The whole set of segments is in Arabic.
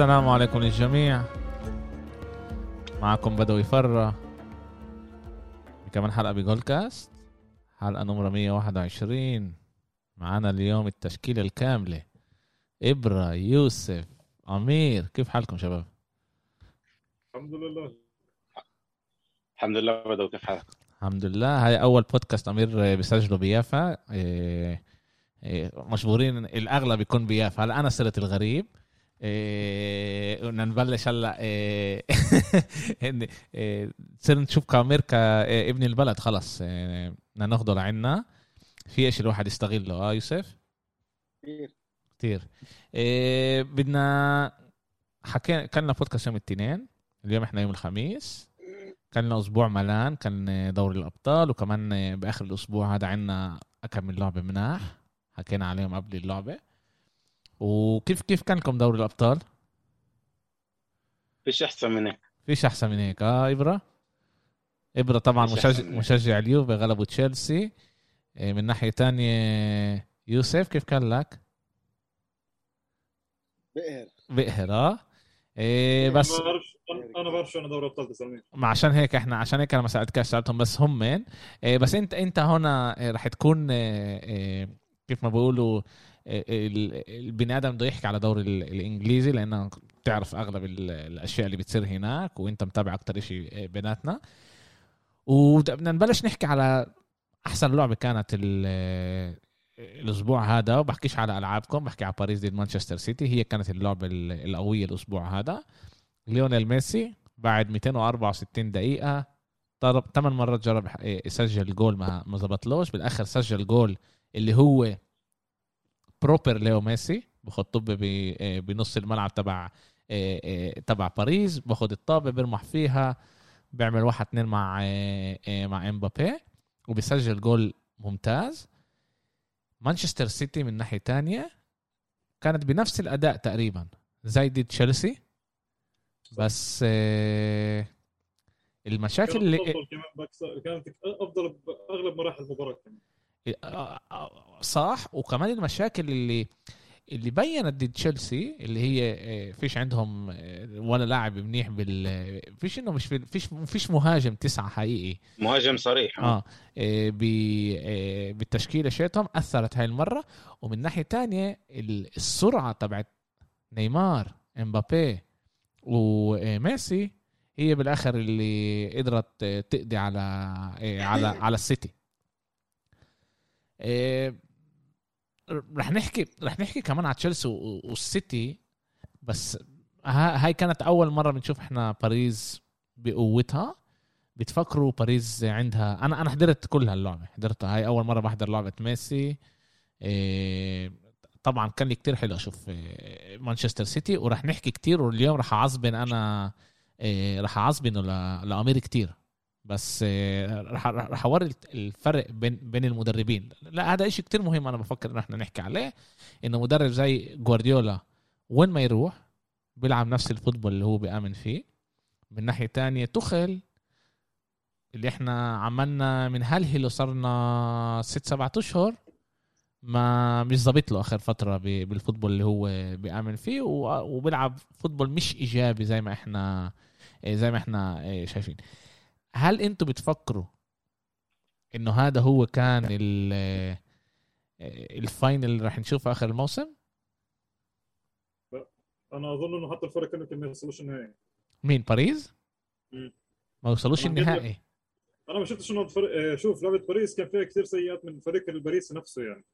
السلام عليكم للجميع. معكم بدوي فرة. كمان حلقة بجول كاست حلقة نمرة 121 معانا اليوم التشكيلة الكاملة. إبرة يوسف أمير. كيف حالكم شباب؟ الحمد لله. الحمد لله بدو كيف حالك؟ الحمد لله. هاي أول بودكاست أمير بيسجله بيافا. إيه إيه مجبورين الأغلب يكون بيافا. هلا أنا صرت الغريب. نبلش هلا إيه إيه صرنا نشوف كامير كابن البلد خلص. إيه بدنا ناخده لعنا في إيش الواحد يستغله آه يوسف؟ كثير كثير إيه بدنا حكينا كنا بودكاست يوم الاثنين اليوم إحنا يوم الخميس. كان لنا أسبوع ملان كان دوري الأبطال وكمان بآخر الأسبوع هذا عندنا كم لعبة مناح. حكينا عليهم قبل اللعبة. وكيف كيف كان لكم دوري الأبطال؟ فيش أحسن من هيك. فيش أحسن من هيك. آه إبرة؟ إبرة طبعا مشجع. مشجع اليوفي غلبوا تشيلسي. إيه، من ناحية تانية يوسف كيف كان لك؟ بقهر بقهر آه. إيه بس أنا بعرفش أنا أنا بعرفش أنا دوري ابطال ما عشان هيك إحنا عشان هيك أنا ما سألتكش سألتهم بس هم من إيه بس انت أنت هنا إيه، رح تكون إيه، كيف ما بيقولوا إيه، البني آدم بده يحكي على دوري ال- الإنجليزي لأنه بتعرف أغلب ال- الأشياء اللي بتصير هناك وأنت متابع أكتر شيء بيناتنا. وبدنا نبلش نحكي على أحسن لعبة كانت ال- الأسبوع هذا. وبحكيش على ألعابكم بحكي على باريس ضد مانشستر سيتي. هي كانت اللعبة ال- القوية الأسبوع هذا. ليونيل ميسي بعد 264 دقيقة ضرب ثمان مرات جرب يسجل جول ما ما زبطلوش بالآخر سجل جول اللي هو proper ليو ميسي باخذ طبه ب- بنص الملعب تبع إيه، إيه، تبع باريس. باخذ الطابة بيرمح فيها بيعمل واحد اتنين مع مع إمبابي وبيسجل جول ممتاز. مانشستر سيتي من ناحية تانية كانت بنفس الأداء تقريبا زي تشيلسي. بس آه، المشاكل كانت اللي أفضل كمان بأكثر- كانت أفضل باغلب مراحل المباراة كمان. آه، آه، صح. وكمان المشاكل اللي اللي بينت ضد تشيلسي اللي هي آه، فيش عندهم آه، ولا لاعب منيح بال فيش إنه مش في- فيش فيش مهاجم تسعة حقيقي. مهاجم صريح. آه آه، ب- آه، بالتشكيلة شيتهم أثرت هاي المرة. ومن ناحية تانية ال- السرعة تبعت نيمار إمبابي وميسي هي بالآخر اللي قدرت آه، تقضي على آه، على على السيتي. آه، رح نحكي رح نحكي كمان على تشيلسي والسيتي بس ها- هاي كانت أول مرة بنشوف إحنا باريس بقوتها. بتفكروا باريس عندها أنا أنا حضرت كل هاللعبة حضرتها. هاي أول مرة بحضر لعبة ميسي. إيه طبعا كان لي كتير حلو أشوف إيه، مانشستر سيتي ورح نحكي كتير واليوم رح أعصبن أنا رح أعصبنه ل- لأمير كتير. بس إيه، رح اوري الفرق بين بين المدربين. لا هذا إشي كتير مهم أنا بفكر ان إحنا نحكي عليه إنه مدرب زي جوارديولا وين ما يروح بيلعب نفس ال football اللي هو بيآمن فيه. من ناحية تانية تخل اللي إحنا عملنا من هلهل وصرنا ست سبعة أشهر ما مش ظابط له آخر فترة بال football اللي هو بيأمن فيه وبيلعب football مش إيجابي زي ما إحنا زي ما إحنا شايفين. هل أنتوا بتفكروا انه هذا هو كان ال- ال final اللي راح نشوفه آخر الموسم؟ أنا أظن إنه حتى الفرق كانوا ما يوصلوش النهائي. مين باريس؟ مم. ما وصلوش النهائي. أنا ما شفتش إنه الفرق آه، شوف لعبة باريس كان فيها كثير سيئات من فريق الباريس نفسه يعني.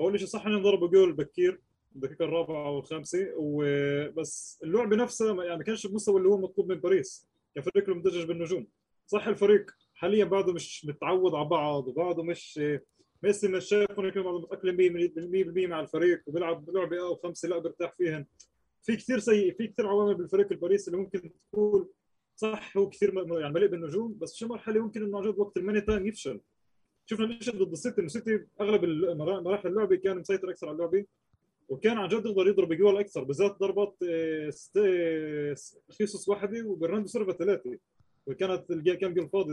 أول شيء صح انهم ضربوا جول بكير الدقيقة الرابعة والخامسه وبس اللعبه نفسها يعني ما كانش بالمستوى اللي هو مطلوب من باريس كان فريق مدجج بالنجوم. صح الفريق. حاليا بعده مش متعود على بعض وبعده مش ميسي مش شايف إنه بعده متأقلم 100% مع الفريق وبيلعب لعبه آه وخمسه لا برتاح فيهن. في كثير سيء في كثير عوامل بالفريق الباريسي اللي ممكن تكون صح هو كثير يعني مليء بالنجوم بس شو مرحلة ممكن إنه عن وقت ال money time يفشل. شفنا الشيء ضد السيتي إنه السيتي أغلب مراحل اللعبة كان مسيطر أكثر على اللعبة وكان عن جد يقدر يضرب جوال أكثر بالذات ضربات آه، آه، خيسوس واحدة وبرناردو سيلفا ثلاثة. وكانت الجول كان جول فاضي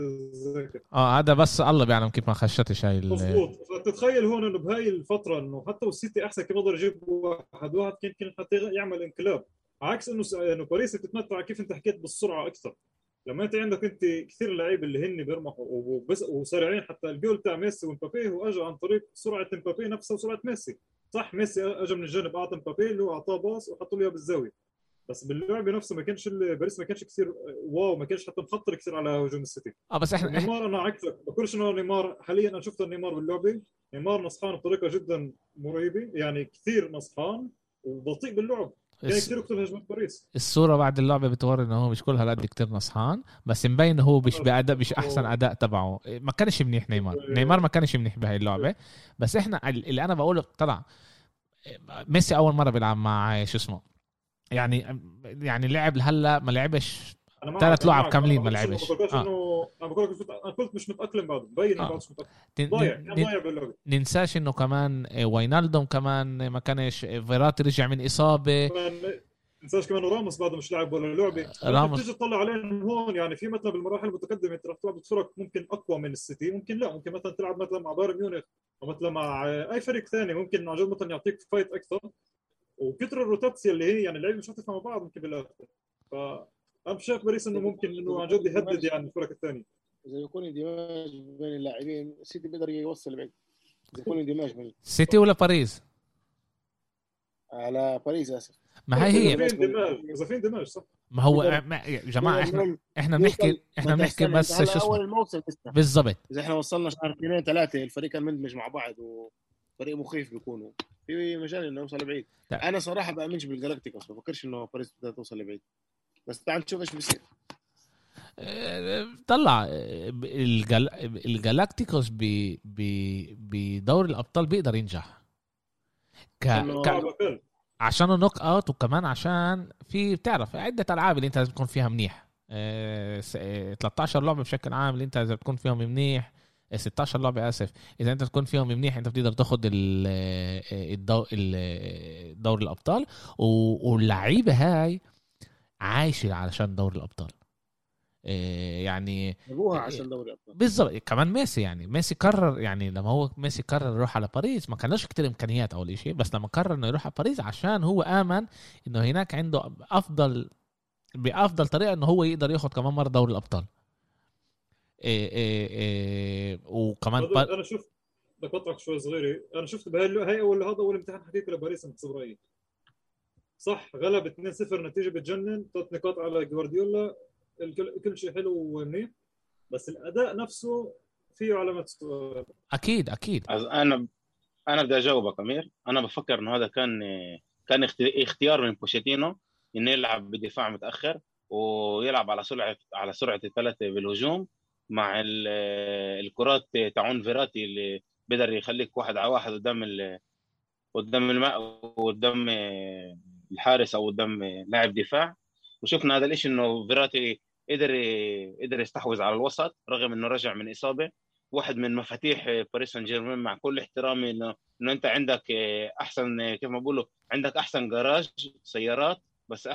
آه هذا بس الله بيعلم كيف ما خشتش هاي مضبوط فتتخيل هون إنه بهاي الفترة إنه حتى والسيتي أحسن كان يقدر يجيب واحد واحد كان يمكن حتى يعمل انقلاب. عكس إنه س- إنه باريس بتتمتع كيف أنت حكيت بالسرعة أكثر. لما أنت عندك أنت كثير لعيبه اللي هن بيرمحوا وبس وسريعين حتى الجول تاع ميسي ومبابي هو اجى عن طريق سرعة مبابي نفسها وسرعة ميسي. صح ميسي اجى من الجانب أعطى مبابي اللي هو أعطاه باص وحطوا له إياه بالزاوية. بس باللعبه نفسها ما كانش باريس ما كانش كثير wow ما كانش حتى مخطر كثير على هجوم السيتي. آه بس إحنا نيمار أنا عكسك. بقولش إنه نيمار حاليا أنا شفت نيمار باللعبة. نيمار نصحان بطريقة جدا مريبه يعني كثير نصحان وبطيء باللعب. كان الس- كثير يقتل هجمات باريس. الصورة بعد اللعبة بتوري إنه هو مش كل هالقد كتير نصحان بس مبين هو مش آه. بأداء مش أحسن هو- أداء تبعه. ما كانش منيح نيمار. آه. نيمار ما كانش منيح بهاي اللعبة. بس إحنا اللي أنا بقوله طلع ميسي أول مرة بيلعب مع شو اسمه؟ يعني يعني لعب لهلا ما لعبش أنا ثلاث لعب. كاملين ما لعبش. ما بقولش آه. انه أنا بقول لك أنا قلت مش متأقلم بعد مبين آه. مش متأقلم ضايع ضايع باللعبة ننساش إنه كمان واينالدوم كمان ما كانش فيراتي رجع من إصابة كمان تنساش كمان راموس بعده مش لاعب ولا لعبة راموس. تيجي تطلع عليه من هون يعني في مثلا بالمراحل المتقدمة أنت رح تلعب ضد فرق ممكن أقوى من السيتي ممكن لا ممكن مثلا تلعب مثلا مع بايرن ميونخ أو مثلا مع أي فريق ثاني ممكن عن جد مثلا يعطيك fight أكثر وكثر ال רוטציה اللي هي يعني اللعيبة مش هتفهم مع بعض ممكن بالاخر ف أنا شايف باريس إنه ممكن إنه عن جد يهدد يعني الفرق الثانية. إذا يكون اندماج بين اللاعبين السيتي بيقدر يوصل بعيد. إذا يكون اندماج بين سيتي ولا باريس على باريس آسف. ما هي إذا هي في اندماج إذا في اندماج صح. ما هو يا جماعة إحنا إحنا بنحكي إحنا بنحكي بس شو أول اسمه؟ الموسم بالضبط. إذا إحنا وصلنا شهر اثنين ثلاثة الفريق كان مندمج مع بعض وفريق مخيف بيكونوا. في مجال إنه يوصل لبعيد. لا. أنا صراحة بأمنش بالجلاكتيكوس ما بفكرش إنه باريس توصل لبعيد. بس تعال نشوف إيش بيصير. آه، طلع آه، الجل... الجالاكتيكوس ب... ب... بدور الأبطال بيقدر ينجح. ك... ك... صعب أقل عشانه نوك أوت وكمان عشان في بتعرف عدة ألعاب اللي أنت لازم تكون فيها منيح. آه، س- آه، 13 لعبة بشكل عام اللي أنت اذا بتكون فيهم منيح. 16 لعبة آسف. إذا أنت تكون فيهم منيح أنت بتقدر تاخذ ال- آه، الدو... ال- دور الأبطال. واللعيبة هاي عايشة علشان دور الأبطال. آه، يعني جابوها عشان دوري الأبطال. بالضبط. كمان ميسي يعني. ميسي قرر يعني لما هو ميسي قرر يروح على باريس ما كانش كتير إمكانيات أول شيء بس لما قرر إنه يروح على باريس عشان هو آمن إنه هناك عنده أفضل بأفضل طريقة إنه هو يقدر ياخذ كمان مرة دوري الأبطال. إيه إيه إيه وكمان بار... أنا شفت بدي اقطعك شوي صغيره أنا شفت بهاي هاي أول هذا أول امتحان حقيقي لباريس أنا بحسب رايي صح غلب 2-0 نتيجة بتجنن. ثلاث نقاط على جوارديولا. الكل كل شيء حلو ومنيح. بس الأداء نفسه فيه علامات سؤال أكيد أكيد. أنا أنا بدي أجاوبك أمير. أنا بفكر إنه هذا كان كان اخت- اختيار من بوشيتينو إنه يلعب بدفاع متأخر ويلعب على سرعه على سرعة الثلاثة بالهجوم. مع ال- الكرات تاعون فيراتي اللي بيقدر يخليك واحد على واحد قدام قدام الماء قدام الحارس أو قدام لاعب دفاع. وشفنا هذا الشيء إنه فيراتي قدر قدر يستحوذ على الوسط رغم إنه رجع من إصابة. واحد من مفاتيح باريس سان جيرمان مع كل احترامي إنه إنه أنت عندك أحسن كيف ما بقولوا عندك أحسن جراج سيارات. بس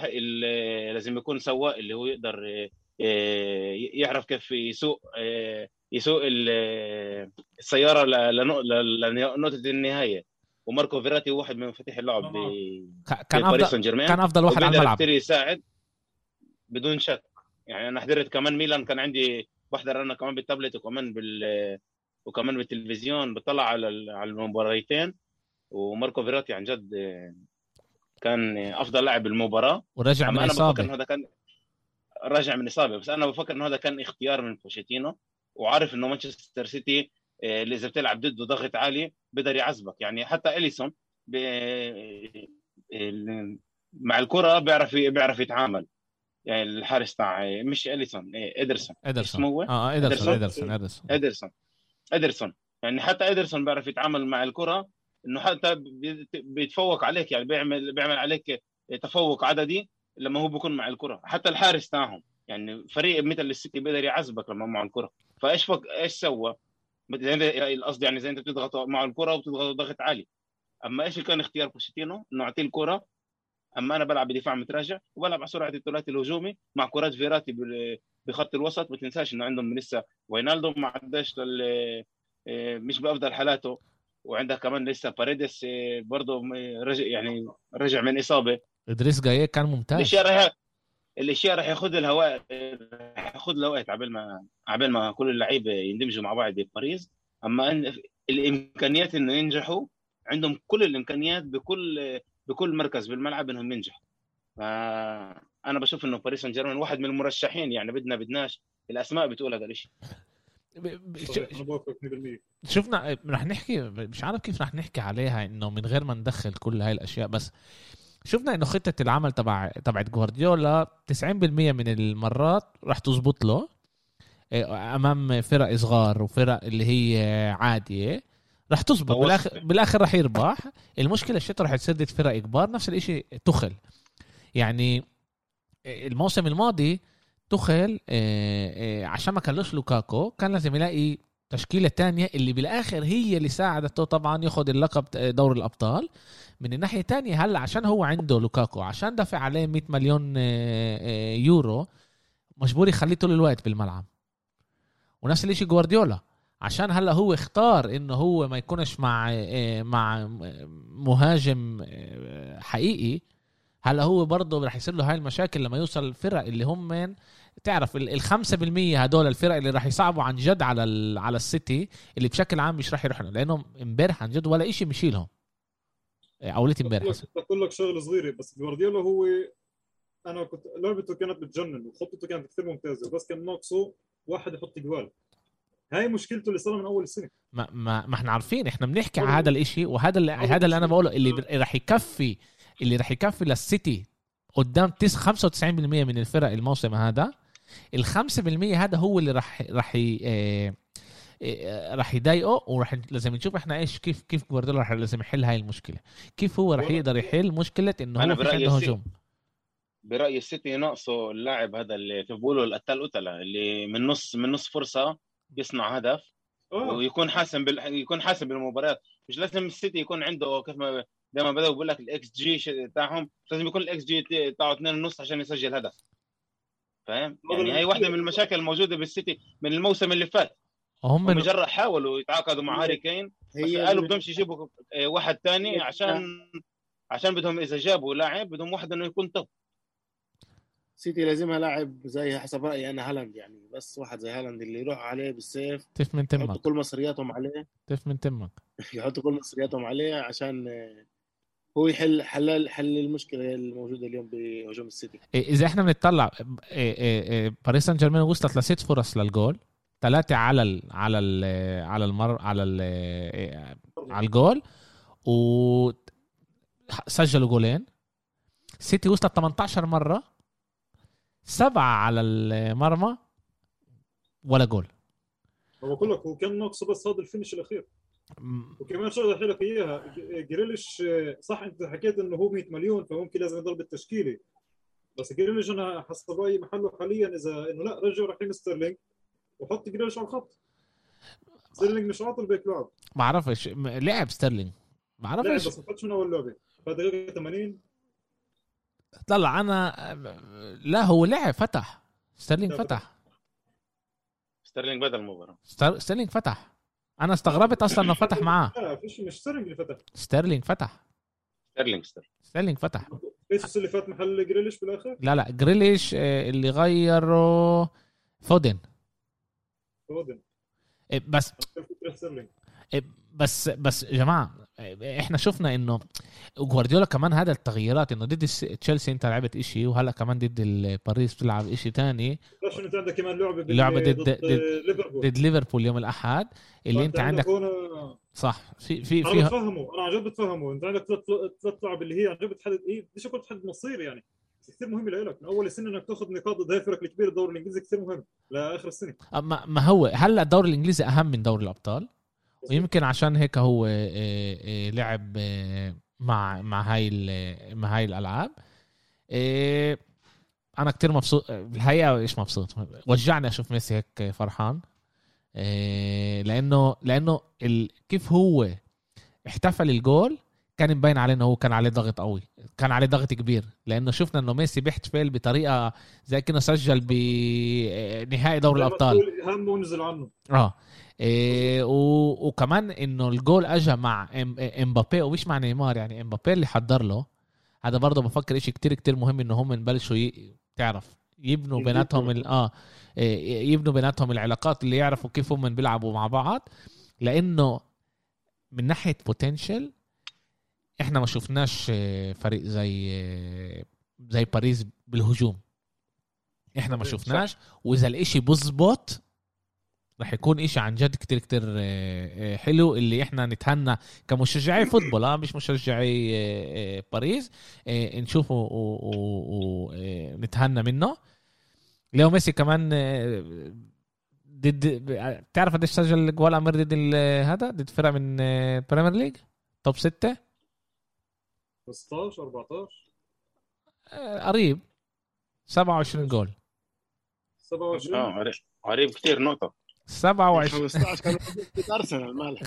لازم يكون سواق اللي هو يقدر يعرف كيف يسوق يسوق ال- السيارة ل- لنق- ل- لنقطة النهاية. وماركو فيراتي هو واحد من مفاتيح اللعب آه. ب- كان باريس أفضل سان جيرمان. كان أفضل واحد على الملعب. يساعد بدون شك. يعني أنا حضرت كمان ميلان كان عندي بحضر أنا كمان بالتابلت وكمان بال وكمان بالتلفزيون. بطلع على ال- على المباريتين. وماركو فيراتي عن جد كان أفضل لاعب بالمباراة. ورجع من أما أنا بفكر اصابه انه هذا كان راجع من إصابة. بس أنا بفكر إنه هذا كان اختيار من بوتشيتينو وعارف إنه مانشستر سيتي آه، اللي إذا بتلعب ضده ضغط عالي بقدر يعذبك. يعني حتى إليسون ب... ال- مع الكرة بيعرف بيعرف يتعامل. يعني الحارس تاع مش إليسون إدرسون. إدرسون. اسمه هو؟ آه آه، إدرسون؟ إدرسون؟ إدرسون إدرسون. إدرسون. يعني حتى إدرسون بيعرف يتعامل مع الكرة إنه حتى بي- بيتفوق عليك. يعني بيعمل بيعمل عليك تفوق عددي. لما هو بيكون مع الكرة. حتى الحارس تاعهم. يعني فريق مثل السيتي بيقدر يعذبك لما معه الكرة. فإيش فك... إيش سوى؟ القصد يعني زي أنت بتضغط معه الكرة وبتضغط ضغط عالي. أما إيش كان اختيار بوتشيتينو؟ إنه أعطيه الكرة. أما أنا بلعب بدفاع متراجع وبلعب على سرعة الثلاثي الهجومي مع كرات فيراتي بخط الوسط. ما تنساش إنه عندهم لسه وينالدوم عداش إيه، مش بأفضل حالاته. وعندك كمان لسه باريديس إيه، برضه يعني رجع من إصابة. إدريسا جاي كان ممتاز. الاشياء راح الاشياء راح ياخذ لها وقت راح ياخذ لها وقت عبال ما عبال ما كل اللعيبه يندمجوا مع بعض بباريس أما إن الإمكانيات إنه ينجحوا عندهم كل الإمكانيات بكل بكل مركز بالملعب إنهم ينجحوا. فأنا بشوف إنه باريس سان جيرمان واحد من المرشحين يعني بدنا بدناش. الأسماء بتقول هذا الشيء ب- ب- صحيح، أنا بوافقك 100% شفنا رح نحكي مش عارف كيف رح نحكي عليها إنه من غير ما ندخل كل هاي الأشياء بس شفنا انه خطة العمل تبع تبعت جوارديولا 90% من المرات رح تزبط له إيه، أمام فرق صغار وفرق اللي هي عادية. رح تزبط بالاخر بالآخر رح يربح. المشكلة الشتا رح تصير ضد فرق كبار نفس الإشي تخل. يعني الموسم الماضي تخل آه، عشان ما كلوش لوكاكو كان لازم يلاقي تشكيلة تانية اللي بالآخر هي اللي ساعدته طبعا ياخد اللقب دور الأبطال. من الناحية التانية هلا عشان هو عنده لوكاكو عشان دفع عليه 100 مليون آه، آه، يورو مجبور يخليه طول الوقت بالملعب. ونفس الإشي جوارديولا. عشان هلا هو اختار إنه هو ما يكونش مع آه، مع مهاجم حقيقي هلا هو برضه رح يصير له هاي المشاكل لما يوصل الفرق اللي هم تعرف ال ال 5% هدول الفرق اللي راح يصعبوا عن جد على ال على السيتي اللي بشكل عام مش راح يروحوا لأنه امبارح عن جد ولا شيء مشيلهم. اولتي امبارح. بقول لك- شغلة صغيرة بس جوارديولا هو أنا كنت لعبته كانت بتجنن وخطته كانت كثير ممتازة بس كان ناقصه واحد يحط جوال. هاي مشكلته اللي صار من أول السنة. ما ما, ما إحنا عارفين إحنا بنحكي على هذا الإشي وهذا اللي هذا اللي أنا بقوله اللي راح يكفي اللي راح يكفي للسيتي قدام تس 95% من الفرق الموسم هذا. ال 5% هذا هو اللي راح راح آه، آه، راح يضايقه وراح لازم نشوف إحنا إيش كيف كيف جوارديولا راح لازم يحل هاي المشكلة. كيف هو راح يقدر يحل مشكلة إنه هو فيش برأيي عنده هجوم؟ برأيي السيتي ناقصه اللاعب هذا اللي كيف بيقولوا القتال قتلة اللي من نص من نص فرصة بيصنع هدف آه ويكون حاسم بال... يكون حاسم بالمباريات مش لازم السيتي يكون عنده كيف ما دائما بدأوا بقول لك الاكس جي تاعهم مش لازم يكون الاكس جي تاعه 2.5 عشان يسجل هدف. فاهم؟ يعني هي. واحدة من المشاكل الموجودة بالسيتي من الموسم اللي فات. هم جرب حاولوا يتعاقدوا مع هاري كين بس هي قالوا بدهمش يجيبوا واحد تاني هي- عشان عشان بدهم إذا جابوا لاعب بدهم واحد إنه يكون توب سيتي لازمها لاعب زي حسب رأيي أنا هالاند يعني بس واحد زي هالاند اللي يروح عليه بالسيف تف من يحطوا تمك كل مصرياتهم عليه. تف من تمك. يحطوا كل مصرياتهم عليه عشان هو يحل حل حل المشكلة الموجودة اليوم بهجوم السيتي. إيه، إذا إحنا بنطلع باريس سان جيرمان وصلت لست فرص للجول. ثلاثة على ال على ال على المر على ال إيه، على الجول. و سجلوا جولين. سيتي وصلت 18 مرة. سبعة على المرمى. ولا جول. هو بقول لك هو كان ناقصه بس هذا ال finish الأخير. وكمان شغلة احكي لك اياها جريليش صح أنت حكيت إنه هو 100 مليون فممكن لازم يضل بالتشكيلة. بس جريليش أنا حسب رايي محله حاليا إذا إنه لا رجعوا رحيم ستيرلينج وحط جريليش على الخط. ستيرلينج مش عاطل بيك لعب. بعرفش م- لعب ستيرلينج لعب بعرفش بس ما فتش من أول لعبة. فدقيقه 80 طلع أنا لا هو لعب فتح. ستيرلينج فتح. ستيرلينج بدل المباراه ستيرلينج فتح. أنا استغربت أصلا إنه فتح معاه. لا فيش مش ستيرلينج اللي فتح. ستيرلينج فتح. ستيرلينج ستيرلينج. ستيرلينج فتح. جيسوس اللي فات محل جريليش بالاخر لا لا جريليش آه، اللي غيره فودن. فودن. آه، بس بس بس يا جماعة إحنا شفنا إنه جوارديولا كمان هذا التغييرات إنه ضد تشيلسي انت لعبت إشي وهلأ كمان ضد باريس بتلعب إشي تاني. عشان انت عندك كمان لعبة لعبة ضد- ليفربول. ضد ليفربول يوم الأحد اللي أنت عندك هون صح في في أنا فيها بتفهمه أنا عن جد بتفهمه. أنت عندك ثلاث ثلاث لعب اللي هي عن جد بتحدد إيه بديش أقول تحدد مصير يعني؟ كثير مهم لك من أول السنة إنك تاخذ نقاط ضد الفرق الكبيره الدوري الإنجليزي كثير مهم لآخر السنة. ما ما هو هلأ الدوري الإنجليزي أهم من دوري الأبطال؟ ويمكن عشان هيك هو آه، آه، لعب آه، مع مع هاي مع هاي الألعاب أنا كتير مبسوط بالحقيقة إيش مبسوط وجعني أشوف ميسي هيك فرحان لأنه لأنه. كيف هو احتفل الجول كان مبين عليه انه هو كان عليه ضغط قوي كان عليه ضغط كبير لأنه شفنا إنه ميسي بيحتفل بطريقة زي كأنه سجل بنهائي دوري الأبطال. همه ونزل عنه. آه. إيه و... وكمان إنه الجول اجى مع. إمبابي ومش مع نيمار يعني إمبابي اللي حضر له. هذا برضه بفكر إشي كتير كتير مهم إنه هم يبلشوا ي... تعرف يبنوا يبنوا. بيناتهم ال... آه. إيه، يبنوا بيناتهم العلاقات اللي يعرفوا كيف هم بيلعبوا مع بعض. لأنه من ناحية بوتنشل إحنا ما شفناش آه، فريق زي آه، زي باريس بالهجوم. إحنا ما. شفناش. وإذا الإشي بزبط رح يكون إشي عن جد كتير كتير آه، حلو اللي إحنا نتهنى كمشجعي football آه مش مشجعي باريس نشوفه ونتهنى منه. ليو ميسي كمان ضد بتعرف قديش سجل جوال امير ضد هذا؟ ضد فرق من البريمير ليج top 6 15 14 قريب. 27 جول. 27 آه قريب- قريب كثير نقطة. 27 15 كان ضد أرسنال مالك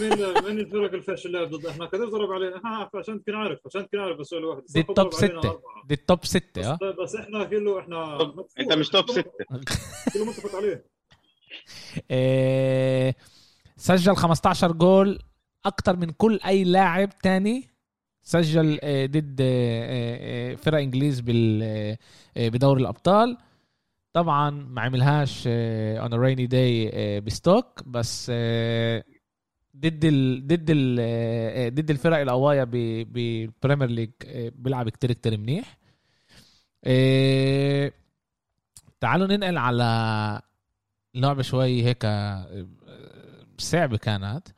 مين مين الفرق الفاشل اللي ضد؟ إحنا كثير ضرب علينا إحنا عشان تكون عارف عشان تكون عارف بس سؤال واحد. دي ال top ضرب علينا ستة. أربعة. دي ال top 6 آه. بس, بس إحنا كله إحنا. أنت مش top كله- ستة. كله متفق عليه. آه، سجل 15 جول أكتر من كل أي لاعب تاني سجل آه، ضد آه، آه، فرق إنجليز بال بدوري الأبطال. طبعا ما عملهاش on rainy day بستوك بس ضد ال ضد ال ضد الفرق القوايه بالبريمير ليج بيلعب كتير كتير منيح. تعالوا ننقل على لعبة شوي هيك صعبة كانت.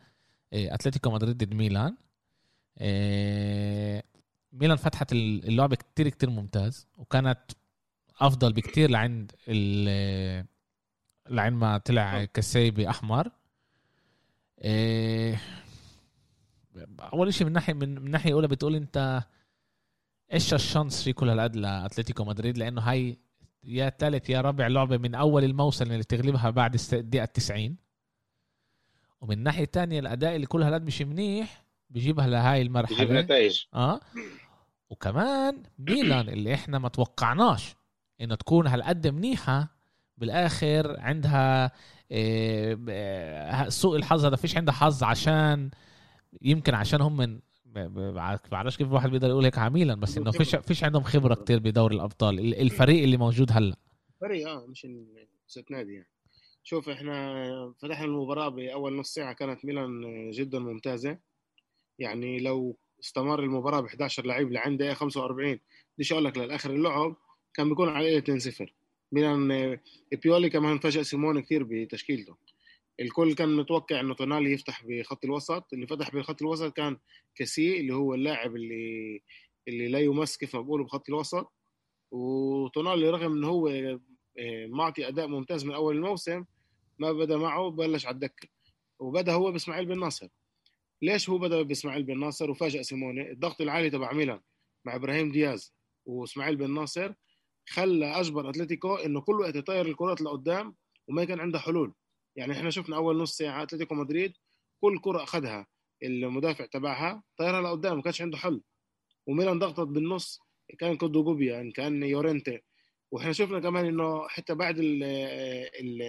أتلتيكو مدريد ضد ميلان. ميلان فتحت اللعبة كتير كتير ممتاز وكانت أفضل بكتير لعند ال- لعند ما طلع كسيبي أحمر. آه، أول شيء من ناحيه من من ناحية أولى بتقول أنت إيش الشانس في كل هالقد لأتلتيكو مدريد؟ لأنه هاي يا ثالث يا رابع لعبة من أول الموسم اللي تغلبها بعد الدقيقة 90 ومن ناحية تانية الأداء اللي كل هالقد مش منيح بيجيبها لهاي بجيب المرحله نتائج. آه. وكمان ميلان اللي إحنا ما توقعناش إنه تكون هالقد منيحة بالآخر عندها إيه، ب- آه، سوء الحظ. هذا فيش عندها حظ عشان يمكن عشان هم من بعرفش كيف الواحد بيقدر يقول هيك على ميلان بس إنه فيش فيش عندهم خبرة كتير بدوري الأبطال. ال- الفريق اللي موجود هلأ. فريق آه مش ست نادي يعني. شوف إحنا فتحنا المباراة بأول نص ساعة كانت ميلان جدا ممتازة. يعني لو استمر المباراة ب 11 لعيب لعند دقيقة 45 بديش أقول لك للآخر اللعب كان بيكون عليه 2-0 ميلان آه، بيولي كمان فاجأ سيمون كثير بتشكيلته. الكل كان متوقع إنه تونالي يفتح بخط الوسط. اللي فتح بخط الوسط كان كاسي اللي هو اللاعب اللي اللي لا يمس كيف ما بقولوا بخط الوسط. وتونالي رغم إنه هو آه، معطي أداء ممتاز من أول الموسم ما بدا معه بلش على الدكة. وبدأ هو بإسماعيل بن ناصر. ليش هو بدأ بإسماعيل بن ناصر؟ وفاجأ سيموني الضغط العالي تبع ميلان مع إبراهيم دياز وإسماعيل بن ناصر خلى أجبر أتلتيكو إنه كل وقت يطير الكرات لقدام وما كان عنده حلول. يعني إحنا شفنا أول نص ساعة أتلتيكو مدريد كل كرة أخذها المدافع تبعها طيرها لقدام ما كانش عنده حل. وميلان ضغطت بالنص كان كودو جوبيا كان يورنتي وإحنا شفنا كمان إنه حتى بعد ال ال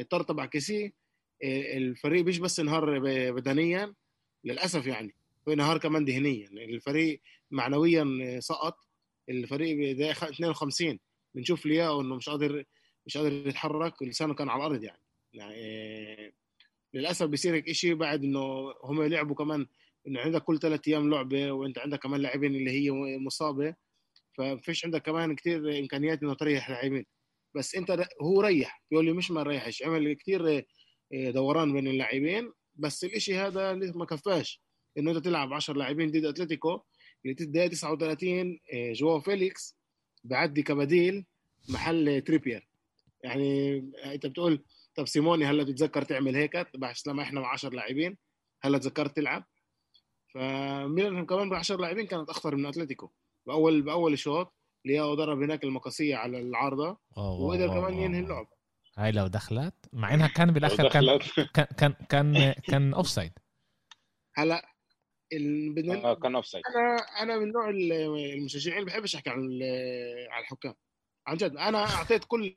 الطرد تبع كيسي الفريق مش بس انهار بدنيا للأسف يعني هو انهار كمان ذهنيا. الفريق معنويا سقط الفريق بدقيقه 52 بنشوف لياو إنه مش قادر مش قادر يتحرك لسانه كان على الأرض يعني. يعني للأسف بيصير هيك شيء بعد إنه هم لعبوا كمان إنه عندك كل ثلاث أيام لعبة وإنت عندك كمان لاعبين اللي هي مصابة. ففيش عندك كمان كتير إمكانيات إنه تريح لاعبين. بس إنت هو ريح بيقول لي مش ما ريحش عمل كتير دوران بين اللاعبين. بس الإشي هذا ما كفاش إنه أنت تلعب 10 لاعبين ضد أتلتيكو اللي الدقيقه 39 جواو فيليكس بعدي كبديل محل تريبير. يعني أنت بتقول طب سيموني هلا بتتذكر تعمل هيك؟ بس لما إحنا مع 10 لاعبين هلا تذكرت تلعب؟ فميلان كمان ب 10 لاعبين كانت أخطر من أتلتيكو. باول بأول شوط لياو ضرب هناك المقصيه على العارضة وقدر كمان ينهي اللعب. هاي لو دخلت مع إنها كان بالآخر كان كان كان كان, كان offside هلا ال... آه كان offside أنا أنا من نوع المشجعين اللي بحبش أحكي عن على الحكام. عن جد أنا أعطيت كل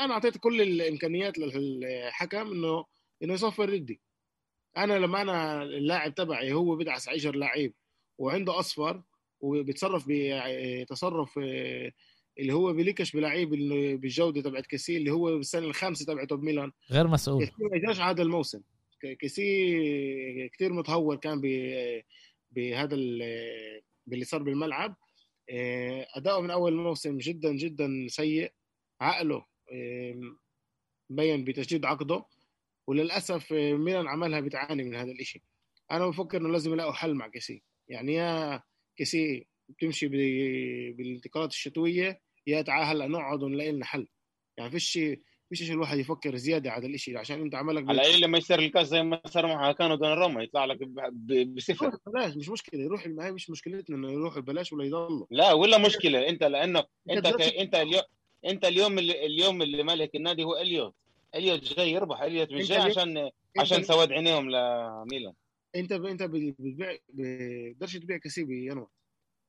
أنا أعطيت كل الإمكانيات للحكم انه إنه يصفر ضدي أنا لما أنا اللاعب تبعي هو بدعس 10 لعيب وعنده أصفر وبيتصرف بتصرف اللي هو بليكش بلعيب بالجودة تبعت كيسي اللي هو بالسنة الخامسة تبعته بميلان. غير مسؤول. كيسي ما اجاش هذا الموسم. كيسي كثير متهور كان بهذا ال- باللي صار بالملعب. آه، أداؤه من أول الموسم جدا جدا سيء. عقله مبين بتجديد عقده. وللأسف آه، ميلان عملها بتعاني من هذا الإشي. أنا بفكر إنه لازم يلاقوا حل مع كيسي. يعني يا كيسي بتمشي بالانتقالات الشتوية. يا تعال هلا نقعد ونلاقي لنا حل يعني فيش فيش شيء الواحد يفكر زيادة على الإشي عشان أنت عملك على الأقل لما يصير الكاس زي ما صار مع كانوا دون روما يطلع لك ب- ب- بصفر. ببلاش مش مشكلة يروح ما هي مش مشكلتنا إنه يروح ببلاش ولا يضلوا لا ولا مشكلة. أنت لأنه أنت. بدرجة- أنت اليوم أنت اليوم اللي اليوم اللي مالك النادي هو إليوت. إليوت جاي يربح إليوت مش جاي عشان عشان انت سواد عينيهم لميلان أنت أنت بتبيع بتقدرش تبيع كسي بيناير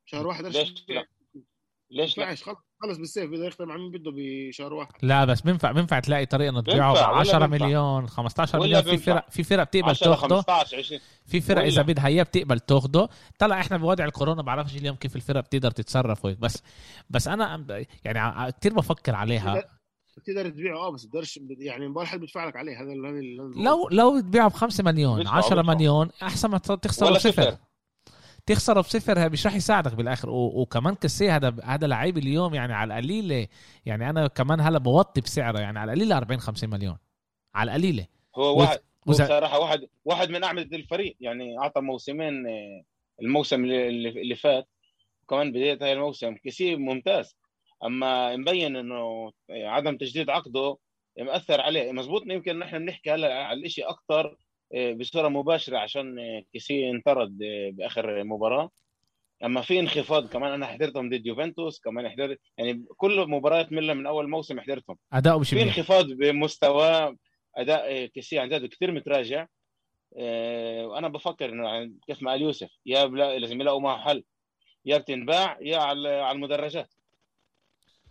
شهر واحد ليش لا؟ ليش لا خلص بالسيف بده يختار مع مين بده بشهر واحد لا بس بينفع بينفع تلاقي طريقة إنه تبيعه ب بينفع، ولا 10 بينفع. مليون 15 ولا مليون في. فرق في فرق بتقبل 10 تاخده 15 20 في فرق. إذا بدها إياه بتقبل تاخده طلع إحنا بوضع الكورونا بعرفش اليوم كيف الفرق بتقدر تتصرف وهيك بس بس أنا يعني كثير بفكر عليها بتقدر تبيعه آه بس بتقدرش يعني ولا حد بيدفع لك عليه هذا لو لو تبيعه ب 5 مليون بيدفعوا- 10 بيدفعوا. مليون أحسن ما تخسره صفر. تخسره بصفر مش راح يساعدك بالآخر. وكمان كسي هذا هذا لعيب اليوم يعني على القليلة. يعني أنا كمان هلا بوطي بسعره يعني على القليلة 40 50 مليون. على القليلة. هو واحد هو بصراحة واحد واحد من أعمدة الفريق. يعني أعطى موسمين آه، الموسم اللي, اللي فات. وكمان بداية هاي الموسم كثير ممتاز. أما مبين إنه عدم تجديد عقده مأثر عليه. مزبوط يمكن نحن بنحكي هلا على الشيء أكثر بصورة مباشرة عشان آه، كيسي انطرد آه، بآخر مباراة. أما في انخفاض كمان أنا حضرتهم ضد يوفنتوس كمان حضرت يعني كل مباريات ميلان من أول موسم حضرتهم اداؤه مش في انخفاض بمستوى أداء كيسي عن جد كثير متراجع. آه، وأنا بفكر إنه يعني كيف ما قال يوسف يا لازم يلاقوا معه حل. يا بتنباع يا على المدرجات.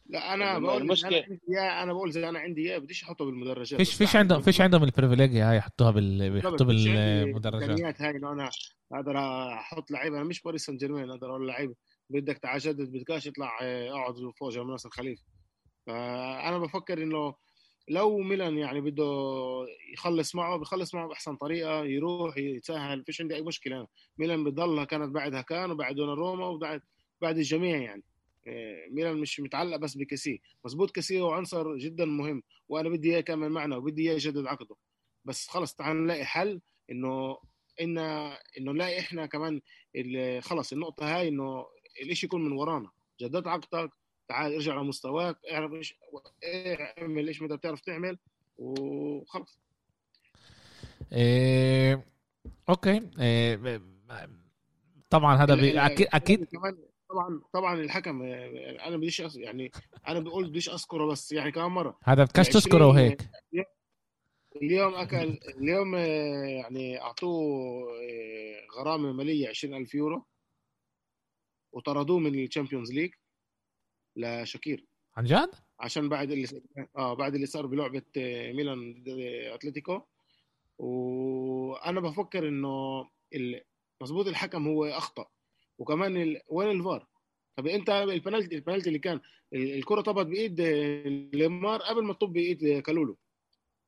لا أنا الم- بقول عندي اياه أنا بقول زي أنا عندي اياه بديش أحطه بالمدرجات فيش فيش عندهم فيش عندهم ال פריבילגיה هاي يحطوها بال بيحطوا عندي بالمدرجات. هاي إنه أنا أقدر أحط لعيبه أنا مش باريس سان جيرمان أقدر أقول لعيب بدك تعال جدد بدكاش اطلع آه، أقعد فوق جنب ناصر خليفي فأنا بفكر إنه لو ميلان يعني بده يخلص معه بخلص معه بأحسن طريقة يروح يتسهل فيش عندي أي مشكلة. أنا. ميلان بتضلها كانت بعدها كان وبعد روما وبعد بعد الجميع يعني. ميلان مش متعلق بس بكسي مزبوط كسي هو عنصر جدا مهم وأنا بدي إياه يكمل معنا وبدي إياه يجدد عقده. بس خلص تعال نلاقي حل إنه إن إنه نلاقي إحنا كمان خلص النقطة هاي إنه الإشي يكون من ورانا. جددت عقدك تعال ارجع لمستواك اعرف إيش اعمل إيش ما بتعرف تعمل وخلص. إيه... أوكي. إيه... طبعا هذا بي... أكيد أكيد. كمان طبعا طبعا الحكم آه، أنا بديش أس- يعني أنا بقول بديش أذكره بس يعني كمان مرة. هذا بدكش العشرين- تذكره وهيك. اليوم أكل اليوم آه، يعني أعطوه آه، غرامة مالية 20000 يورو وطردوه من الشامبيونز ليج لشاكير. عن جد؟ عشان بعد اللي آه بعد اللي صار بلعبة آه، ميلان ضد أتلتيكو. وأنا بفكر إنه ال- مظبوط الحكم هو أخطأ. وكمان. وين الفار؟ طب انت البنالتي البنالتي اللي كان ال- الكرة طبت بإيد آه، ليمار قبل ما تطب بإيد آه، كالولو.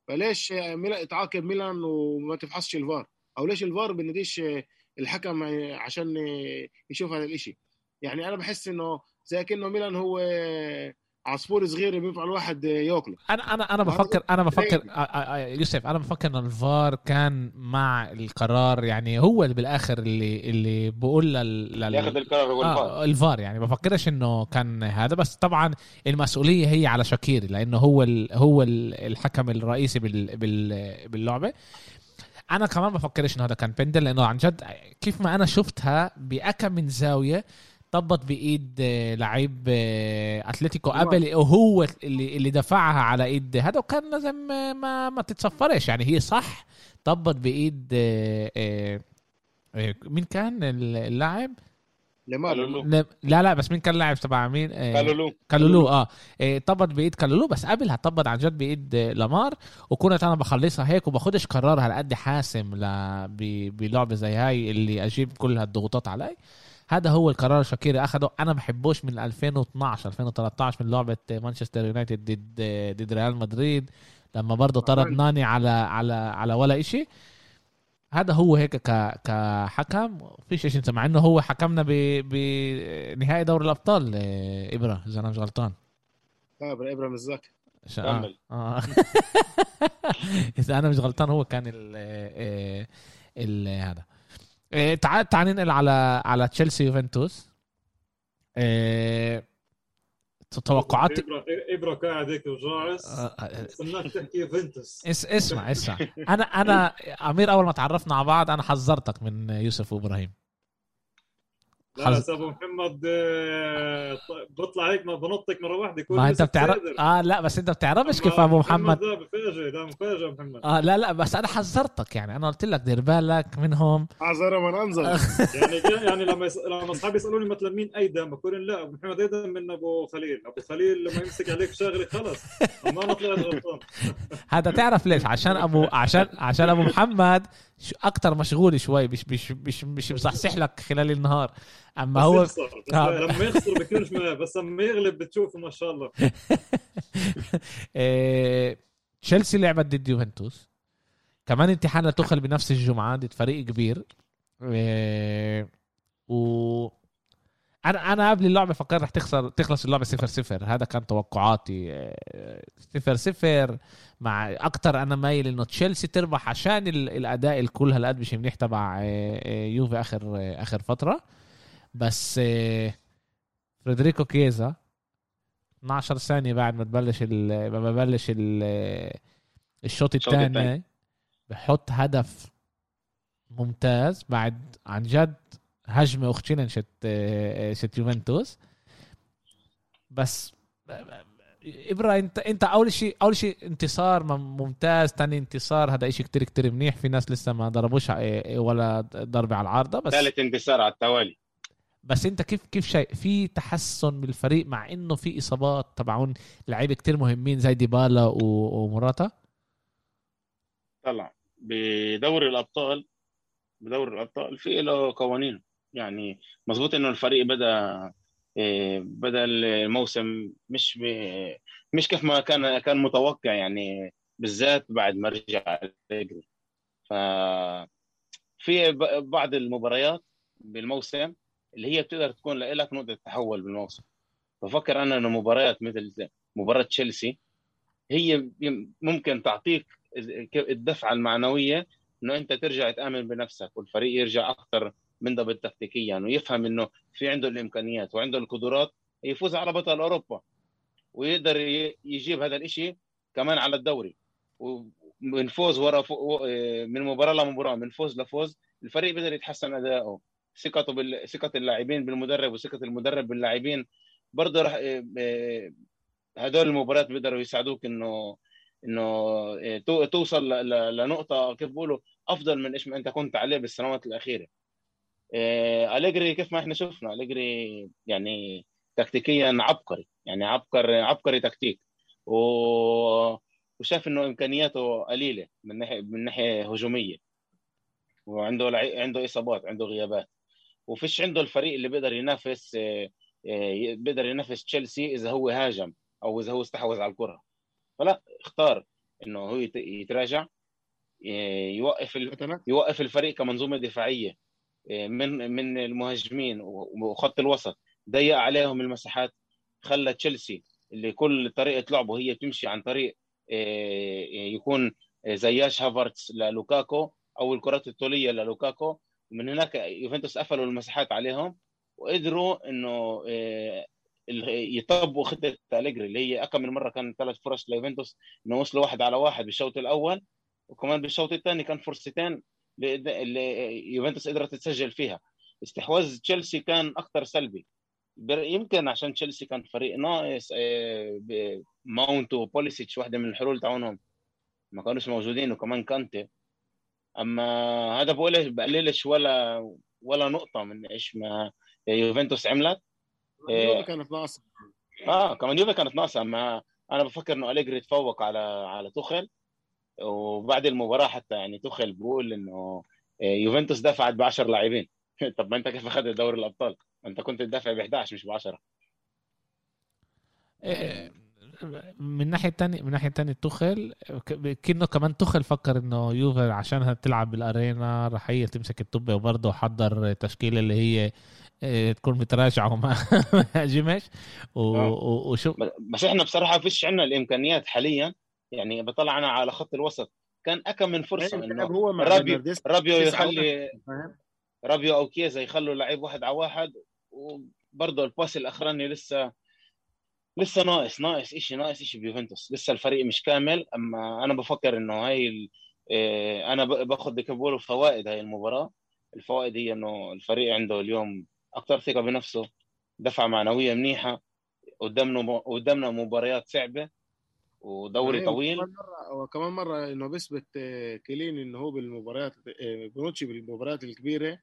فليش آه، تعاقب ميلان وما تفحصش الفار؟ أو ليش الفار بنديش آه، الحكم آه، عشان آه، يشوف هذا الإشي؟ يعني أنا بحس إنه زي كأنه ميلان هو آه، عصفور صغير بينفع الواحد ياكله. أنا أنا أنا بفكر أنا بفكر آه، آه، آه، يوسف أنا بفكر إن الفار كان مع القرار يعني هو اللي بالآخر اللي اللي بقول لل, لل... ياخذ القرار هو الفار. آه الفار يعني بفكرش إنه كان هذا. بس طبعا المسؤولية هي على شاكيري لأنه هو ال هو ال الحكم الرئيسي بال بال باللعبة. أنا كمان بفكرش إنه هذا كان بندل لأنه عن جد كيف ما أنا شفتها بأكم من زاوية طبط بإيد آه، لعيب آه، أتلتيكو نيمار. قبل وهو اللي اللي دفعها على إيد هذا وكان لازم ما ما تتصفرش. يعني هي صح طبط بإيد آه، مين كان اللاعب. لا لا بس مين كان لاعب تبع مين؟ كالولو. كالولو آه طبت بإيد كالولو بس قبلها طبت عن جد بإيد لامار. وكنت أنا بخلصها هيك وباخدش قرار هالقد حاسم ل... ب... بلعبه زي هاي اللي أجيب كل هالضغوطات علي. هذا هو القرار شاكيري أخده أنا بحبوش من 2012 2013 من لعبة مانشستر يونايتد ضد ضد ريال مدريد لما برضه طرد. ناني على على على ولا إشي هذا هو هيك ك كحكم فيش شيء مع إنه هو حكمنا ب... بنهائي دوري الأبطال آه، إبرة إذا أنا مش غلطان لا إبراهيم الزاك ش- آه. كمل. آه. إذا أنا مش غلطان هو كان ال ال, ال... هذا إيه، تعال تعال ننقل على على تشيلسي يوفنتوس. إيه، توقعاتي ابره ابره قاعد هيك وجاعس آه، آه، استناك تحكي يوفنتوس. اس اسمع اسمع. أنا أنا أمير أول ما تعرفنا على بعض أنا حذرتك من يوسف وإبراهيم. لا ابو محمد آه، بطلع هيك ما بنطك مرة واحدة يكون ما انت بتعرف. آه لا بس انت بتعرفش كيف أبو محمد ده مفاجئ ده مفاجئ محمد. آه لا لا بس أنا حذرتك يعني. أنا قلت لك دير بالك منهم. اعذر من انظر يعني يعني لما يس... لما أصحابي يسألوني مثلا مين ايدم بقول لا أبو محمد ايدم من أبو خليل. أبو خليل لما يمسك عليك شغلة خلص اما أنا طلعت غلطان. هذا تعرف ليش؟ عشان ابو عشان عشان أبو محمد أكتر مشغول شوي مش مش مش مش مصحصح لك خلال النهار. أما هو بس آه. لما يخسر بكونش بس لما يغلب بتشوفه ما شاء الله. إيه، تشيلسي لعبت ضد يوفنتوس. كمان امتحان لتوخل بنفس الجمعة ضد فريق كبير. إيه، و أنا أنا قبل اللعبة فكرت رح تخسر تخلص اللعبة 0 0 هذا كان توقعاتي. 0 0 مع أكتر أنا مايل إنه تشيلسي تربح عشان ال- الأداء الكل هالقد مش منيح تبع آه، آه، يوفي آخر آه، آخر فترة. بس آه، فريدريكو كيزا 12 ثانية بعد ما تبلش ال- ما ببلش ال- الشوط الثاني. بحط هدف ممتاز بعد عن جد هجمة اختشلن شت آه، شت يوفنتوس. بس ابرا انت أنت أول شيء أول شيء انتصار مم- ممتاز. تاني انتصار هذا شيء كتير كتير منيح. في ناس لسه ما ضربوش ع- ولا ضربة على العارضة. بس ثالث انتصار على التوالي. بس أنت كيف كيف شايف؟ في تحسن بالفريق مع إنه في إصابات تبعون لعيبة كتير مهمين زي ديبالا ومراتا طلع بدوري الأبطال بدوري الأبطال في له قوانين. يعني مظبوط إنه الفريق بدأ إيه، بدأ الموسم مش ب... مش كيف ما كان كان متوقع يعني بالذات بعد ما رجع أليجري. ف في بعض المباريات بالموسم اللي هي بتقدر تكون لك نقطة تحول بالموسم. بفكر أنا إنه مباريات مثل مباراة تشيلسي هي ممكن تعطيك الدفعة المعنوية إنه أنت ترجع تآمن بنفسك والفريق يرجع أكثر منضبط تكتيكيا ويفهم إنه في عنده الإمكانيات وعنده القدرات يفوز على بطل أوروبا ويقدر يجيب هذا الإشي كمان على الدوري. ومن فوز ورا فو من مباراة لمباراة من فوز لفوز الفريق بيقدر يتحسن اداؤه ثقته بال... ثقة اللاعبين بالمدرب وثقة المدرب باللاعبين. برضه رح آه، هدول المباريات بيقدروا يساعدوك إنه إنه آه، تو- توصل لنقطة كيف بقولوا أفضل من إيش ما أنت كنت عليه بالسنوات الأخيرة. آه، أليجري كيف ما إحنا شفنا أليجري يعني تكتيكيا عبقري يعني عبقري عبقري تكتيك. و... وشاف إنه إمكانياته قليلة من ناحية من ناحية هجومية. وعنده لعي... عنده إصابات عنده غيابات. وفيش عنده الفريق اللي بيقدر ينافس آه، آه، بيقدر ينافس تشيلسي إذا هو هاجم أو إذا هو استحوذ على الكرة. فلا اختار إنه هو يت- يتراجع يوقف ال... يوقف الفريق كمنظومة دفاعية. من من المهاجمين وخط الوسط ضيق عليهم المساحات خلى تشيلسي اللي كل طريقة لعبه هي بتمشي عن طريق إيه، يكون زياش هافرتس للوكاكو أو الكرات الطولية للوكاكو. ومن هناك يوفنتوس قفلوا المساحات عليهم وقدروا إنه يطبقوا خطة أليجري اللي هي اكم من مرة كان ثلاث فرص ليوفنتوس إنه وصلوا واحد على واحد بالشوط الأول وكمان بالشوط الثاني كان فرصتين اللي- يوفنتوس قدرت تسجل فيها. استحواذ تشيلسي كان أكثر سلبي. يمكن عشان تشيلسي كان فريق ناقص آه، ماونت وبوليسيتش واحدة من الحلول تاعونهم. ما كانوش موجودين وكمان كانتي أما هذا بقولش بقللش ولا ولا نقطة من إيش ما يوفنتوس عملت. اليوفي كانت ناقصة. آه كمان يوفي كانت ناقصة. أما أنا بفكر إنه أليجري تفوق على على توخل وبعد المباراة حتى يعني توخل بيقول إنه آه، يوفنتوس دفعت ب 10 لاعبين طب ما أنت كيف أخذت دوري الأبطال؟ أنت كنت تدافع ب 11 مش ب 10 إيه، من ناحية تانية من ناحية تانية تخل كأنه كمان توخل فكر إنه يوفي عشانها تلعب بال arena رح هي تمسك الطبة وبرضه حضر تشكيلة اللي هي إيه، تكون متراجعه وما ما هاجمش آه. وشو بس إحنا بصراحة فيش عندنا الإمكانيات حاليا يعني بطلع أنا على خط الوسط. كان أكم من فرصة يعني إنه هو رابيو رابيو يخلي؟ رابيو أو كيزا يخلوا لعيب واحد على واحد وبرضه ال pass الأخراني لسه لسه ناقص ناقص شيء ناقص شيء بيوفنتوس لسه الفريق مش كامل. أما أنا بفكر إنه هاي ال... إيه، أنا باخذ بكبوله فوائد هاي المباراة. الفوائد هي إنه الفريق عنده اليوم أكثر ثقة بنفسه دفعة معنوية منيحة قدامنا قدامنا مباريات صعبة. ودوري يعني طويل. كمان مرة وكمان مرة إنه بيثبت آه، كيلين إنه هو بالمباريات آه، بونوتشي بالمباريات الكبيرة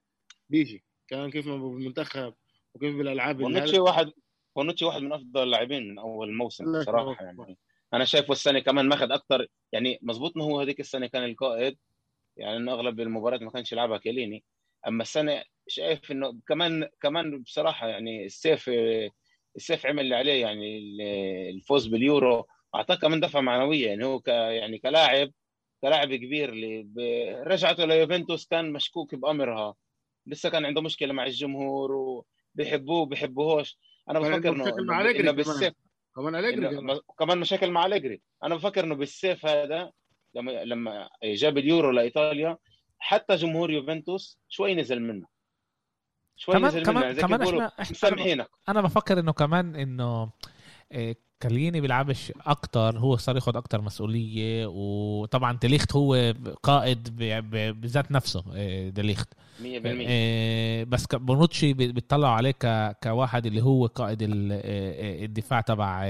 بيجي. كان كيف ما بالمنتخب وكيف بالألعاب بونوتشي واحد بونوتشي واحد من أفضل اللاعبين من أول موسم هو- يعني. أنا شايفه السنة كمان ماخذ أكثر يعني مزبوط إنه هو هذيك السنة كان القائد يعني إنه أغلب المباريات ما كانش يلعبها كيليني. أما السنة شايف إنه كمان كمان بصراحة يعني السيف السيف عمل اللي عليه يعني الفوز باليورو. اعطاه كمان دفعة معنوية يعني هو ك يعني كلاعب كلاعب كبير اللي ب- رجعته ليوفنتوس كان مشكوك بأمرها. لسه كان عنده مشكلة مع الجمهور وبيحبوه بيحبوهوش. أنا بفكر إنه مشاكل مع إنه أليجري إنه كمان. بالسيف كمان أليجري كمان. إنه كمان مشاكل مع أليجري. أنا بفكر إنه بالسيف هذا لما لما جاب اليورو لإيطاليا حتى جمهور يوفنتوس شوي نزل منه. شوي كمان نزل منه. كمان يعني زي كمان بيقولوا إحنا إحنا مسامحينك أنا بفكر إنه كمان إنه كاليني بيلعبش أكتر هو صار ياخد أكتر مسؤولية وطبعا ديليخت هو قائد ب- ب- بذات نفسه إيه، ديليخت. 100% إيه، بس بونوتشي بي- بيطلعوا عليه ك- كواحد اللي هو قائد ال- إيه، الدفاع تبع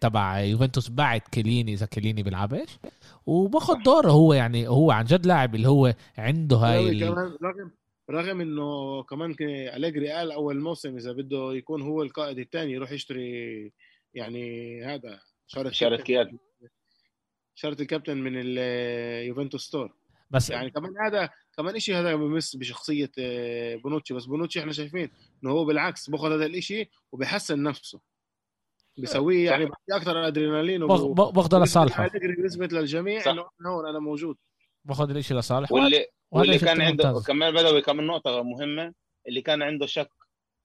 تبع يوفنتوس بعد كيليني إذا كيليني بيلعبش. وباخد. دوره هو يعني هو عن جد لاعب اللي هو عنده هاي رغم رغم إنه كمان أليجري قال أول موسم إذا بده يكون هو القائد الثاني يروح يشتري يعني هذا شارة شارة قياد شارة الكابتن من اليوفنتوس store. بس يعني كمان هذا كمان شيء هذا بمس بشخصية آه، بونوتشي. بس بونوتشي إحنا شايفين إنه هو بالعكس باخذ هذا الإشي وبيحسن نفسه. بيسويه. يعني أكثر أدرينالين باخ- وب- باخ- باخده لصالحه. بيثبت للجميع صح. إنه أنا هون أنا موجود. باخد الإشي لصالحه. واللي واللي كان عنده ممتاز. كمان بدوي كمان نقطة مهمة اللي كان عنده شك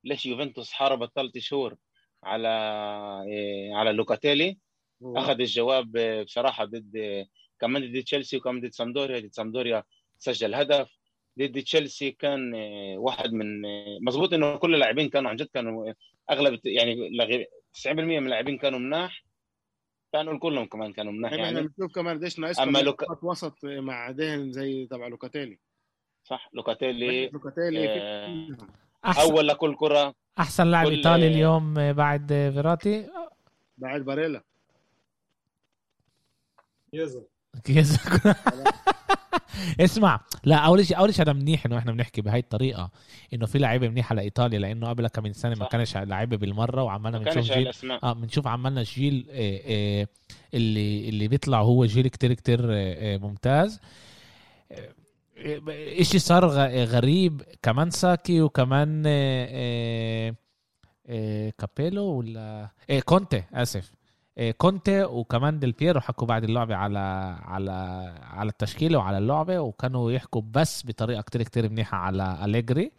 ليش يوفنتوس حاربت ثلاث شهور؟ على إيه، على لوكاتيلي. أخذ الجواب آه، بصراحة ضد آه، كمان ضد تشيلسي وكمان ضد سامبدوريا. ضد سامبدوريا سجل هدف. ضد تشيلسي كان آه، واحد من مظبوط إنه كل اللاعبين كانوا عن جد كانوا أغلب يعني لغي- 90% من اللاعبين كانوا مناح. كانوا كلهم كمان كانوا مناح يعني. إحنا بنشوف كمان قديش ناقص أما لوكا- خط وسط مع ذهن زي تبع لوكاتيلي. صح لوكاتيلي لوكاتيلي آه، أول لكل كرة. أحسن لاعب إيطالي اليوم بعد فيراتي. بعد باريلا. يزن كييزا. اسمع لا أول شيء أول شيء هذا منيح إنه إحنا بنحكي بهاي الطريقة إنه في لعيبة منيحة لإيطاليا لأنه قبل كم من سنة ما. كانش لعيبة بالمرة وعمالنا ما بنشوف جيل آه بنشوف عمالنا جيل آه، آه، اللي اللي بيطلع هو جيل كتير كتير آه، ممتاز. اشي صار غريب؟ كمان ساكي وكمان آه، آه، آه، كابيلو ولا؟ كونتي آسف. كونتي وكمان ديل بييرو حكوا بعد اللعبة على على على التشكيلة وعلى اللعبة وكانوا يحكوا بس بطريقة كتير كتير منيحة على أليجري.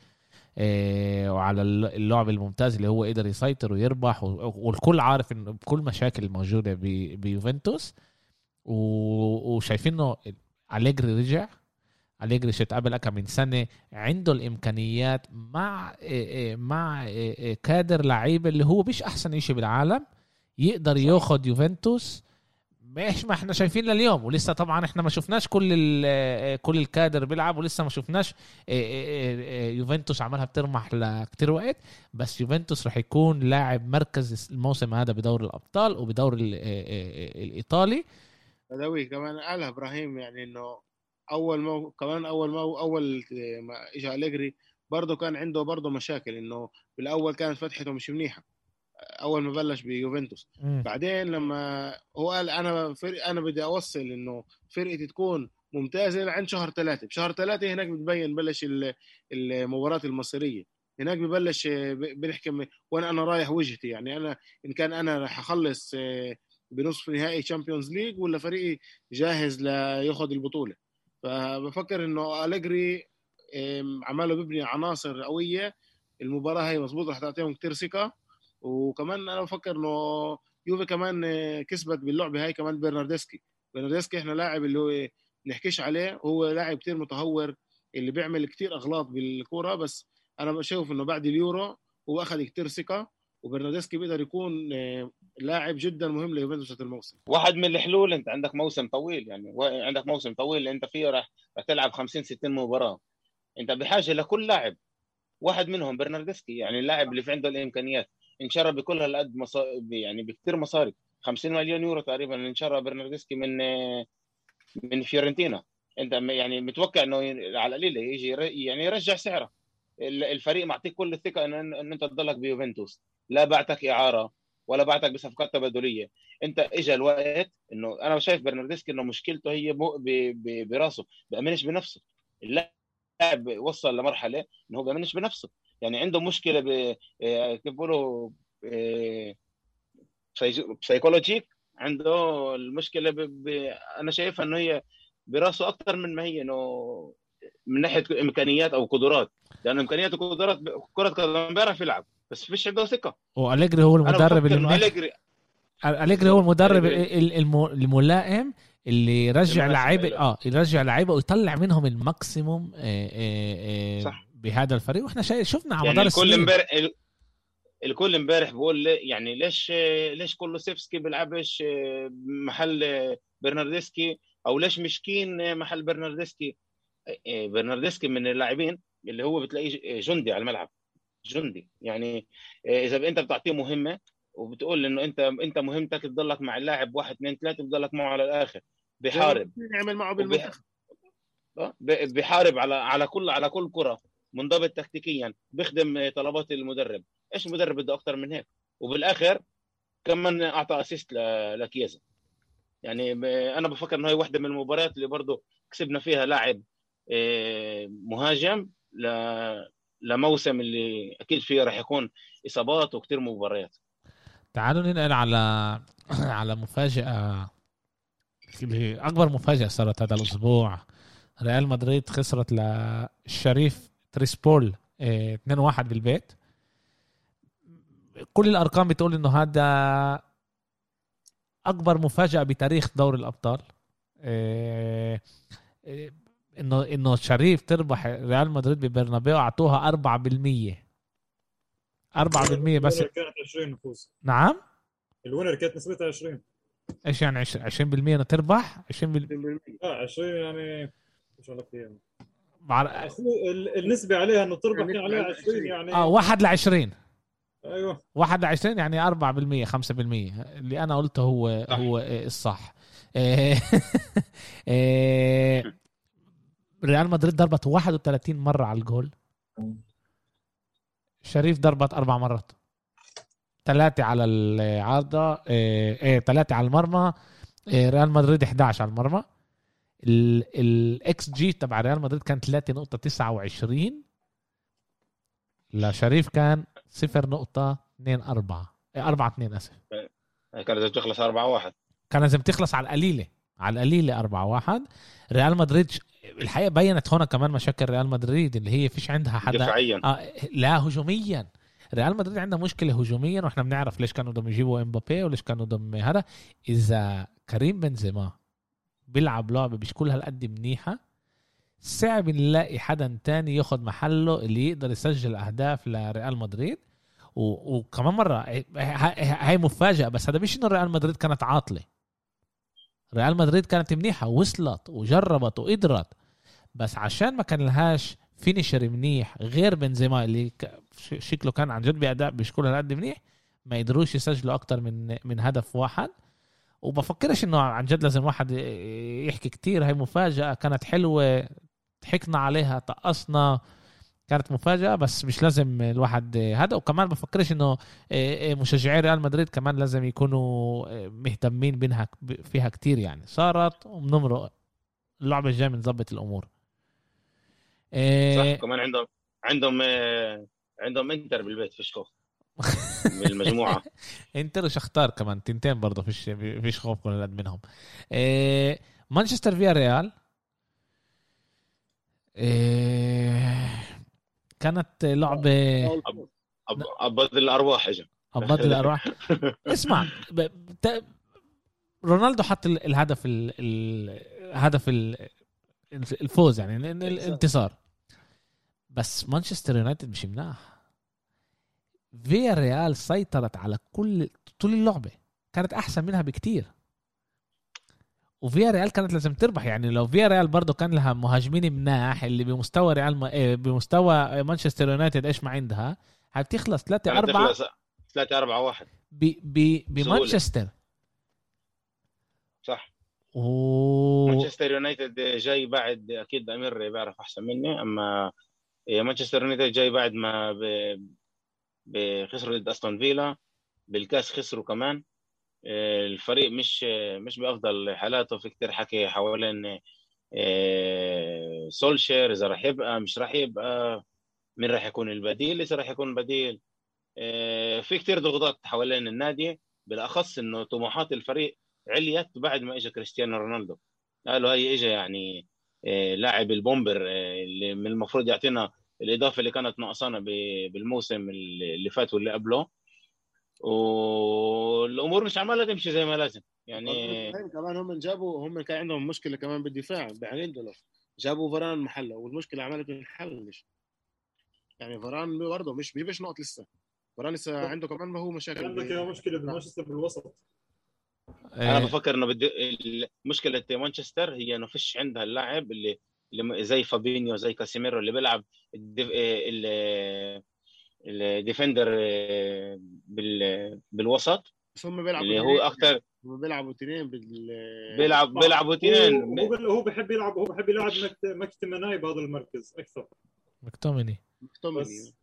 وعلى اللعب الممتاز اللي هو قدر يسيطر ويربح والكل عارف انه بكل مشاكل الموجودة ب- بيوفنتوس. وشايفين إنه أليجري رجع. أليجري قبل كم من سنة عنده الإمكانيات مع آه، آه، مع آه، كادر لعيبه اللي هو مش أحسن إشي بالعالم يقدر ياخد يوفنتوس. مش ما إحنا شايفين لليوم ولسه طبعا إحنا ما شفناش كل كل الكادر بيلعب ولسه ما شفناش يوفنتوس عملها بترمح لكتير وقت بس يوفنتوس رح يكون لاعب مركز الموسم هذا بدور الأبطال وبدور ال- الإيطالي. بدوي كمان قالها إبراهيم يعني إنه أول ما كمان أول ما أول ما اجى أليجري برضه كان عنده برضه مشاكل إنه بالأول كانت فتحته مش منيحة أول ما بلش بيوفنتوس. بعدين لما هو قال أنا فرق أنا بدي أوصل إنه فرقتي تكون ممتازة لعند شهر ثلاثة بشهر ثلاثة هناك بتبين بلش ال- المباراة المصيرية. هناك ببلش آه، ب- بنحكي م- وأنا أنا رايح وجهتي يعني أنا إن كان أنا رح أخلص آه، بنصف نهائي Champions League ولا فريقي جاهز لياخذ البطولة. فبفكر إنه أليجري آم، عماله بيبني عناصر قوية. المباراة هي مظبوط رح تعطيهم كتير ثقة. وكمان أنا بفكر إنه يوفي كمان آه، كسبت باللعبة هاي كمان برنارديسكي. برنارديسكي إحنا لاعب اللي هو نحكيش عليه. هو لاعب كتير متهور اللي بيعمل كتير أغلاط بالكورة. بس أنا بشوف إنه بعد اليورو هو أخذ كتير ثقة. وبرناردسكي بيقدر يكون آه، لاعب جدا مهم ليوفنتوس الموسم. واحد من الحلول انت عندك موسم طويل يعني عندك موسم طويل انت فيه راح راح تلعب 50 60 مباراة. انت بحاجة لكل لاعب. واحد منهم برناردسكي يعني اللاعب اللي في عنده الإمكانيات. انشرى بكل هالقد مصا... يعني بكثير مصاري. 50 مليون يورو تقريبا انشرى برناردسكي من من فيورنتينا. انت يعني متوقع إنه على القليل يجي يعني يرجع سعره. ال- الفريق معطيك كل الثقة إن أنت تضلك بيوفنتوس. لا بعتك إعارة ولا بعتك بصفقات تبادلية. أنت اجى الوقت إنه أنا شايف برناردسكي إنه مشكلته هي. براسه بامنش بنفسه. اللاعب وصل لمرحلة إنه هو بامنش بنفسه. يعني عنده مشكلة ب... آه، كيف بيقولوا آه، بسي- بسيكولوجيك عنده المشكلة ب... ب... أنا شايفها إنه هي براسه أكثر من ما هي إنه من ناحية إمكانيات أو قدرات. لأنه إمكانيات وقدرات كرة قدم بيعرف يلعب بس فيش عنده ثقة. وأليجري هو المدرب اللي أليجري أليجري هو المدرب الملائم اللي يرجع لعيبه. آه يرجع لعيبة ويطلع منهم الماكسيموم آه، آه، آه، صح. بهذا الفريق. وإحنا شفنا على يعني مدار الكل السنين. امبارح ال- الكل امبارح بيقول لي يعني ليش ليش كولوسيفسكي بيلعبش محل برناردسكي؟ أو ليش مشكين محل برناردسكي؟ برناردسكي من اللاعبين اللي هو بتلاقيه جندي على الملعب. جندي. يعني إذا أنت بتعطيه مهمة وبتقول إنه أنت أنت مهمتك تضلك مع اللاعب واحد اثنين ثلاثة بتضلك معه على الآخر. بيحارب. يعمل معه بالمنتخب. آه، ب- بيحارب على على كل على كل كرة منضبط تكتيكيا بيخدم طلبات المدرب. إيش المدرب بده أكثر من هيك؟ وبالآخر كمان أعطى اسيست لكيزا يعني أنا بفكر إنه هي واحدة من المباريات اللي برضه كسبنا فيها لاعب آه، مهاجم ل- لموسم اللي أكيد فيه راح يكون إصابات وكثير مباريات. تعالوا ننقل على على مفاجأة اللي أكبر مفاجأة صارت هذا الأسبوع. ريال مدريد خسرت للشريف تيراسبول آه، 2-1 بالبيت. كل الأرقام بتقول إنه هذا أكبر مفاجأة بتاريخ دوري الأبطال. آه، آه، إنه إنه شريف تربح ريال مدريد ببرنابيو أعطوها 4% 4% بس. ال Winner كانت 20 نفوس. نعم؟ ال Winner كانت نسبتها 20 إيش يعني 20% إنه تربح؟ 20% آه 20 يعني إيش أقول لك إياها؟ مع... أخوي، ال- النسبة عليها إنه تربح النسبة كان عليها على 20 يعني. آه 1 ل 20 أيوه 1 ل 20 يعني 4% 5% اللي أنا قلته هو صح. هو آه، الصح. آه، آه، ريال مدريد ضربت 31 مرة على الجول. شريف ضربت أربع مرات. ثلاثة على العارضة إيه ثلاثة على المرمى إيه ريال مدريد 11 على المرمى. الاكس جي تبع ريال مدريد كان 3.29 لشريف كان 0.24 4 2 آسف. كانت لازم تخلص 4 1 كان لازم تخلص على القليلة على القليلة 4 1 ريال مدريد الحقيقة بينت هون كمان مشاكل ريال مدريد اللي هي فيش عندها حدا. دفاعيا. آه لا هجوميا. ريال مدريد عندها مشكلة هجوميا وإحنا بنعرف ليش كانوا بدهم يجيبوا إمبابي وليش كانوا بدهم هذا. إذا كريم بنزيما بيلعب لعبة مش كل هالقد منيحة صعب نلاقي حدا تاني ياخد محله اللي يقدر يسجل أهداف لريال مدريد. و... وكمان مرة هاي مفاجأة بس هذا مش إنه ريال مدريد كانت عاطلة. ريال مدريد كانت منيحة وصلت وجربت وقدرت. بس عشان ما كان لهاش فينيشر منيح غير بنزيما اللي شكله كان عن جد بأداء مش كل هالقد منيح ما يقدروش يسجلوا أكتر من من هدف واحد. وبفكرش إنه عن جد لازم واحد يحكي كتير. هاي مفاجأة كانت حلوة ضحكنا عليها طقصنا كانت مفاجأة بس مش لازم الواحد هذا. وكمان بفكرش إنه آه، مشجعي ريال مدريد كمان لازم يكونوا آه، مهتمين بينها فيها كتير يعني. صارت وبنمرق اللعبة الجاية بنظبط الأمور. صح كمان عندهم عندهم عندهم إنتر بالبيت فيش خوف بالمجموعة. إنتر وشختار كمان تنتين برضه فيش فيش خوف كل قد منهم. إيه مانشستر فيا ريال. إيه كانت لعبه ابض الأرواح اجى ابض الأرواح. اسمع رونالدو حط الهدف الهدف الفوز يعني الانتصار. بس مانشستر يونايتد مش مناح فيا ريال سيطرت على كل طول اللعبة. كانت أحسن منها بكتير. وفيا ريال كانت لازم تربح. يعني لو فيا ريال برضه كان لها مهاجمين مناح اللي بمستوى ريال ما... إيه، بمستوى مانشستر يونايتد إيش ما عندها هتخلص 3 4 3 4 1 ب... ب... بمانشستر. صح. مانشستر يونايتد جاي بعد أكيد أمير بيعرف أحسن مني أما إيه، مانشستر يونايتد جاي بعد ما ب... خسروا ضد أستون فيلا بالكاس خسروا كمان. آه، الفريق مش مش بأفضل حالاته في كتير حكي حوالين سولشير إذا راح يبقى مش راح يبقى مين راح يكون البديل؟ إذا راح يكون بديل. آه، في كتير ضغوطات حوالين النادي بالأخص إنه طموحات الفريق عليت بعد ما اجى كريستيانو رونالدو. قالوا هي اجى يعني لاعب ال bomber اللي من المفروض يعطينا الإضافة اللي كانت ناقصانا بالموسم اللي فات واللي قبله. والأمور مش عمالة تمشي زي ما لازم. يعني كمان هم جابوا هم كان عندهم مشكلة كمان بالدفاع بعين دولار جابوا فران محله والمشكلة عمالة تنحلش. يعني فران برضه مش بيجيبش نقط لسه. فران لسه عنده كمان ما هو مشاكل عندك مشكلة بمانشستر بالوسط. أنا بفكر انه بدي مشكلة مانشستر هي انه فيش عندها اللاعب اللي زي فابينيو زي كاسيميرو اللي بيلعب ال defender آه، بالوسط بس هم بيلعبوا اللي هو أكثر هم بيلعبوا اثنين بال بيلعب بيلعبوا اثنين. هو هو بيحب يلعب هو بيحب يلعب مكتمناي بهذا المركز أكثر. مكتومني مكتومني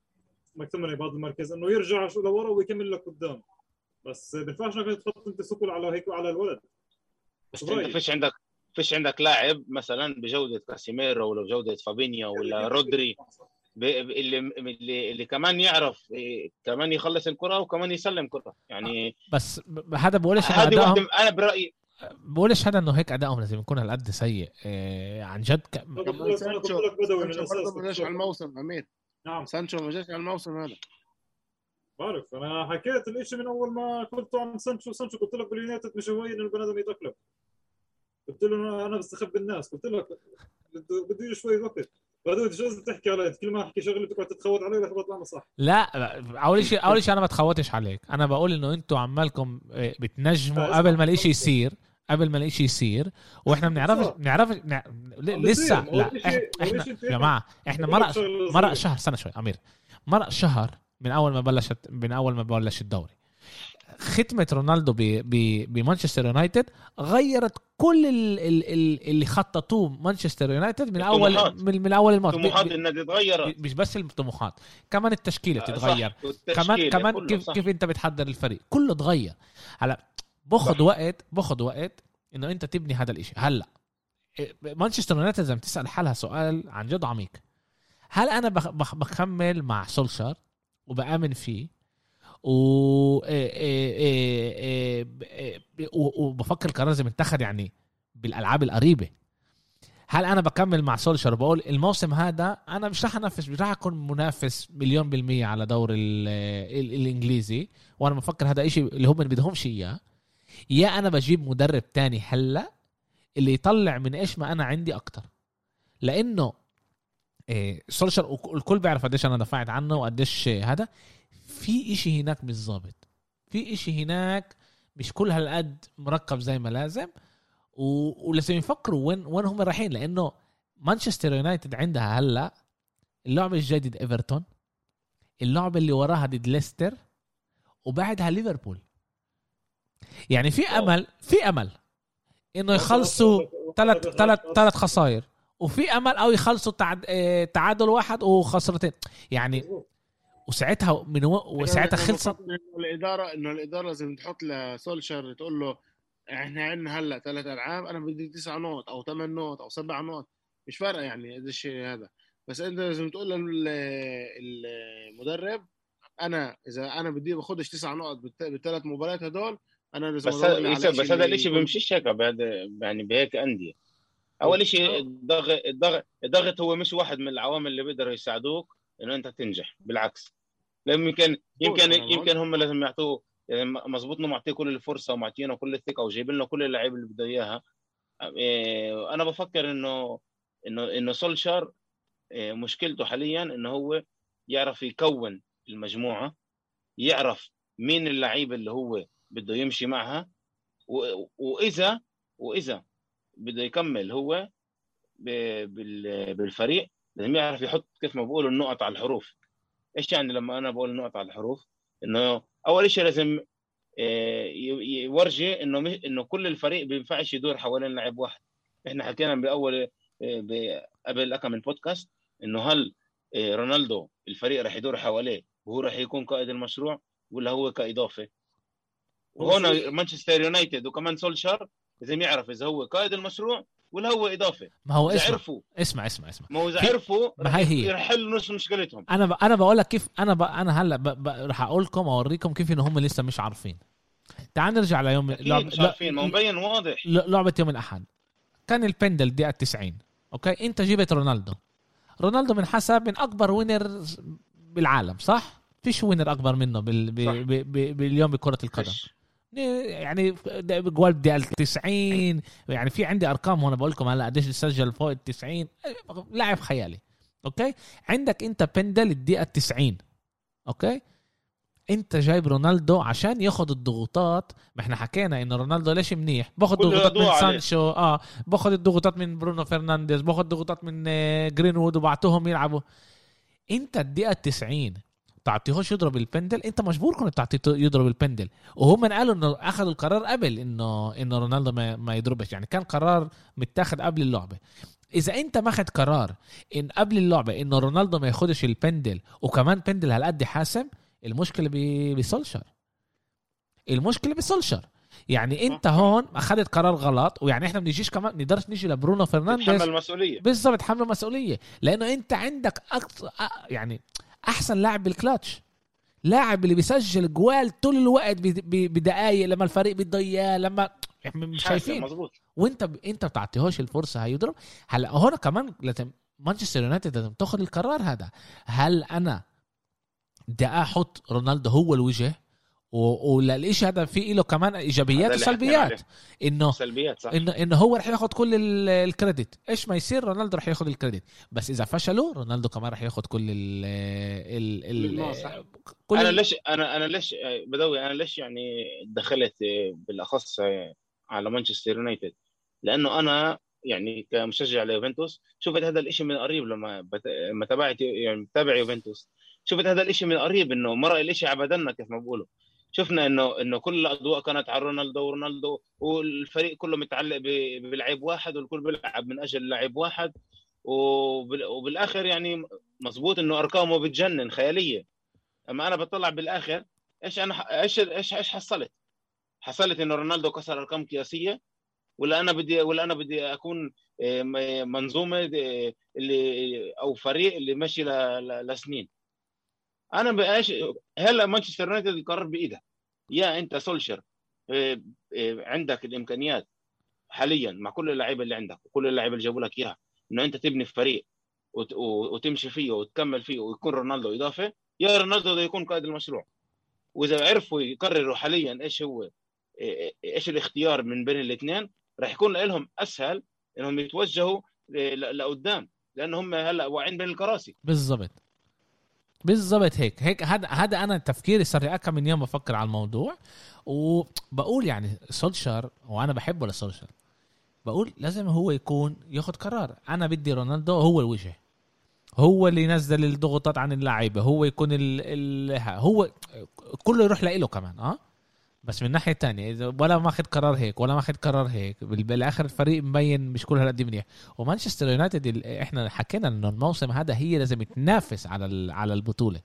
مكتومني بهذا المركز إنه يرجع شو لورا ويكمل لك بس بينفعش انك تحط انت سكل على هيك على الولد. بس انت فيش عندك فيش عندك لاعب مثلا بجودة كاسيميرو ولا بجودة فابينيو ولا رودري اللي اللي اللي كمان يعرف إيه، كمان يخلص الكرة وكمان يسلم كرة. يعني بس هذا بقولش هذه أنا برايي بقولش هذا إنه هيك أدائهم لازم يكون هالقد سيء. إيه عن جد ك... سانشو. ما جاش على الموسم أمير. نعم. سانشو ما جاش على الموسم هذا. بعرف أنا حكيت الإشي من أول ما قلت عن سانشو سانشو قلت لك باليونايتد مش هو البني آدم يتأقلم. قلت له أنا بستخبي الناس. قلت لك بدي شوي وقت. بعدين شو تحكي علي. كل ما أحكي شغلة تقعد تتخوت علي لك بطلع صح لا أول شيء أول شيء أنا ما تخوتش عليك. أنا بقول إنه أنتم عمالكم آه، بتنجموا قبل ما الإشي يصير قبل ما الإشي يصير. وإحنا بنعرفش بنعرف لسه لا إحنا يا جماعة إحنا مرق مرق شهر. استنى شوي أمير. مرق شهر من أول ما بلشت من أول ما بلش الدوري. ختمة رونالدو بمانشستر يونايتد غيرت كل اللي خططوه مانشستر يونايتد من اول من, من أول الموت طموحات النادي تغيرت مش بس الطموحات كمان التشكيلة آه، تتغير. كمان كمان كيف, كيف أنت بتحضر الفريق. كله تغير. هلا باخذ وقت باخذ وقت إنه أنت تبني هذا الإشي. هلا مانشستر يونايتد لازم تسال حالها سؤال عن جد عميق. هل أنا بكمل مع سولشار؟ وبآمن فيه. و إيه، إيه، إيه، وبفكر القرار لازم يتخذ يعني بالألعاب القريبة. هل أنا بكمل مع سولشر بقول الموسم هذا أنا مش راح أنافس مش راح أكون منافس مليون بالمية على دور ال ال الإنجليزي. وأنا بفكر هذا إشي اللي هم بدهمش إياه. يا أنا بجيب مدرب تاني هلأ اللي يطلع من إيش ما أنا عندي أكتر. لأنه إيه سولشر الكل بيعرف قديش أنا دفعت عنه وقديش هذا. في إشي هناك مش ظابط. في إشي هناك مش كل هالقد مركب زي ما لازم. و... ولازم يفكروا وين وين هم رايحين لأنه مانشستر يونايتد عندها هلا اللعبه الجاي ضد إيفرتون اللعبه اللي وراها ضد ليستر وبعدها ليفربول. يعني في امل في أمل إنه يخلصوا ثلاث ثلاث ثلاث خسائر. وفي امل أو يخلصوا تعد... آه، تعادل واحد وخسرتين. يعني. وساعتها من و... وساعتها خلصت. الإدارة إنه الإدارة لازم تحط لسولشر تقول له إحنا عندنا هلأ ثلاث ألعاب أنا بدي تسع نقط أو ثمان نقط أو سبع نقط. مش فارقة يعني قد الشيء هذا. بس أنت لازم تقول لل- المدرب أنا إذا أنا بدي باخدش تسع نقط بالثلاث مباريات هدول أنا لازم بس إشي بس هذا يكون- بيمشيش هيك يعني بهيك أندية. أول شيء الضغط الضغط الضغط هو مش واحد من العوامل اللي بيقدروا يساعدوك إنه أنت تنجح بالعكس. لأن يمكن يمكن يمكن هم لازم يعطوه يعني مظبوط إنه معطيه كل الفرصة ومعطينه كل الثقة وجايبين له كل اللعيبه اللي بده إياها. إيه، أنا بفكر إنه إنه إنه سولشار إيه، مشكلته حاليا إنه هو يعرف يكون المجموعة يعرف مين اللعيبه اللي هو بده يمشي معها وإذا وإذا بده يكمل هو بالفريق لازم يعرف يحط كيف ما بقولوا النقط على الحروف. إيش يعني لما أنا بقول النقط على الحروف؟ إنه أول شيء لازم آه، يورجي إنه إنه كل الفريق بينفعش يدور حوالين لاعب واحد. إحنا حكينا بأول آه، قبل كم من بودكاست إنه هل آه، رونالدو الفريق راح يدور حواليه وهو راح يكون قائد المشروع ولا هو كإضافة؟ وهنا مانشستر يونايتد وكمان سولشار لازم يعرف إذا هو قائد المشروع ولا هو إضافة. ما هو اسمع. عرفوا. اسمع اسمع اسمع. ما هو إذا عرفوا ما هي هي. رح يحلوا نص مشكلتهم. أنا ب... أنا بقول لك كيف أنا ب... أنا هلأ ب... ب... رح أقول لكم أوريكم كيف ان هم لسه مش عارفين. تعال نرجع ليوم لعب... مش عارفين ما هو مبين واضح. لعبة يوم الأحد. كان البندل دقيقة 90 okay؟ أنت جبت رونالدو. رونالدو من حسب من أكبر winner بالعالم صح؟ فيش winner أكبر منه بال... ب... ب... ب... باليوم بكرة القدم. فش. يعني جوال بدي 90 يعني في عندي أرقام هون بقول لكم هلا قديش سجل فوق ال 90 لاعب خيالي. okay؟ عندك أنت بندل الدقيقة 90 okay؟ أنت جايب رونالدو عشان ياخد الضغوطات. ما إحنا حكينا ان رونالدو ليش منيح؟ باخد ضغوطات من عليه. سانشو. آه. باخد الضغوطات من برونو فرنانديز. باخد ضغوطات من آه، جرينوود وبعتهم يلعبوا. أنت الدقيقة 90 تعطيهوش يضرب البندل انت مجبور كنت تعطيه يضرب البندل. وهم قالوا انه أخذوا القرار قبل إنه إنه رونالدو ما, ما يضربش. يعني كان قرار متاخد قبل اللعبة. إذا أنت ماخد قرار إن قبل اللعبة إنه رونالدو ما ياخدش البندل وكمان بندل هالقد حاسم المشكلة ب- بسولشر المشكلة بسولشر يعني أنت هون أخذت قرار غلط ويعني إحنا بنجيش كمان نقدرش نيجي لبرونو فرنانديز. تتحمل مسؤوليه بالضبط حمل مسؤوليه لأنه أنت عندك أكثر يعني أحسن لاعب بالكلاتش. لاعب اللي بيسجل جوال طول الوقت بدقائق لما الفريق اياه لما مش شايفين. وأنت ب... أنت بتعطيهوش الفرصة هيضرب. هلا هون كمان لازم مانشستر يونايتد لازم تاخذ القرار هذا. هل أنا بدي أحط رونالدو هو الوجه؟ و... وللشيء هذا في له كمان إيجابيات وسلبيات. إنه سلبيات صح. إنه إنه هو رح ياخذ كل ال- الكريدت. إيش ما يصير رونالدو رح ياخذ الكريدت. بس إذا فشلوا رونالدو كمان رح ياخذ كل ال ال. كل أنا ليش أنا أنا ليش بدوي أنا ليش يعني دخلت بالأخص على مانشستر يونايتد؟ لأنه أنا يعني كمشجع ليوفنتوس شفت هذا الإشي من قريب لما بت... لما تابعت يعني بتابع يوفنتوس. شفت هذا الإشي من قريب إنه مرق الإشي على بدننا كيف ما بقولوا. شفنا إنه إنه كل الأضواء كانت على رونالدو ورونالدو والفريق كله متعلق بلعيب واحد والكل بيلعب من أجل لاعب واحد. وبال... وبالآخر يعني مزبوط إنه أرقامه بتجنن خيالية. أما أنا بطلع بالآخر إيش أنا إيش إيش إيش حصلت؟ حصلت إنه رونالدو كسر أرقام قياسية ولا أنا بدي ولا أنا بدي أكون آه، منظومة آه، اللي أو فريق اللي ماشي لسنين. أنا بإيش هلأ مانشستر يونايتد القرار بايدك يا انت سولشر آه، آه، عندك الامكانيات حاليا مع كل اللعيبة اللي عندك وكل اللعيبة اللي جابوا لك إياها إنه أنت تبني فريق وتمشي فيه وتكمل فيه ويكون رونالدو إضافة يا رونالدو بده يكون قائد المشروع. وإذا عرفوا يقرروا حاليا إيش هو إيه- إيش الاختيار من بين الاثنين راح يكون لهم أسهل إنهم يتوجهوا لقدام لأن هم هلأ واعيين بين الكراسي. بالضبط. بالضبط هيك. هيك هذا هذا أنا تفكيري صار لي أكم من يوم بفكر على الموضوع. وبقول يعني سولشار وأنا بحبه لسولشار بقول لازم هو يكون ياخذ قرار. أنا بدي رونالدو هو الوجه. هو اللي ينزل الضغوطات عن اللعيبة. هو يكون ال... ال... هو كله يروح له كمان آه؟ بس من ناحية تانية إذا ولا ماخذ قرار هيك ولا ماخذ قرار هيك بال- بالآخر الفريق مبين مش كل هالقد منيح. ومانشستر يونايتد إحنا حكينا إنه الموسم هذا هي لازم تنافس على على البطولة.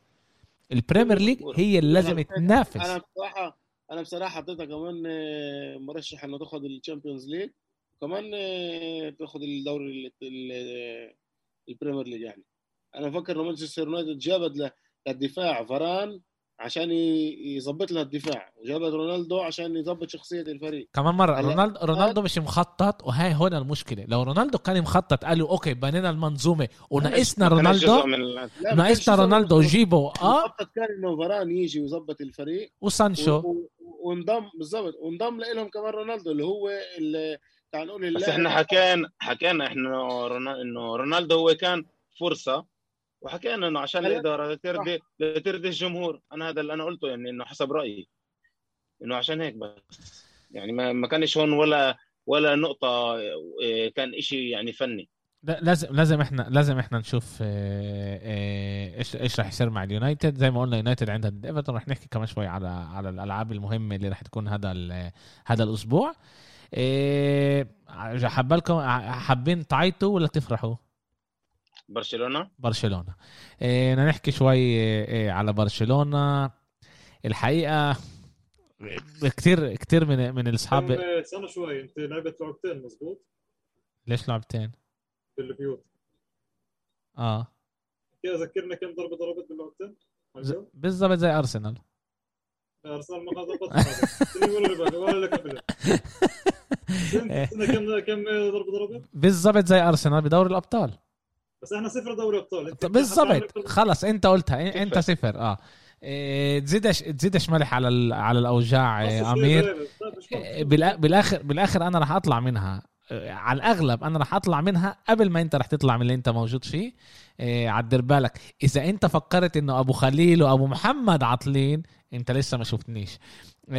البريمير ليج هي اللي لازم أنا تنافس بصراحه أنا بصراحة حطيتها كمان آه، مرشح إنه تاخذ الشامبيونز ليج وكمان آه، تاخذ الدوري ال- ال- البريمير ليج يعني. أنا بفكر إنه مانشستر يونايتد جابت للدفاع فران عشان يظبط لها الدفاع. وجابت رونالدو عشان يظبط شخصية الفريق. كمان مرة هلا- رونالدو رونالدو مش مخطط وهاي هون المشكلة. لو رونالدو كان مخطط قالوا okay بنينا المنظومة وناقصنا رونالدو ناقصنا رونالدو. جيبه آه؟ المخطط كان إنه فران يجي ويظبط الفريق. وسانشو. و- و- وانضم بالضبط وانضم لهم كمان رونالدو اللي هو اللي تعال نقول بس إحنا حكينا حكينا إحنا رونا- إنه رونالدو هو كان فرصة وحكينا إنه عشان. الاداره ترضي ترضي الجمهور. أنا هذا اللي أنا قلته يعني إنه حسب رأيي. إنه عشان هيك بس. يعني ما, ما كانش هون ولا ولا نقطة إيه، كان إشي يعني فني. لا لازم لازم إحنا لازم إحنا نشوف آه، آه، إيش إيش راح يصير مع اليونايتد. زي ما قلنا يونايتد عندها ضد إيفرتون. رح نحكي كمان شوي على على الألعاب المهمة اللي رح تكون هذا ال- هذا الأسبوع. آه، حبالكم حابين تعيطوا ولا تفرحوا؟ برشلونة؟ برشلونة. بدنا نحكي شوي آه، آه، على برشلونة. الحقيقة كثير كثير من من الاصحاب سنه شوي أنت لعبت لعبتين مزبوط ليش لعبتين؟ بالبيوت آه. كذا ذكرنا كم ضربة ضربت باللعبتين؟ بالضبط زي أرسنال. أرسنال ما هذا. ولا اللي بعده؟ ولا اللي قبله. سنة سنة كم كم ضربة ضربت بالضبط زي أرسنال بدوري الأبطال. بس إحنا صفر دوري أبطال. بالضبط. خلص انت قلتها. صفر. انت صفر. آه. إيه، تزيدش تزيدش ملح على ال- على الأوجاع إيه، أمير. إيه، بالاخر بالآخر أنا راح أطلع منها. على الأغلب أنا راح أطلع منها قبل ما أنت راح تطلع من اللي أنت موجود فيه. عدر بالك إذا أنت فكرت إنه أبو خليل وأبو محمد عاطلين أنت لسه ما شفتنيش.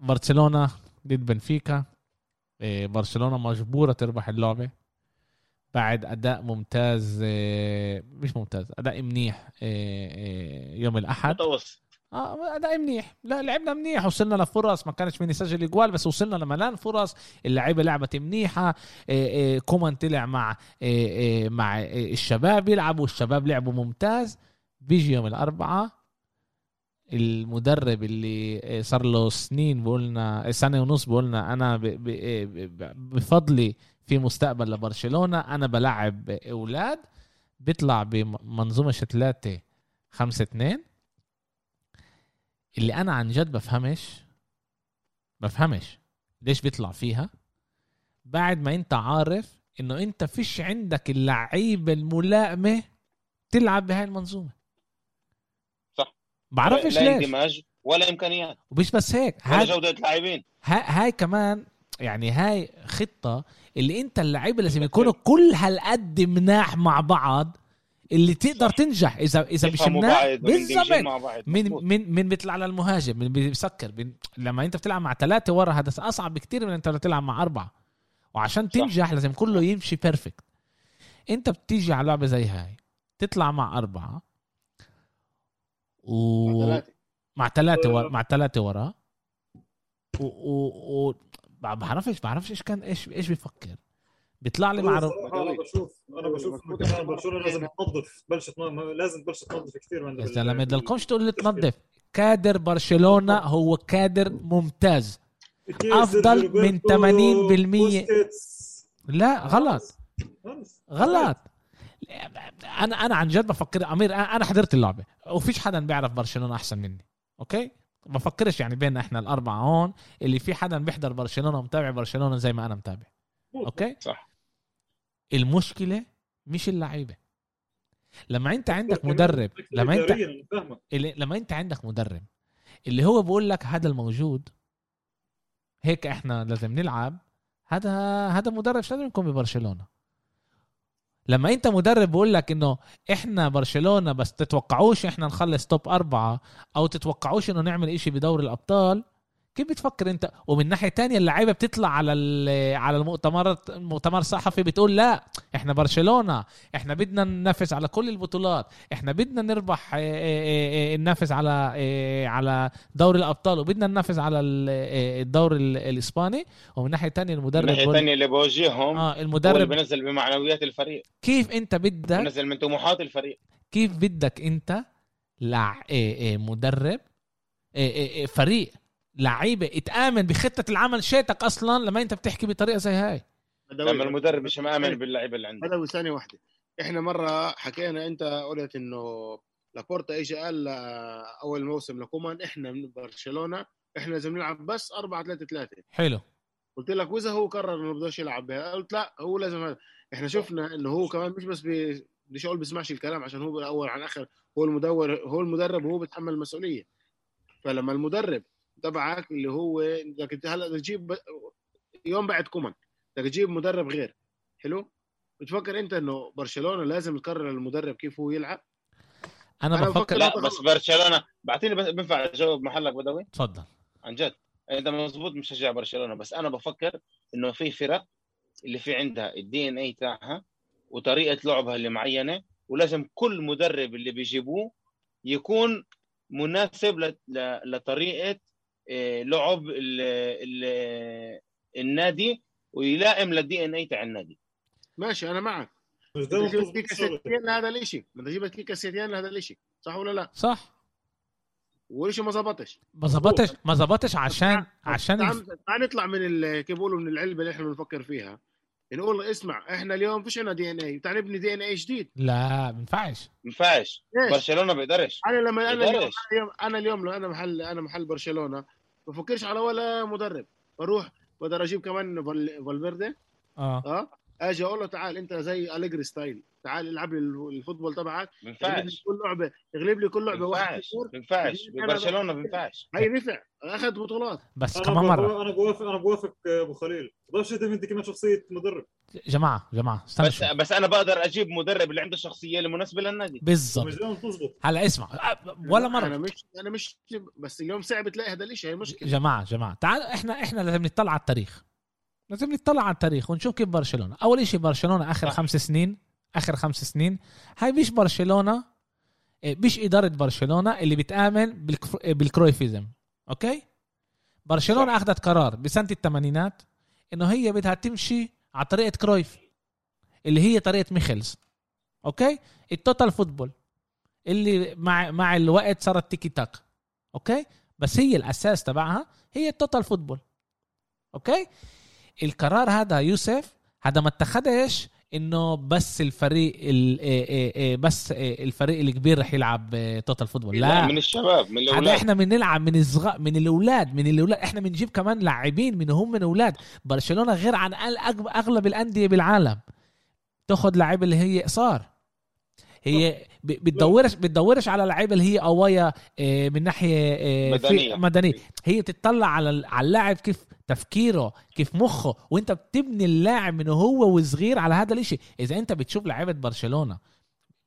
برشلونة ضد بنفيكا. برشلونة مجبورة تربح اللعبة بعد أداء ممتاز إيه، مش ممتاز أداء منيح إيه، إيه، يوم الأحد. متوسط. آه أداء منيح. لا لعبنا منيح وصلنا لفرص ما كانش مين يسجل إجوال بس وصلنا لملان فرص. اللعيبة لعبت منيحة إيه إيه كومان طلع مع إيه إيه مع إيه الشباب يلعبوا الشباب لعبوا ممتاز. بيجي يوم الأربعاء المدرب اللي إيه صار له سنين بقولنا سنة ونص بقولنا أنا ب- بفضلي في مستقبل لبرشلونة أنا بلعب أولاد بيطلع بمنظومة ثلاثة خمسة اتنين اللي أنا عن جد بفهمش بفهمش ليش بيطلع فيها بعد ما أنت عارف إنه أنت فيش عندك اللعيبة الملائمة تلعب بهاي المنظومة. بعرفش لا ليش. اندماج ولا إمكانيات. ومش بس هيك ولا هاي, جودة لاعبين هاي, هاي كمان يعني هاي خطة اللي أنت اللعيبه لازم يكونوا كل هالقد مناح مع بعض اللي تقدر. تنجح. اذا إذا مش مناح بعض من. من من بيطلع للمهاجم من بيسكر. من لما أنت بتلعب مع ثلاثة ورا هذا أصعب بكتير من أنت بتلعب مع أربعة. وعشان صح. تنجح لازم كله يمشي بيرفكت أنت بتيجي على لعبة زي هاي تطلع مع أربعة و ثلاثة. مع ثلاثة ورا مع ثلاثة ورا. و, و... و... بعرفش بعرفش إيش كان إيش إيش بيفكر. بيطلع لي مع أنا بشوف أنا بشوف إنه كمان برشلونة لازم تنظف بلشت لازم تبلش تنظف كثير من يا زلمة بدلكمش تقول لي تنظف. كادر برشلونة هو كادر ممتاز. أفضل من 80% لا غلط. غلط. أنا أنا عن جد بفكر أمير أنا حضرت اللعبة. وفيش حدا بيعرف برشلونة أحسن مني. okay؟ بفكرش يعني بيننا إحنا الأربعة هون اللي في حدا بيحضر برشلونة ومتابع برشلونة زي ما أنا متابع. okay؟ صح. المشكلة مش اللعيبة. لما أنت عندك مدرب لما انت لما أنت عندك مدرب اللي هو بقول لك هذا الموجود هيك إحنا لازم نلعب هذا هذا مدرب مش لازم يكون ببرشلونة. لما انت مدرب بقول لك انه إحنا برشلونة بس تتوقعوش إحنا نخلص توب أربعة أو تتوقعوش انه نعمل إشي بدوري الأبطال كيف بتفكر انت؟ ومن ناحية تانية اللعيبة بتطلع على على المؤتمرات المؤتمر الصحفي بتقول لا إحنا برشلونة إحنا بدنا ننافس على كل البطولات إحنا بدنا نربح آه، آه، آه، ننافس على على دوري الأبطال وبدنا ننافس على ال- الدوري ال- الإسباني. ومن ناحية تانية المدرب الناحيه بقول- الثانية اللي بوجههم آه هو اللي المدرب بينزل بمعنويات الفريق. كيف انت بدك بينزل من طموحات الفريق. كيف بدك انت لع... مدرب فريق لعيبة اتآمن بخطة العمل شيتك أصلا لما أنت بتحكي بطريقة زي هاي. لما المدرب مش مآمن باللعيبة اللي عنده بدوي ثانية واحدة. إحنا مرة حكينا أنت قلت إنه لابورتا اجى قال أول موسم لكومان إحنا من برشلونة إحنا لازم نلعب بس 4 3 3 حلو. قلت لك وإذا هو قرر إنه بدوش يلعب بها قلت لا هو لازم هذا. إحنا شفنا إنه هو كمان مش بس بي... بديش أقول بيسمعش الكلام عشان هو بالاول عن آخر هو المدور هو المدرب وهو بيتحمل المسؤولية. فلما المدرب تبعك اللي هو بدك أنت هلأ بدك تجيب. يوم بعد كومان بدك تجيب مدرب غير. حلو؟ بتفكر أنت إنه برشلونة لازم يقرر المدرب كيف هو يلعب؟ أنا, أنا بفكر لا بس برشلونة بعطيني بس بينفع أجاوب محلك بدوي. تفضل. عن جد انت مزبوط مشجع برشلونة بس أنا بفكر إنه في فرق اللي في عندها الدي ان اي تاعها وطريقة لعبها اللي معينة ولازم كل مدرب اللي بيجيبوه يكون مناسب ل- ل- لطريقة لعب ال- ال- النادي ويلائم للدي ان اي تاع النادي. ماشي أنا معك. كيكا الشغل. سيتيان لهذا الشيء بدك تجيب كيكا سيتيان لهذا الشيء صح ولا لا؟ صح. والشيء ما زبطش. ما زبطش ما زبطش عشان عشان تعال نطلع من ال- كيف بيقولوا من العلبة اللي إحنا بنفكر فيها. نقول اسمع إحنا اليوم فيش عندنا دي ان اي تعال نبني دي ان اي جديد. لا ما بينفعش ما ينفعش؟ برشلونة بيقدرش. أنا لما أنا اليوم بيقدرش. أنا اليوم أنا اليوم لو أنا محل أنا محل برشلونة بفكرش على ولا مدرب. بروح بقدر أجيب كمان فال- فالفيردي. آه. آه. أجي أقول له تعال أنت زي أليجري style. تعال العب لي ال football تبعك. ما ينفعش. كل لعبة اغلب لي كل ما لعبه واحد. ما ينفعش. ببرشلونه ما ينفعش. هي نفع أخذ بطولات. بس كمان مرة؟ بوافق أنا بوافق أنا بوافق أبو خليل. تعتمد انت كمان شخصية مدرب. جماعة جماعة استنى بس شوي. بس أنا بقدر أجيب مدرب اللي عنده الشخصيه المناسبة للنادي. بالضبط. بتزبط هلا اسمع ولا أنا مره مش أنا مش بس اليوم صعب تلاقي هذا الشيء هي مشكلة. جماعة جماعة. تعال إحنا إحنا لازم نطلع على التاريخ. لازم نطلع على التاريخ ونشوف كيف برشلونة. أول شيء برشلونة آخر. خمس سنين آخر خمس سنين هاي مش برشلونة إيه، مش إدارة برشلونة اللي بتآمن بالكف- بال Cruyffism. okay؟ برشلونة. أخذت قرار بسنة الثمانينات إنه هي بدها تمشي على طريقة كرويف اللي هي طريقة ميخلز okay؟ ال total football اللي مع مع الوقت صارت تيكي تاك okay؟ بس هي الأساس تبعها هي ال total football okay؟ القرار هذا يوسف هذا ما اتخذش إنه بس الفريق ال- إيه إيه إيه بس الفريق الكبير رح يلعب total football لا من الشباب من الأولاد. إحنا بنلعب من الصغار من الأولاد من الأولاد. إحنا بنجيب كمان لاعبين من هم من أولاد. برشلونة غير عن أغلب الأندية بالعالم. تاخذ لعيبة اللي هي قصار. هي بتدورش بتدورش على لعيبة اللي هي قوايا من ناحية مدنية. مدنية. هي بتطلع على اللاعب كيف تفكيره كيف مخه وانت بتبني اللاعب من هو وصغير على هذا الإشي. إذا انت بتشوف لعيبة برشلونة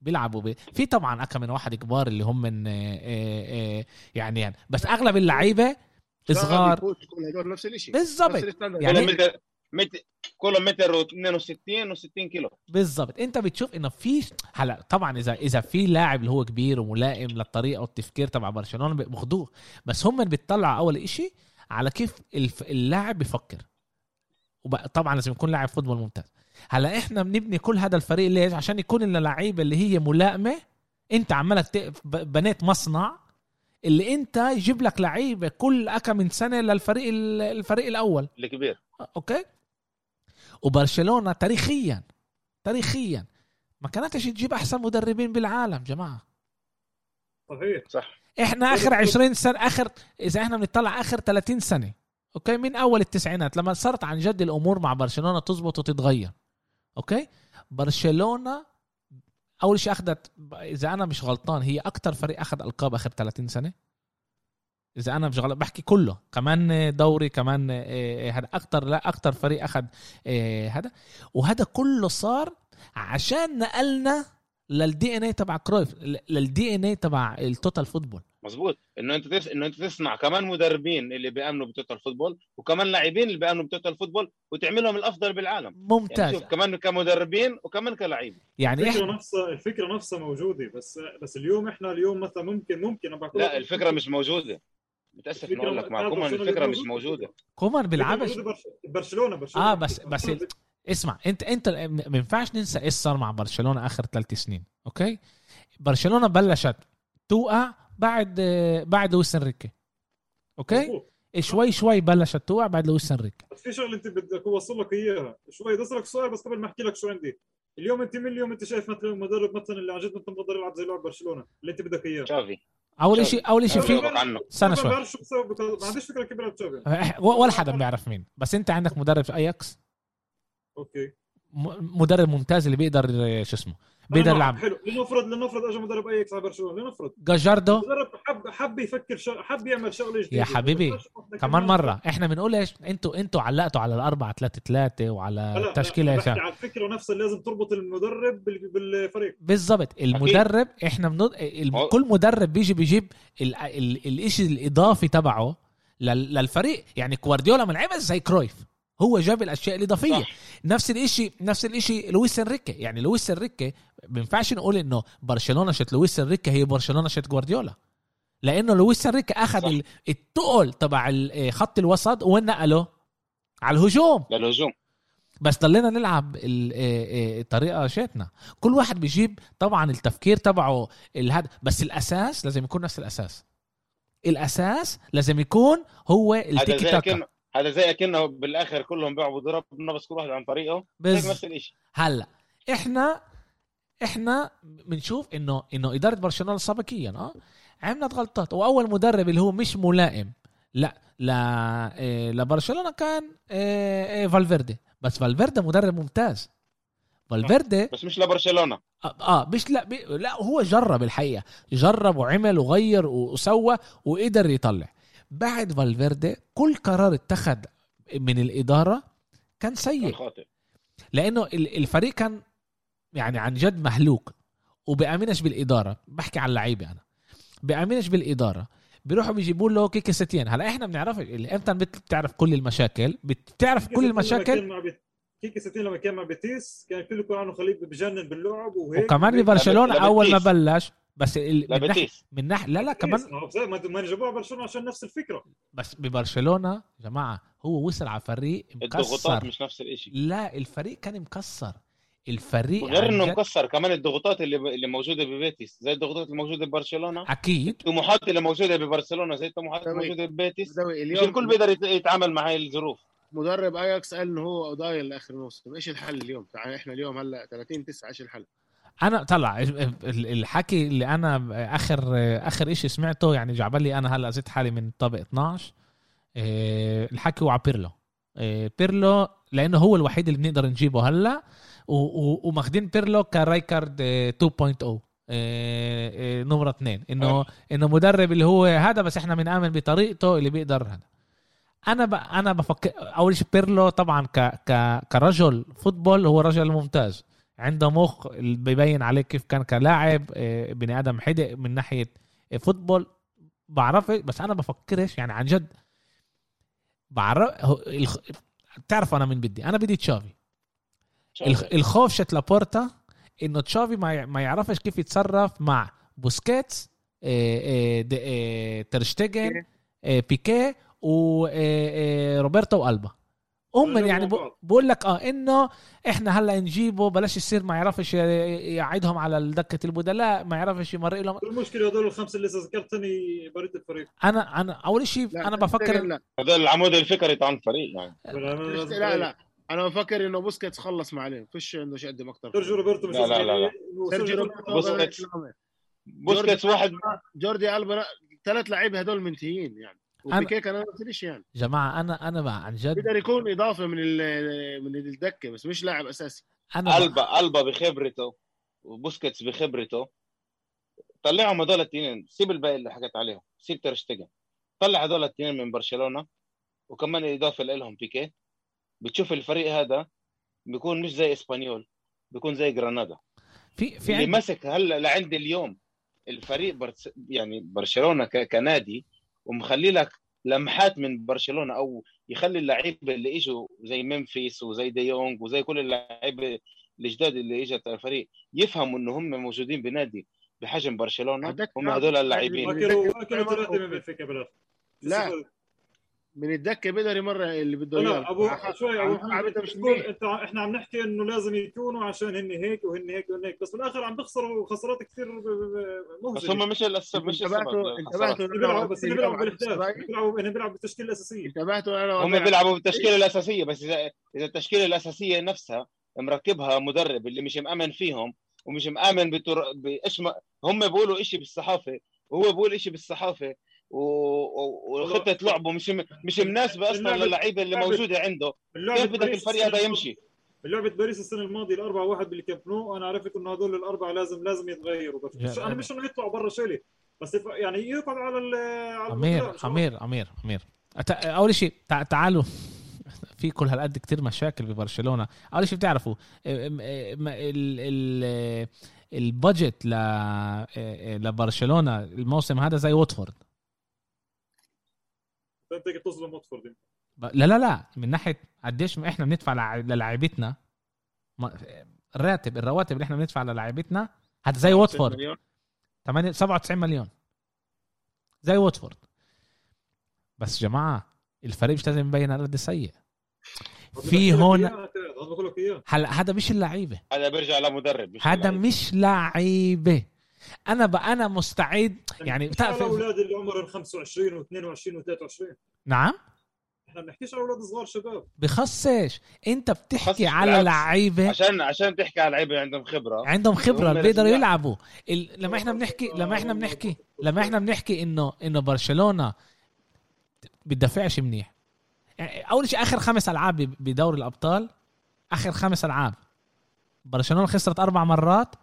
بيلعبوا ب... في طبعا اكم من واحد كبار اللي هم من آه، آه، آه، يعني, يعني بس أغلب اللعيبة صغار. نفس الشيء بالضبط. يعني- كلهم متر متر كلهم متر و62 و60 كيلو. بالضبط. انت بتشوف إنه في هلا طبعا إذا إذا في لاعب اللي هو كبير وملائم للطريقة والتفكير تبع برشلونة بياخذوه بس هم بيطلعوا أول إشي على كيف اللاعب بيفكر. وطبعا لازم يكون لاعب فوتبول ممتاز. هلا إحنا بنبني كل هذا الفريق ليش؟ عشان يكون لنا لعيبة اللي هي ملائمة. أنت عمالك ت- ب- بنيت مصنع اللي أنت يجيب لك لعيبة كل أكم من سنة للفريق ال- الفريق الأول. الكبير. okay؟ وبرشلونة تاريخيا تاريخيا ما كانتش تجيب أحسن مدربين بالعالم جماعة. صحيح. صح. إحنا آخر 20 سنة آخر إذا إحنا بنطلع آخر 30 سنة okay؟ من أول التسعينات لما صارت عن جد الأمور مع برشلونة تزبط وتتغير okay؟ برشلونة أول شيء أخذت إذا أنا مش غلطان هي أكثر فريق أخذ ألقاب آخر 30 سنة. إذا أنا مش غلط بحكي كله كمان دوري كمان آه، هذا أكثر لا أكثر فريق أخذ هذا. وهذا كله صار عشان نقلنا لل DNA تبع كرويف لل DNA تبع ال total football مزبوط إنه أنت تس... إنه أنت تصنع كمان مدربين اللي بيأمنوا ب total football وكمان لاعبين اللي بيأمنوا ب total football وتعملهم الأفضل بالعالم. يعني ممتاز. شوف كمان كمدربين وكمان كلاعبين. يعني الفكرة إحنا نفسها الفكرة نفسها موجودة بس بس اليوم إحنا اليوم مثلا ممكن ممكن لا الفكرة مش موجودة. متأسف اني الفكرة أقول لك معكم برشلونة الفكرة مش. موجودة. كومان بيلعبش؟ برشلونة برشلونة. آه بس بس اسمع انت انت ما ينفعش ننسى إيش صار مع برشلونة آخر ثلاث سنين okay؟ برشلونة بلشت توقع بعد بعد لويس إنريكي okay؟ مظبوط. شوي شوي بلشت توقع بعد لويس إنريكي. بس في شغله انت بدك اوصل لك إياها. شوي بدي أسألك سؤال بس قبل ما أحكي لك شو عندي. اليوم أنت من اليوم أنت شايف مثلا مدرب مثلا اللي عن جد انت مقدر يلعب زي لعب برشلونة؟ اللي أنت بدك إياه. تشافي. أول شيء أول شيء في استنى ما شوي ما عنديش فكرة كيف بيلعب تشافي. إح- ولا حدا بيعرف مين بس أنت عندك مدرب في أياكس؟ okay. مدرب ممتاز اللي بيقدر شو اسمه بيقدر يلعب. حلو. لنفرض لنفرض اجى مدرب اياكس على برشلونه لنفرض. جاجاردو. مدرب حب حب يفكر شغ... حب يعمل شغله جديده يا حبيبي، كمان مرة. إحنا بنقول إيش؟ أنتوا إنتوا علقتوا على الأربعة ثلاثة ثلاثة وعلى التشكيلة إيش؟ على الفكرة نفسها لازم تربط المدرب بال- بالفريق. بالضبط. المدرب إحنا بنض... ال... هو- كل مدرب بيجي بيجيب ال... ال... الإشي الإضافي تبعه لل... للفريق. يعني كوارديولا ما لعبش زي كرويف. هو جاب الأشياء الاضافيه صح. نفس الاشي نفس الإشي لويس انريكي. يعني لويس انريكي ما ينفعش نقول إنه برشلونة شت لويس انريكي هي برشلونة شت جوارديولا. لأنه لويس انريكي أخذ صح. ال- التقل تبع ال- خط الوسط وين نقله على الهجوم. للهجوم. بس ضلينا نلعب ال- إيه إيه الطريقة شاتنا. كل واحد بيجيب طبعا التفكير تبعه الهد... بس الأساس لازم يكون نفس الأساس. الأساس لازم يكون هو التيكي تاكا. هذا زي أكنه بالآخر كلهم بيلعبوا ضربنا بس كل واحد عن طريقه. بز... نفس الشيء هلأ إحنا إحنا بنشوف إنه إنه إدارة برشلونة سابقيا آه عملت غلطات. وأول مدرب اللي هو مش ملائم لا لا إيه لبرشلونه كان إيه إيه فالفيردي. بس فالفيردي مدرب ممتاز. فالفيردي بس مش لبرشلونة. آه آه، مش لا لا هو جرب الحقيقة. جرب وعمل وغير وسوى وقدر يطلع. بعد فالفيردي كل قرار اتخذ من الإدارة كان كان سيء خاطئ. لأنه ال- الفريق كان يعني عن جد مهلوك. وبامنش بالإدارة. بحكي عن اللعيبه أنا. بامنش بالإدارة. بيروحوا بيجيبوا له كيكي ستين. هلا إحنا بنعرف إمتى بت- بتعرف كل المشاكل؟ بتعرف كل المشاكل؟ كيكي ستين لما كان مع بيتيس كان كله يكون عنه خليل بجنن باللعب وهيك. وكمان. ببرشلونه أول ما. بلش بس ال- من ناحيه من ناحيه لا لا كمان ما ما جابوها برشلونة عشان نفس الفكرة. بس ببرشلونة يا جماعة هو وصل على فريق الضغوطات مكسر مش نفس الشيء لا الفريق كان مكسر. الفريق وغير عن انه مكسر كمان الضغوطات اللي اللي موجودة ببيتيس زي الضغوطات اللي موجودة ببرشلونة. أكيد. الطموحات اللي موجودة ببرشلونة زي الطموحات اللي. موجودة ببيتيس. مش الكل بيقدر يت- يتعامل مع هاي الظروف. مدرب أياكس قال إنه هو اوضايل لآخر موسم. إيش الحل اليوم؟ تعال إحنا اليوم هلأ 30 9 إيش الحل؟ أنا طلع ال- الحكي اللي أنا آخر آخر إشي سمعته يعني جعبل لي أنا هلأ زتيت حالي من طابق 12 إيه، الحكي هو على بيرلو. إيه، بيرلو لأنه هو الوحيد اللي بنقدر نجيبه هلأ وماخدين بيرلو كرايكارد إيه، 2.0 إيه، إيه، نمرة اثنين. إنه. إنه مدرب اللي هو هذا بس إحنا بنآمن بطريقته اللي بيقدر هذا. أنا ب... أنا بفكر أول شيء بيرلو طبعا ك... ك... كرجل football هو رجل ممتاز. عنده مخ بيبين عليه كيف كان كلاعب آه، بني آدم حدق من ناحية football بعرف بس أنا بفكرش يعني عن جد. بعرف الخ... بتعرف أنا مين بدي؟ أنا بدي تشافي. الخ... الخوف شت لابورتا إنه تشافي ما يعرفش كيف يتصرف مع بوسكيتس آه، آه، ترشتيجن آه، بيكيه وروبرتو والبا هم يعني. بقول لك آه إنه إحنا هلأ نجيبه بلاش يصير ما يعرفش يقعدهم على دكة البدلاء ما يعرفش يمرق لهم. المشكلة هذول الخمسة اللي ذكرتني بريت الفريق. أنا أنا أول شيء أنا بفكر هذول العمود الفقري تاع الفريق يعني. لا لا أنا بفكر إنه بوسكيتس خلص ما عليه. فيش عنده شيء يقدم أكثر سيرجيو روبرتو لا، لا، لا، لا. سيرجيو روبرتو بوسكيتس. بوسكيتس بوسكيتس واحد جوردي ألبا ثلاث لعيبة هذول منتهيين يعني. وبيكي كان نفس الشيء يعني. جماعة أنا أنا بقى عن جد بيقدر يكون إضافة من ال- من الدكة بس مش لاعب أساسي. أنا البا ألبا بخبرته وبوسكيتس بخبرته. طلعهم هذول الاثنين سيب الباقي اللي حكيت عليهم. سيب ترشتجن طلع هذول الاثنين من برشلونة. وكمان إضافة لهم بيكي. بتشوف الفريق هذا بيكون مش زي إسبانيول. بيكون زي جرانادا في في اللي عندي مسك هلا لعند اليوم الفريق برس يعني برشلونة ك- كنادي ومخلي لك لمحات من برشلونة أو يخلي اللعيبة اللي إجوا زي ممفيس وزي ديونج وزي كل اللعيبة الجداد اللي إجت الفريق يفهموا إنه هم موجودين بنادي بحجم برشلونة. هم هذول اللاعبين. لا. من الدكة بدري مرة اللي بده لا اياه أبو شوي أبو محمد مش. انت إحنا عم نحكي إنه لازم يكونوا عشان هن هيك وهن هيك وهن هيك بس بالآخر عم بيخسروا خسارات كثير ب- ب- بس مهزله هم مش السبب مش السبب انتبهتوا. انتبهتوا بيلعبوا بس بيلعبوا بالاهداف؟ هن بيلعبوا هن بيلعبوا بالتشكيله الأساسية انتبهتوا أنا هم بيلعبوا بالتشكيله الأساسية بس اذا إذا التشكيله الأساسية نفسها مركبها مدرب اللي مش مأمن فيهم ومش مأمن بتر... بإيش. هم بيقولوا شيء بالصحافة وهو بيقول شيء بالصحافة. وخطه لعبه مش مش مناسبة أصلا اللعبة- للعيبة اللي اللعبة- موجودة عنده. اللعبة كيف بدك الفريق هذا يمشي؟ لعبة باريس السنة الماضية الأربعة واحد باللي كامب نو أنا عرفت إنه هدول الأربعة لازم لازم يتغيروا. بس مش أنا مش إنه يطلعوا برا شيلي. بس يعني يقعد على ال على امير امير امير أت- أول شيء تع- تعالوا. في كل هالقد كتير مشاكل ببرشلونة. أول شيء بتعرفوا البادجت ل لبرشلونة الموسم هذا زي واتفورد. هيك بتظلم واتفورد. ب- لا لا لا من ناحية قديش ما إحنا بندفع للاعيبتنا الراتب الرواتب اللي إحنا بندفع للاعيبتنا هذا زي واتفورد مليون. 8 97 مليون. زي واتفورد بس جماعة الفريق مش لازم يبين على قد سيء. في هون هلا هذا مش اللعيبة. هذا بيرجع لمدرب مش هذا. مش لعيبة. أنا ب... أنا مستعد يعني بتعرف الاولاد اللي عمرهم 25 و22 و23 نعم. إحنا بنحكيش على أولاد صغار شباب. بخصش. أنت بتحكي على. لعيبة. عشان عشان تحكي على لعيبة عندهم خبرة. عندهم خبرة بيقدروا يلعبوا. ال... لما إحنا بنحكي لما إحنا بنحكي لما إحنا بنحكي إنه إنه برشلونة بتدافعش منيح. يعني أول شيء آخر خمس ألعاب ب- بدوري الأبطال آخر خمس ألعاب. برشلونة خسرت أربع مرات.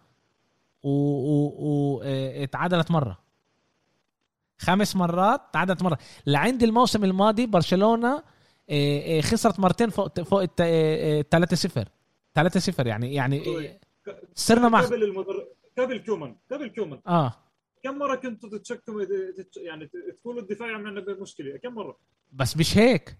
و, و... و... اتعادلت مرة. خمس مرات تعادلت مرة. لعند الموسم الماضي برشلونة آه، آه، خسرت مرتين فوق فوق آه، 3 0 3 0 يعني يعني آه، صرنا مع قبل المدر... قبل كومان قبل كومان. آه. كم مرة كنتوا تتشكوا تتش... يعني تقولوا الدفاع عندنا مشكله كم مرة؟ بس مش هيك.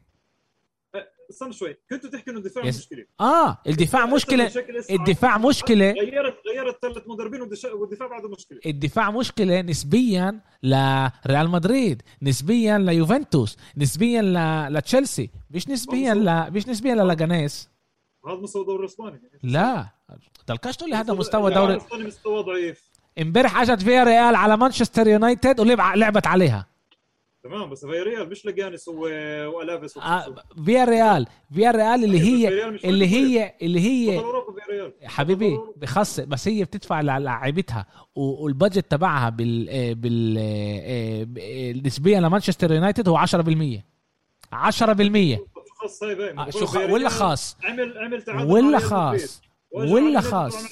استنى شوي. كنتوا تحكوا إنه الدفاع yes. مشكلة. آه الدفاع مشكلة. الدفاع مشكلة. غيرت غيرت ثلاث مدربين والدفاع بعده مشكلة. الدفاع مشكلة نسبيا لريال مدريد نسبيا ليوفنتوس نسبيا ل... لتشيلسي مش نسبيا ل... مش نسبيا للاجانيس هذا مستوى الدوري الإسباني. لا. تلقاش تقول لي هذا مستوى لا، دوري. الإسباني مستوى ضعيف. امبارح أجت فيا ريال على مانشستر يونايتد ولعب لعبت عليها. تمام بس في ريال مش لجانس و... وألافيس آه فيا ريال فيا ريال اللي هي اللي هي اللي هي حبيبي بخص بس هي بتدفع للاعيبتها والبادجت تبعها بال بال ب- نسبيا لمانشستر يونايتد هو 10% 10% خاص هاي باين. آه، شو خ... ولا خاص. عمل عمل تعادل ولا. خاص. ولا خاص.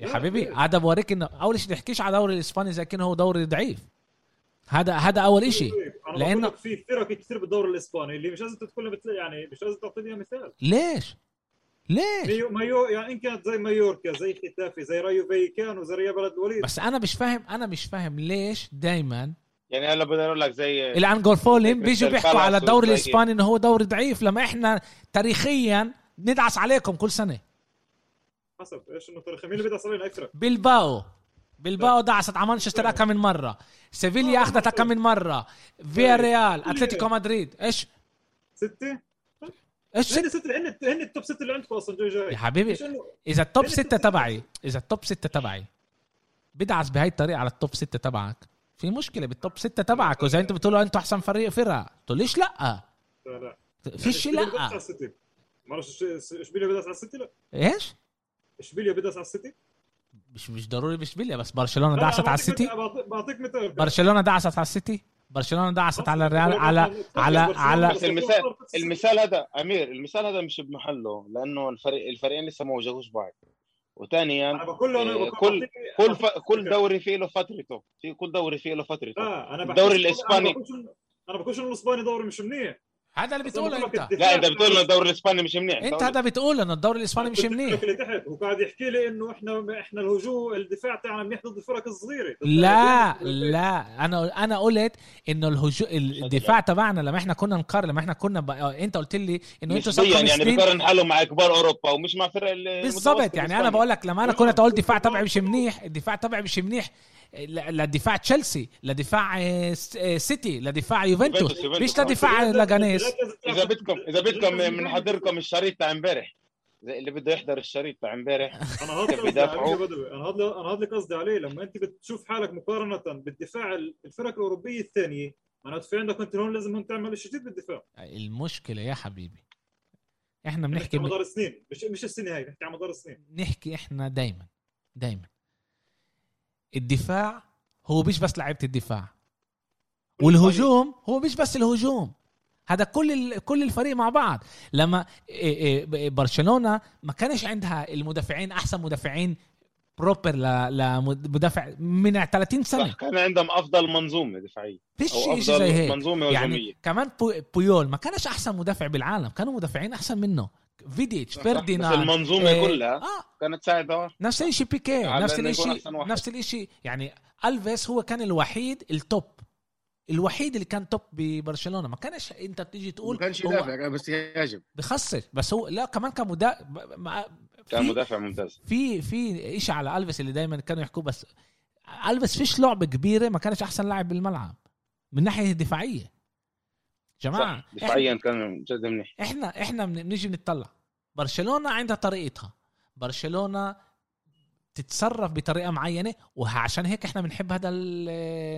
يا حبيبي. هذا بوريك إنه أول شيء تحكيش على الدوري الإسباني زي كأنه هو دوري ضعيف. هذا هذا أول شيء أنا لأنه- لأنه في فرق كثير بالدوري الإسباني اللي مش لازم تقول مثل يعني مش لازم تعطي لي مثال. ليش؟ ليش؟ مايو مايو يعني إن كانت زي مايوركا زي ختافي زي رايو فيكانو زي ريال بلد الوليد. بس أنا مش فاهم أنا مش فاهم ليش دائما يعني هلا بدي أقول لك زي الانجورفولين بيجوا بيحكوا على الدوري الإسباني إنه هو دوري ضعيف لما إحنا تاريخيا ندعس عليكم كل سنة. حسب إيش إنه تاريخ مين اللي بدعس علينا؟ أكثر بلباو بلباو دعست على مانشستر كم من مرة. سيفيليا اخذتها كم من مرة. فيا ريال أتلتيكو مدريد. إيش؟ ستة؟ إيش؟ هن ستة هن هن ال top ستة اللي عندكم أصلا. جاي جاي يا حبيبي إذا ال top ستة ستة. تبعي إذا ال top ستة تبعي بدعس بهاي الطريقة على ال top ستة تبعك. في مشكلة بال top ستة تبعك. وإذا أنتم بتقولوا أنتم أحسن فريق فرقة تقول ليش لأ؟ لا لا. فيش لأ. ما اشبيليا بدعس على السيتي؟ لا. إيش؟ اشبيليا بدعس على السيتي؟ مش مش ضروري باشبيليا بس برشلونة دعست على السيتي. بعطيك- مثال برشلونة دعست على السيتي. برشلونة دعست على الريال على على على بس المثال المثال هذا أمير المثال هذا مش بمحله لأنه الفريق الفريقين لسه ما واجهوش بعض. وثانيا بقول كل- كل كل فكرة. دوري فيه له فترته. في كل دوري فيه له فترته. أنا الدوري الإسباني- أنا بقولش إنه- أنا بقولش إنه الإسباني دوري مش منيح. هذا اللي بتقوله أنت لا انت بتقول إنه الدوري الإسباني مش منيح. أنت هذا بتقول إنه الدوري الإسباني مش منيح اللي تحت هو قاعد يحكي لي إنه إحنا إحنا الهجوم الدفاع تاعنا منيح ضد الفرق الصغيرة. لا. لا. أنا أنا قلت إنه الهجوم الدفاع تبعنا لما إحنا كنا نقارن لما إحنا كنا ب... أنت قلت لي إنه أنتوا خمس يعني سنين بيقارن حاله مع كبار أوروبا ومش مع فرق ال- بالضبط يعني أنا. بقول لك لما أنا كنت أقول الدفاع تبعي مش منيح الدفاع تبعي مش منيح لدفاع تشيلسي لدفاع آه، آه، سيتي لدفاع يوفنتوس. مش لدفاع لاجانيس اذا بدكم إذا بدكم بنحضر لكم الشريط تاع امبارح اللي بده يحضر الشريط تاع امبارح أنا هذا قصدي أنا هذا أنا هذا اللي قصدي عليه. لما أنت بتشوف حالك مقارنة بالدفاع الفرق الأوروبية الثانية معناته في عندك أنت هون لازم هون تعمل شيء جديد بالدفاع. المشكلة يا حبيبي إحنا نحكي بنحكي على مدار السنين. مش مش السنة هاي نحكي على مدار السنين. نحكي إحنا دايما دايما. الدفاع هو مش بس لعيبة الدفاع. والهجوم هو مش بس الهجوم. هذا كل كل الفريق مع بعض. لما إيه إيه برشلونة ما كانش عندها المدافعين أحسن مدافعين proper لمدافع من 30 سنة. صح كان عندهم أفضل منظومة دفاعية. فيش شيء زي هيك. منظومة يعني هجومية. كمان بو- بويول ما كانش أحسن مدافع بالعالم. كانوا مدافعين أحسن منه. فيديتش فيرديناند المنظومة إيه، كلها آه. كانت تساعد نفس الشيء بيكي نفس الشيء. نفس الشيء يعني ألفيس هو كان الوحيد ال top الوحيد اللي كان top ببرشلونة. ما كانش أنت بتيجي تقول ما كانش يدافع بس يهاجم. بخسر بس هو لا كمان كان مدا... كان في مدافع ممتاز. في في شيء على ألفيس اللي دائما كانوا يحكوا بس ألفيس فيش لعبة كبيرة ما كانش أحسن لاعب بالملعب من ناحية دفاعية. جماعة دفاعيا كان جد منيح. إحنا إحنا بن- بنيجي نتطلع برشلونة عندها طريقتها. برشلونة تتصرف بطريقة معينة وعشان هيك إحنا بنحب هذا ال-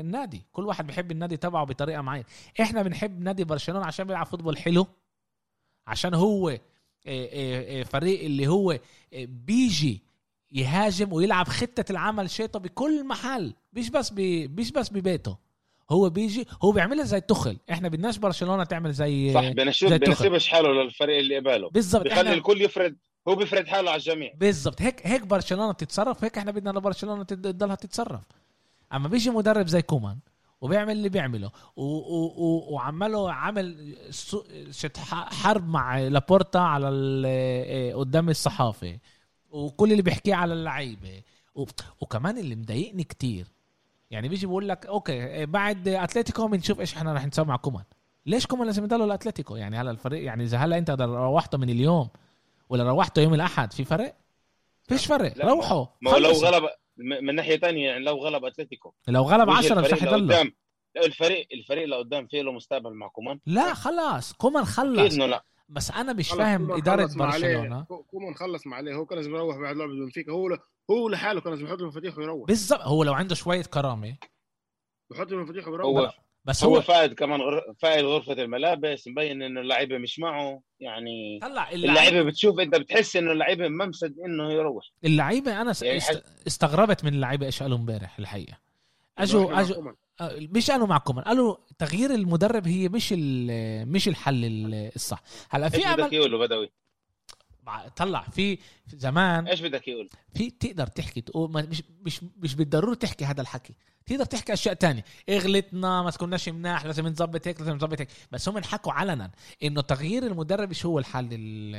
النادي. كل واحد بيحب النادي تبعه بطريقة معينة. إحنا بنحب نادي برشلونة عشان بيلعب فوتبول حلو عشان هو آه، آه، آه، فريق اللي هو بيجي يهاجم ويلعب خطة العمل شيطة بكل محل مش بس ب... مش بس ببيته. هو بيجي هو بيعملها زي تخل إحنا بدناش برشلونة تعمل زي صح بنشوف. بنسيبش حاله للفريق اللي قباله. بالضبط بخلي إحنا الكل يفرد هو بيفرد حاله على الجميع. بالضبط. هيك هيك برشلونة بتتصرف هيك إحنا بدنا لبرشلونة تد- تضلها تتصرف. أما بيجي مدرب زي كومان وبيعمل اللي بيعمله و- و- و- وعمله عمل حرب مع لابورتا على ال- إيه، قدام الصحافة وكل اللي بيحكيه على اللعيبة. و- وكمان اللي مضايقني كتير يعني بيجي بيقول لك okay إيه، بعد أتلتيكو بنشوف إيش إحنا رح نسوي مع كومان. ليش كومان لازم يضلوا الاتلتيكو يعني هلا الفريق يعني إذا هلا أنت روحته من اليوم ولا روحته يوم الأحد في فرق؟ فيش فرق لا، روحوا ما هو لو. غلب من ناحية تانية يعني لو غلب أتلتيكو. لو غلب وجه 10 مش الفريق رح يضل لقدام. لا، الفريق الفريق لقدام فيه له مستقبل مع كومان. لا خلاص كومان أكيد خلص إنه لا. بس أنا مش فاهم كومان إدارة. برشلونة. كو- كومان خلص ما عليه. هو كان لازم يروح بعد لعبه بنفيكا. هو هو لحاله كان لازم يحط المفاتيح ويروح. بالضبط هو لو عنده شوية كرامة. بحط المفاتيح ويروح. هو بس هو هو فاقد كمان غر... فاقد غرفة الملابس مبين إنه اللعيبة مش معه. يعني طلع اللعيبه اللعيبة بتشوف أنت بتحس إنه اللعيبة ما مصدق إنه يروح. اللعيبة أنا س- يعني است... استغربت من اللعيبة إيش قالوا امبارح الحقيقة. اجوا اجوا آه، مش قالوا مع كومان قالوا تغيير المدرب هي مش ال- مش الحل ال- الصح. هلا في امل يقولوا بدوي؟ طلع في زمان إيش بدك يقول؟ في تقدر تحكي تقول مش مش مش بالضرورة تحكي هذا الحكي. تقدر تحكي أشياء تانية. اغلطنا ما كناش مناح لازم نظبط هيك لازم نظبط هيك. بس هم حكوا علنا إنه تغيير المدرب مش هو الحل ال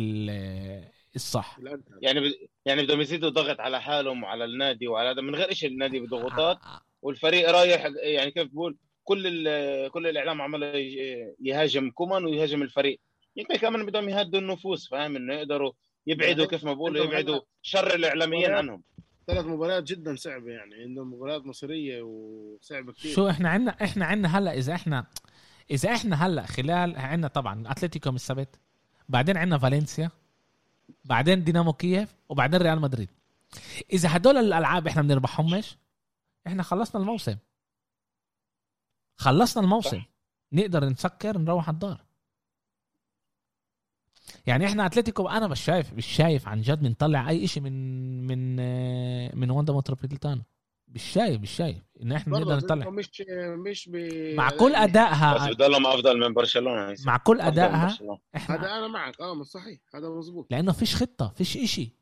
ال الصح؟ يعني ب... يعني بدهم يزيدوا ضغط على حالهم وعلى النادي وعلى هذا. من غير شيء النادي بضغوطات آه، والفريق رايح يعني كيف بقول كل ال... كل الإعلام عمال يهاجم كومان ويهاجم الفريق. يمكن كمان بدهم يهدوا النفوس فاهم؟ إنه يقدروا يبعدوا كيف ما بقولوا يبعدوا شر الإعلاميين عنهم. ثلاث مباريات جدا صعبة يعني عندهم مباريات مصيرية وصعبة كثير. شو إحنا عندنا إحنا عندنا هلأ إذا إحنا إذا إحنا هلأ خلال عندنا طبعا أتلتيكو من السبت بعدين عندنا فالنسيا بعدين دينامو كييف وبعدين ريال مدريد. إذا هدول الألعاب إحنا بنربحهمش إحنا خلصنا الموسم. خلصنا الموسم. نقدر نسكر نروح على الدار. يعني إحنا أتلتيكو أنا مش شايف مش شايف عن جد بنطلع أي شيء من من من واندا متروبوليتانو مش شايف مش شايف إن إحنا نقدر نطلع. مش مش ب... مع كل بس ادائها بضلهم أفضل من برشلونة هيثم. مع كل أدائها. إحنا هذا أنا معك. آه مش صحيح. هذا مزبوط لأنه فيش خطة فيش إشي.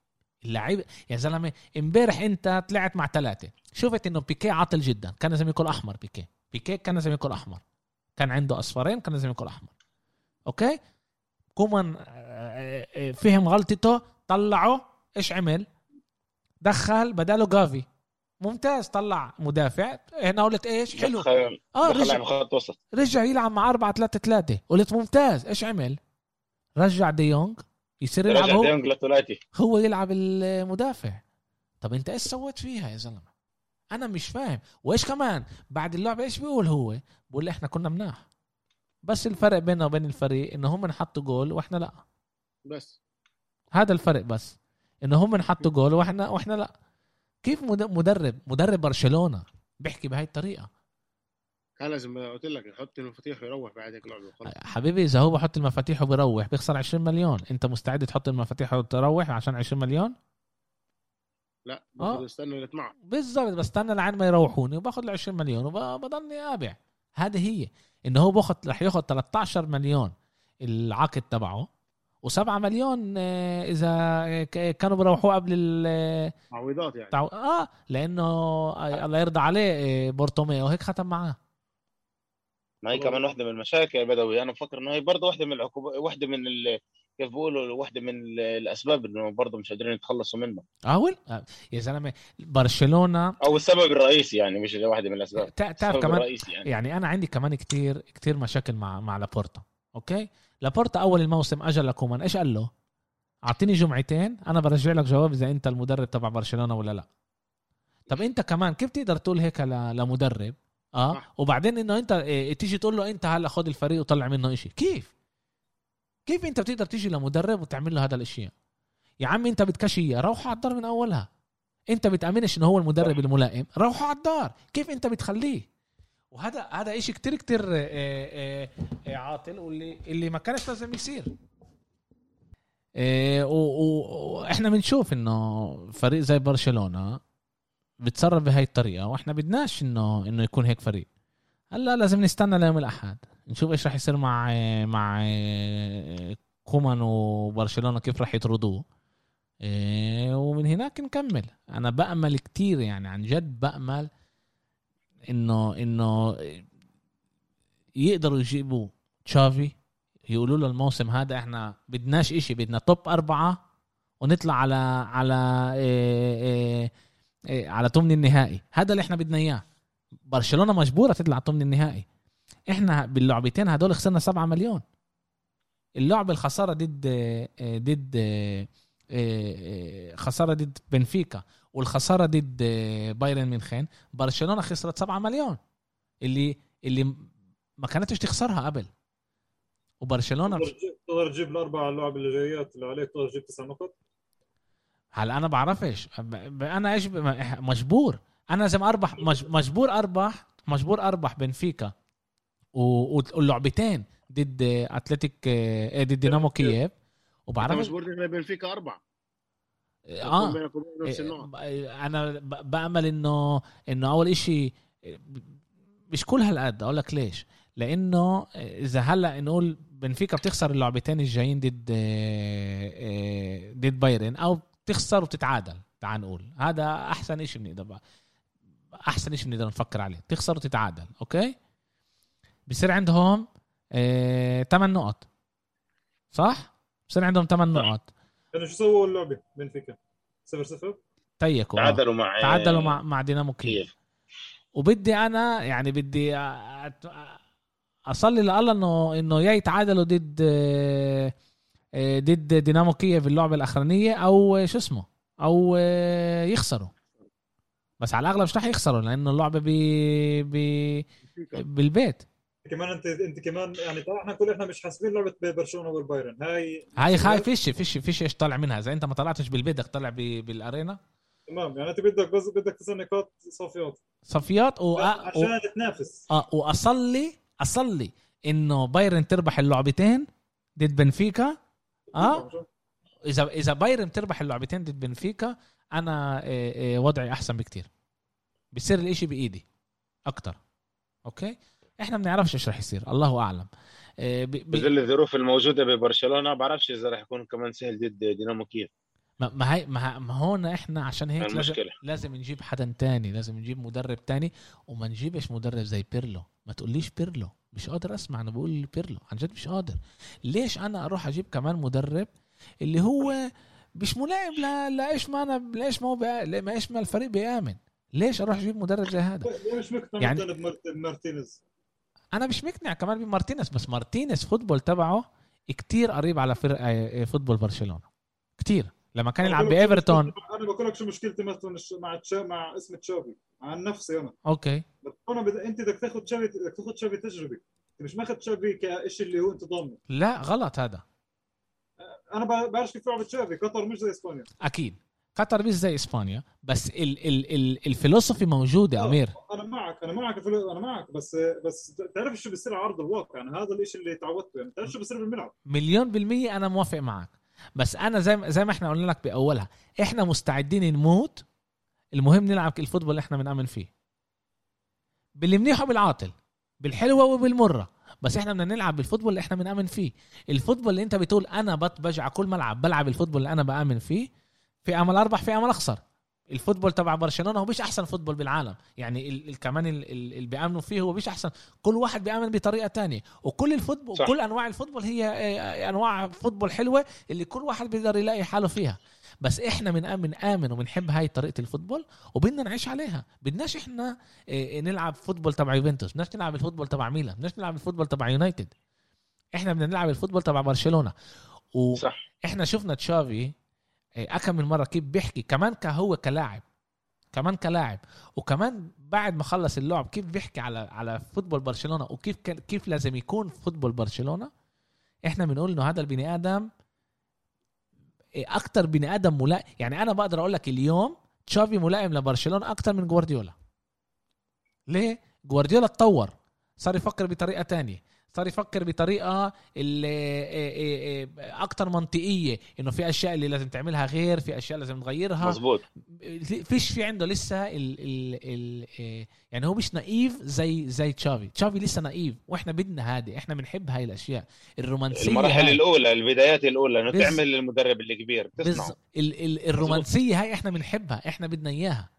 اللعيبه يا زلمة إمبارح أنت طلعت مع ثلاثة. شفت إنه بيكي عاطل جدا. كان لازم يكون أحمر بيكي. بيكي كان لازم يكون أحمر. كان عنده أصفرين كان لازم يكون أحمر. أوكي؟ كومان فهم غلطته طلعه إيش عمل؟ دخل بداله جافي. ممتاز طلع مدافع. هنا قلت إيش؟ حلو. دخل آه دخل رجع. خط وسط. رجع يلعب مع 4 3 3 قلت ممتاز إيش عمل؟ رجع دي يونغ. يصير يلعب هو ديونج لثلاثي هو يلعب المدافع. طب أنت إيش سويت فيها يا زلمة؟ أنا مش فاهم. وإيش كمان؟ بعد اللعبه إيش بيقول هو؟ بقول إحنا كنا مناح. بس الفرق بيننا وبين الفريق إنه هم حطوا جول وإحنا لا. بس. هذا الفرق بس إنه هم حطوا جول وإحنا وإحنا لا. كيف مد- مدرب مدرب برشلونة بيحكي بهاي الطريقة؟ كان لازم قلت لك يحط المفاتيح ويروح بعد هيك لعبه خلص حبيبي إذا هو بحط المفاتيح وبيروح بيخسر 20 مليون. أنت مستعد تحط المفاتيح وتروح عشان 20 مليون؟ لا آه. المفروض يستنى يطمع. بالضبط بستنى لعند ما يروحوني وباخذ ال 20 مليون وبضلني أبيع. هذه هي. إنه هو باخذ رح ياخذ 13 مليون العقد تبعه. و7 مليون آه، إذا ك- كانوا بيروحوه قبل ال تعويضات يعني. تعو... آه لأنه آه، الله يرضى عليه آه، بورتوميو. هيك ختم معاه. ما هي كمان واحدة من المشاكل يا بدوي. أنا بفكر إنه هي برضه واحدة من العقوبات واحدة من ال... كيف بيقولوا واحدة من ال- الأسباب إنه برضه مش قادرين يتخلصوا منه اول يا زلمة برشلونة أو السبب الرئيسي يعني مش واحدة من الأسباب. تع- تعرف السبب كمان الرئيسي يعني. يعني أنا عندي كمان كتير كتير مشاكل مع مع لابورتا أوكي؟ لابورتا أول الموسم اجى لكومان. إيش قال له؟ أعطيني جمعتين أنا برجع لك جواب إذا أنت المدرب تبع برشلونة ولا لا. طب أنت كمان كيف تقدر تقول هيك لمدرب؟ آه. وبعدين إنه أنت إيه تيجي تقول له أنت هلا خد الفريق وطلع منه إشي. كيف؟ كيف أنت بتقدر تيجي لمدرب وتعمل له هذا الاشياء يا عمي أنت بدكش روح على الدار من أولها. أنت بتأمنش إنه هو المدرب الملائم روحوا على الدار. كيف أنت بتخليه؟ وهذا هذا شيء كتير كتير آه، آه، آه، عاطل واللي اللي ما كانش لازم يصير. وإحنا بنشوف إنه فريق زي برشلونة بتصرف بهاي الطريقة وإحنا بدناش انه إنه يكون هيك فريق. هلأ لازم نستنى ليوم الأحد نشوف إيش راح يصير مع مع كومان وبرشلونة كيف راح يطردوه. ومن هناك نكمل. أنا بأمل كتير يعني عن جد بأمل إنه إنه يقدروا يجيبوا تشافي يقولوا له الموسم هذا إحنا بدناش إشي بدنا توب أربعة ونطلع على على إيه إيه إيه على ثمن النهائي. هذا اللي إحنا بدنا إياه. برشلونة مجبورة تطلع ثمن النهائي. إحنا باللعبتين هدول خسرنا سبعة مليون. اللعبة الخسارة ضد إيه، ضد إيه، إيه، خسارة ضد بنفيكا. والخسارة ضد إيه، بايرن ميونخين. برشلونة خسرت سبعة مليون. اللي اللي ما كانتش تخسرها قبل. وبرشلونة تقدر تجيب- الأربع اللعب اللي جايات اللي عليك تقدر تجيب تسع نقط هلا أنا بعرفش. ب- ب- أنا إيش مجبور. أنا لازم اربح مج- مجبور اربح مجبور أربح بنفيكا. واللعبتين ضد أتلتيك آه، ضد دينامو كييف. انت وبعرف مجبور تغلب بنفيكا اربعه آه. نفس إيه، أنا بأمل إنه إنه أول إشي مش كل هالقد أقول لك ليش. لإنه إذا هلأ نقول بنفيكا بتخسر اللعبتين الجايين ضد آه، آه، ضد بايرن أو بتخسر وتتعادل تعال نقول. هذا أحسن إشي بنقدر أحسن إشي بنقدر نفكر عليه. تخسر وتتعادل أوكي؟ بصير عندهم 8 نقط. صح؟ بصير عندهم 8 صح. نقط. كانوا شو سووا اللعبة بنفيكا 0 0 تيكوا. آه. تعادلوا مع تعادلوا مع مع دينامو كييف. وبدي أنا يعني بدي أصلي لله انه إنه يا يتعادلوا ضد آه، آه، ضد دينامو كييف اللعبة الأخرانية أو شو اسمه؟ أو آه، يخسروا. بس على الأغلب مش رح يخسروا لأنه اللعبة ب... ب... بالبيت. كمان انت انت كمان يعني طبعا إحنا كل إحنا مش حاسبين لعبة برشلونة والبايرن هاي هاي خايف فيش فيش فيش إيش طالع منها. إذا أنت ما طلعتش بالبيت بدك تطلع. بالأرينا. تمام يعني أنت بدك بس بدك تسع نقاط صافيات. صفيات و... و... عشان تنافس آه وأصلي أصلي إنه بايرن تربح اللعبتين ضد بنفيكا. آه؟ إذا إذا بايرن تربح اللعبتين ضد بنفيكا أنا آه، آه، وضعي أحسن بكتير. بصير الإشي بإيدي أكتر. أوكي؟ إحنا ما بنعرفش إيش رح يصير الله أعلم. آه، بظل الظروف الموجودة ببرشلونة بعرفش إذا راح يكون كمان سهل ضد دينامو كيف ما ما هي ما ما هون إحنا عشان هيك لازم, لازم نجيب حدا تاني لازم نجيب مدرب تاني وما نجيبش مدرب زي بيرلو. ما تقوليش بيرلو مش قادر أسمع أنا بقول بيرلو عن جد مش قادر. ليش أنا أروح أجيب كمان مدرب اللي هو مش ملائم ل- لايش ما أنا ليش ما هو ما إيش ما الفريق بيآمن؟ ليش أروح أجيب مدرب زي هذا؟ ليه مش مقتنع يعني- بمارتينيز أنا مش مقنع كمان بمارتينيز بس مارتينيز football تبعه كتير قريب على فرق آه، football برشلونة. كتير. لما كان يلعب أنا بقول لك شو بايفرتون أنا بقول لك شو مشكلتي مثلا مع تشا... مع اسم تشافي. عن نفسي أنا. أوكي. أنا بد... أنت بدك تاخذ تشافي بدك تاخذ تشافي تجربة. أنت مش ماخذ تشافي كشيء اللي هو أنت ضامنه لا غلط هذا. أنا بعرف كيف يلعب تشافي. قطر مش زي إسبانيا. أكيد. قطر مش زي إسبانيا بس ال ال ال الفلسفي موجودة آه. أمير. أنا معك أنا معك أنا معك بس بس تعرف شو بيصير على أرض الواقع؟ يعني هذا الشيء اللي تعودته يعني تعرف شو بيصير بالملعب؟ مليون بالمية أنا موافق معك. بس أنا زي ما زي ما إحنا قلنا لك بأولها إحنا مستعدين نموت المهم نلعب الفوتبول اللي إحنا بنأمن فيه. باللي منيح وبالعاطل بالحلوة وبالمرة بس إحنا بدنا نلعب بال football اللي إحنا بنأمن فيه. ال football اللي أنت بتقول أنا بت بجع كل ملعب بلعب ال football اللي أنا بآمن فيه في أمل أربح في أمل أخسر. ال football تبع برشلونة هو مش أحسن football بالعالم. يعني ال ال كمان ال- ال- اللي بيامنوا فيه هو مش أحسن. كل واحد بيآمن بطريقة تانية. وكل ال football صح. كل أنواع ال football هي آه، أنواع football حلوة اللي كل واحد بيقدر يلاقي حاله فيها. بس إحنا من بنآمن وبنحب هاي طريقة ال football وبدنا نعيش عليها. بدناش إحنا آه، نلعب football تبع يوفنتوس. بدناش نلعب ال football تبع ميلان. بدناش نلعب ال football تبع يونايتد. إحنا بدنا نلعب ال football تبع برشلونة. و... صح. إحنا شفنا تشافي اكم من مرة كيف بيحكي. كمان كهو كلاعب. كمان كلاعب. وكمان بعد ما خلص اللعب كيف بيحكي على على football برشلونة؟ وكيف كيف لازم يكون football برشلونة؟ إحنا بنقول إنه هذا البني آدم إيه، أكتر بني آدم ملائم يعني أنا بقدر أقول لك اليوم تشافي ملائم لبرشلونة أكتر من جوارديولا. ليه؟ جوارديولا اتطور. صار يفكر بطريقة تانية. صار يفكر بطريقة اللي إيه إيه إيه أكتر منطقية إنه في أشياء اللي لازم تعملها غير في أشياء لازم تغيرها. مزبوط فيش في عنده لسه ال ال ال إيه، يعني هو مش نايف زي زي تشافي. تشافي لسه نايف وإحنا بدنا هذه إحنا بنحب هاي الأشياء. الرومانسية المراحل هاي. الأولى البدايات الأولى إنه بز- تعمل المدرب الكبير تصنعه. بز... ال... ال... الرومانسية هاي إحنا بنحبها إحنا بدنا إياها.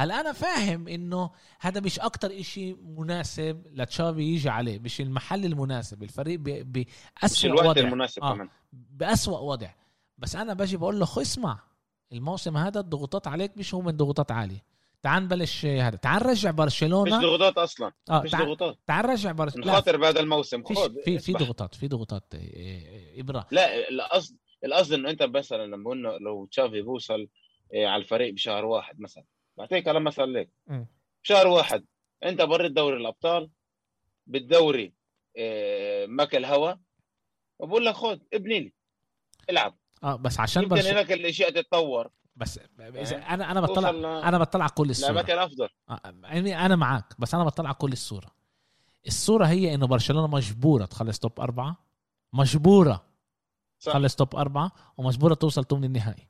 هلا أنا فاهم إنه هذا مش أكتر إشي مناسب لتشافي يجي عليه؟ مش المحل المناسب الفريق ب... مش بأسوأ الوقت وضع. المناسب آه. كمان. بأسوأ وضع. بس أنا باجي بقول له خو اسمع الموسم هذا الضغوطات عليك مش هو من ضغوطات عاليه تعال نبلش هذا. تعال نرجع مش برشلونه ضغوطات أصلا آه مش تعال, ضغوطات. تعال نرجع برشلونه نخاطر بهذا الموسم. خذ في في. ضغوطات في ضغوطات إيه، إيه، ابره لا القصد القصد إنه أنت مثلا لما قلنا لو تشافي بوصل إيه، على الفريق بشهر واحد مثلا بعطيك كلام مثلا ليك مم. بشهر واحد انت بريت دوري الأبطال بالدوري إيه، ماكل هوا وبقول لك خذ ابني لي العب. آه بس عشان يمكن هناك الأشياء تتطور. بس إيه. أنا أنا بطلع ل- أنا بطلع كل الصورة. لاماكن افضل آه، يعني أنا معك بس أنا بطلع كل الصورة. الصورة هي إنه برشلونة مجبورة تخلص توب أربعة. مجبورة صح. تخلص توب أربعة ومجبورة توصل ثمن النهائي.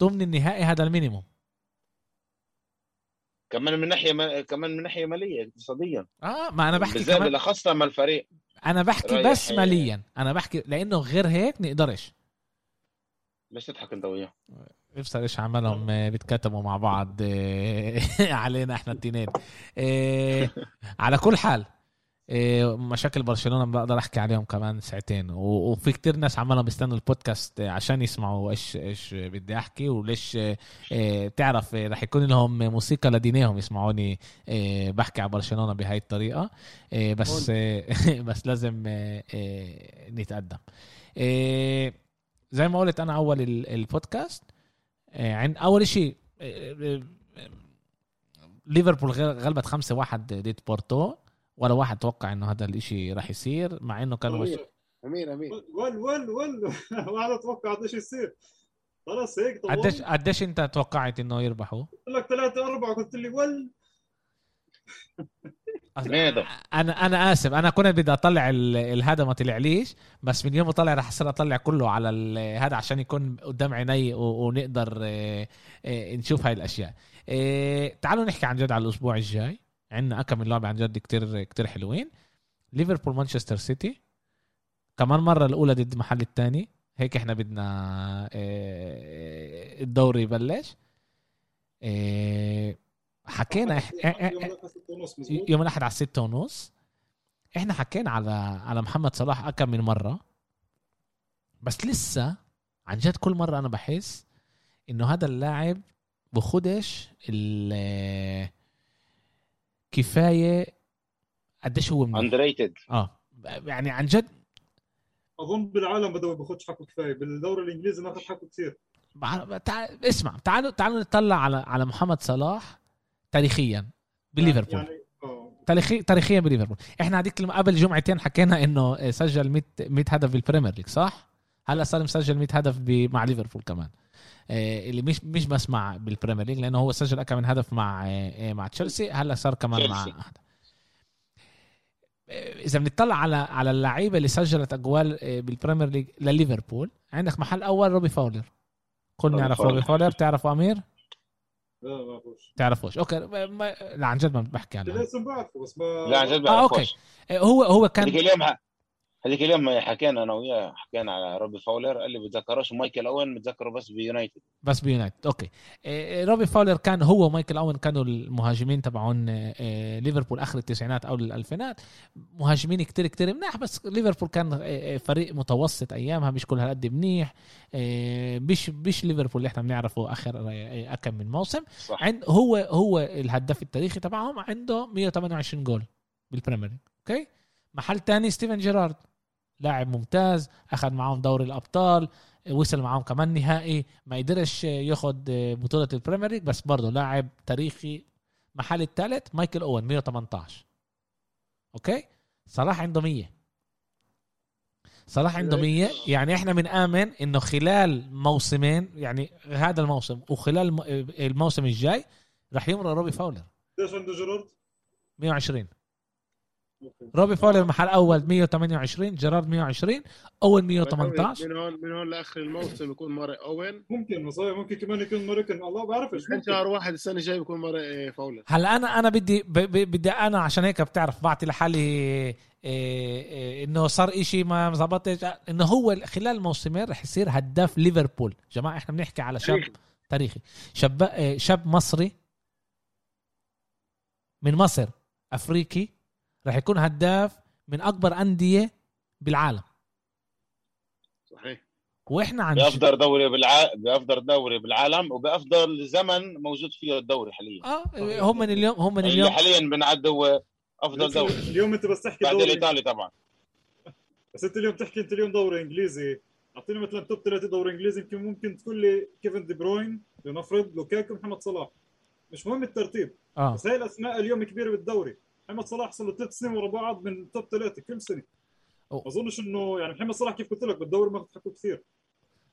ثمن النهائي هذا المينيموم. كمان من ناحية ما... كمان من ناحية مالية اقتصاديا. آه ما أنا بحكي بالذات كمان بالأخص لما الفريق أنا بحكي بس ماليا. أنا بحكي لأنه غير هيك نقدرش. ليش تضحك أنت وياه. بفصل إيش عملهم آه، بيتكتموا مع بعض آه، علينا إحنا التنين. آه، على كل حال آه، مشاكل برشلونة بقدر أحكي عليهم كمان ساعتين. وفي كتير ناس عمالهم بيستنوا البودكاست عشان يسمعوا إيش إيش بدي أحكي وليش آه، تعرف رح يكون لهم موسيقى لدينهم يسمعوني آه، بحكي على برشلونة بهاي الطريقة. بس بس لازم نتقدم. زي ما قلت أنا أول ال- البودكاست. عن أول شيء ليفربول غلبت خمسة واحد ضد بورتو. ولا واحد توقع إنه هذا الإشي راح يصير مع إنه كانوا مش... امير امير امير ول ول ول واحد أتوقع إيش يصير. خلاص هيك طول قديش قلت قديش أنت توقعت إنه يربحوا؟ لك ثلاثة أربعة. قلت لي ول أنا أنا آسف. أنا كنت بدي أطلع ال- الهذا ما طلعليش بس من يوم ما طلع رح أصير أطلع كله على ال- هذا عشان يكون قدام عيني ونقدر آه، آه، نشوف هاي الأشياء. آه، تعالوا نحكي عن جد على الأسبوع الجاي. عندنا أكم من لعبه عن جد كتير كتير حلوين. ليفربول مانشستر سيتي. كمان مرة الأولى ضد المحل الثاني هيك إحنا بدنا آه، الدوري يبلش. آه، حكينا يوم الأحد على ستة ونص. إحنا حكينا على على محمد صلاح أكم من مرة. بس لسه عن جد كل مرة أنا بحس إنه هذا اللاعب بخدش ال- كفاية قديش هو منيح. اندريتد آه. يعني عن جد أظن بالعالم بدأ ما حقه كفاية بالدوري الإنجليزي ما أخذ حقه كثير. بع- تع... اسمع تعالوا تعالوا نطلع على على محمد صلاح تاريخيا بليفربول. يعني آه. تاريخي تاريخيا بليفربول. إحنا هذيك قبل جمعتين حكينا إنه سجل 100 100 هدف بالبريمير ليج صح؟ هلا صار مسجل 100 هدف مع ليفربول كمان. آه، اللي مش مش بس مع بالبريمير ليج لأنه هو سجل كم من هدف مع آه، آه، مع تشيلسي هلأ صار كمان مع تشيلسي. آه، إذا بنطلع على على اللعيبة اللي سجلت أجوال آه، بالبريمير ليج لليفربول عندك محل أول روبي فاولر. كل نعرف. روبي فاولر. تعرفه أمير؟ لا ما بعرفوش تعرفوش. أوكي ما- ما- لا عن جد ما بحكي عنه. الاسم بعرفه بس ما لا عن جد آه، أوكي. بعرفوش آه، هو هو كان اليوم هذيك اليوم حكينا أنا وياه حكينا على روبي فاولر قال لي بتذكروش مايكل أوين متذكره بس بيونايتد. بس بيونايتد أوكي. إيه، روبي فاولر كان هو ومايكل أوين كانوا المهاجمين تبعون إيه، ليفربول آخر التسعينات أو الألفينات. مهاجمين كتير كتير منيح بس ليفربول كان إيه، فريق متوسط أيامها مش كل هالقد منيح. إيه، مش مش ليفربول اللي إحنا بنعرفه آخر إيه، كم من موسم. صح. عند هو هو الهداف التاريخي تبعهم عنده 128 جول بالبريمير أوكي. محل تاني ستيفن جيرارد. لاعب ممتاز أخذ معاهم دوري الأبطال وصل معاهم كمان نهائي ما قدرش ياخد بطولة البريمير ليج بس برضه لاعب تاريخي محل الثالث مايكل أوين 118 أوكي؟ صلاح عنده 100 صلاح عنده 100 يعني إحنا بنآمن إنه خلال موسمين يعني هذا الموسم وخلال الم- الموسم الجاي راح يمرق روبي فاولر. ليش عنده جيرارد؟ 120 أوكي. روبي فاولر محل أول 128 جيرارد 120 أول 118 من هون من هون لآخر الموسم يكون ماري أوين. ممكن صحيح ممكن كمان يكون ماريكن الله بعرفش من ممكن. شهر واحد السنة الجاية بيكون ماري فاولر هلا أنا أنا بدي ب- ب- بدي أنا عشان هيك بتعرف بعطي لحالي إيه إيه إنه صار إشي ما زبطش إنه هو خلال الموسمين رح يصير هداف ليفربول. جماعة إحنا بنحكي على شاب تاريخي. تاريخي. شاب إيه، شاب مصري من مصر أفريقي رح يكون هداف من أكبر أندية بالعالم. صحيح. وإحنا عن بأفضل دوري بالع... بأفضل دوري بالعالم وبأفضل زمن موجود فيه الدوري حاليا. آه هم من اليوم هم من اللي اليوم. حاليا بنعد هو أفضل دوري. اليوم أنت بس تحكي بعد دوري. الايطالي طبعا. بس أنت اليوم تحكي أنت اليوم دوري إنجليزي. أعطيني مثلا top ثلاثة دوري إنجليزي يمكن ممكن تقول لي كيفن دي بروين لنفرض لوكاكو محمد صلاح. مش مهم الترتيب. آه. بس هاي الاسماء اليوم كبيره بالدوري. محمد صلاح صار له ثلاث سنين ورا بعض من top ثلاثة كل سنة. ما أظنش إنه يعني محمد صلاح كيف قلت لك بالدوري ما حكوا كثير.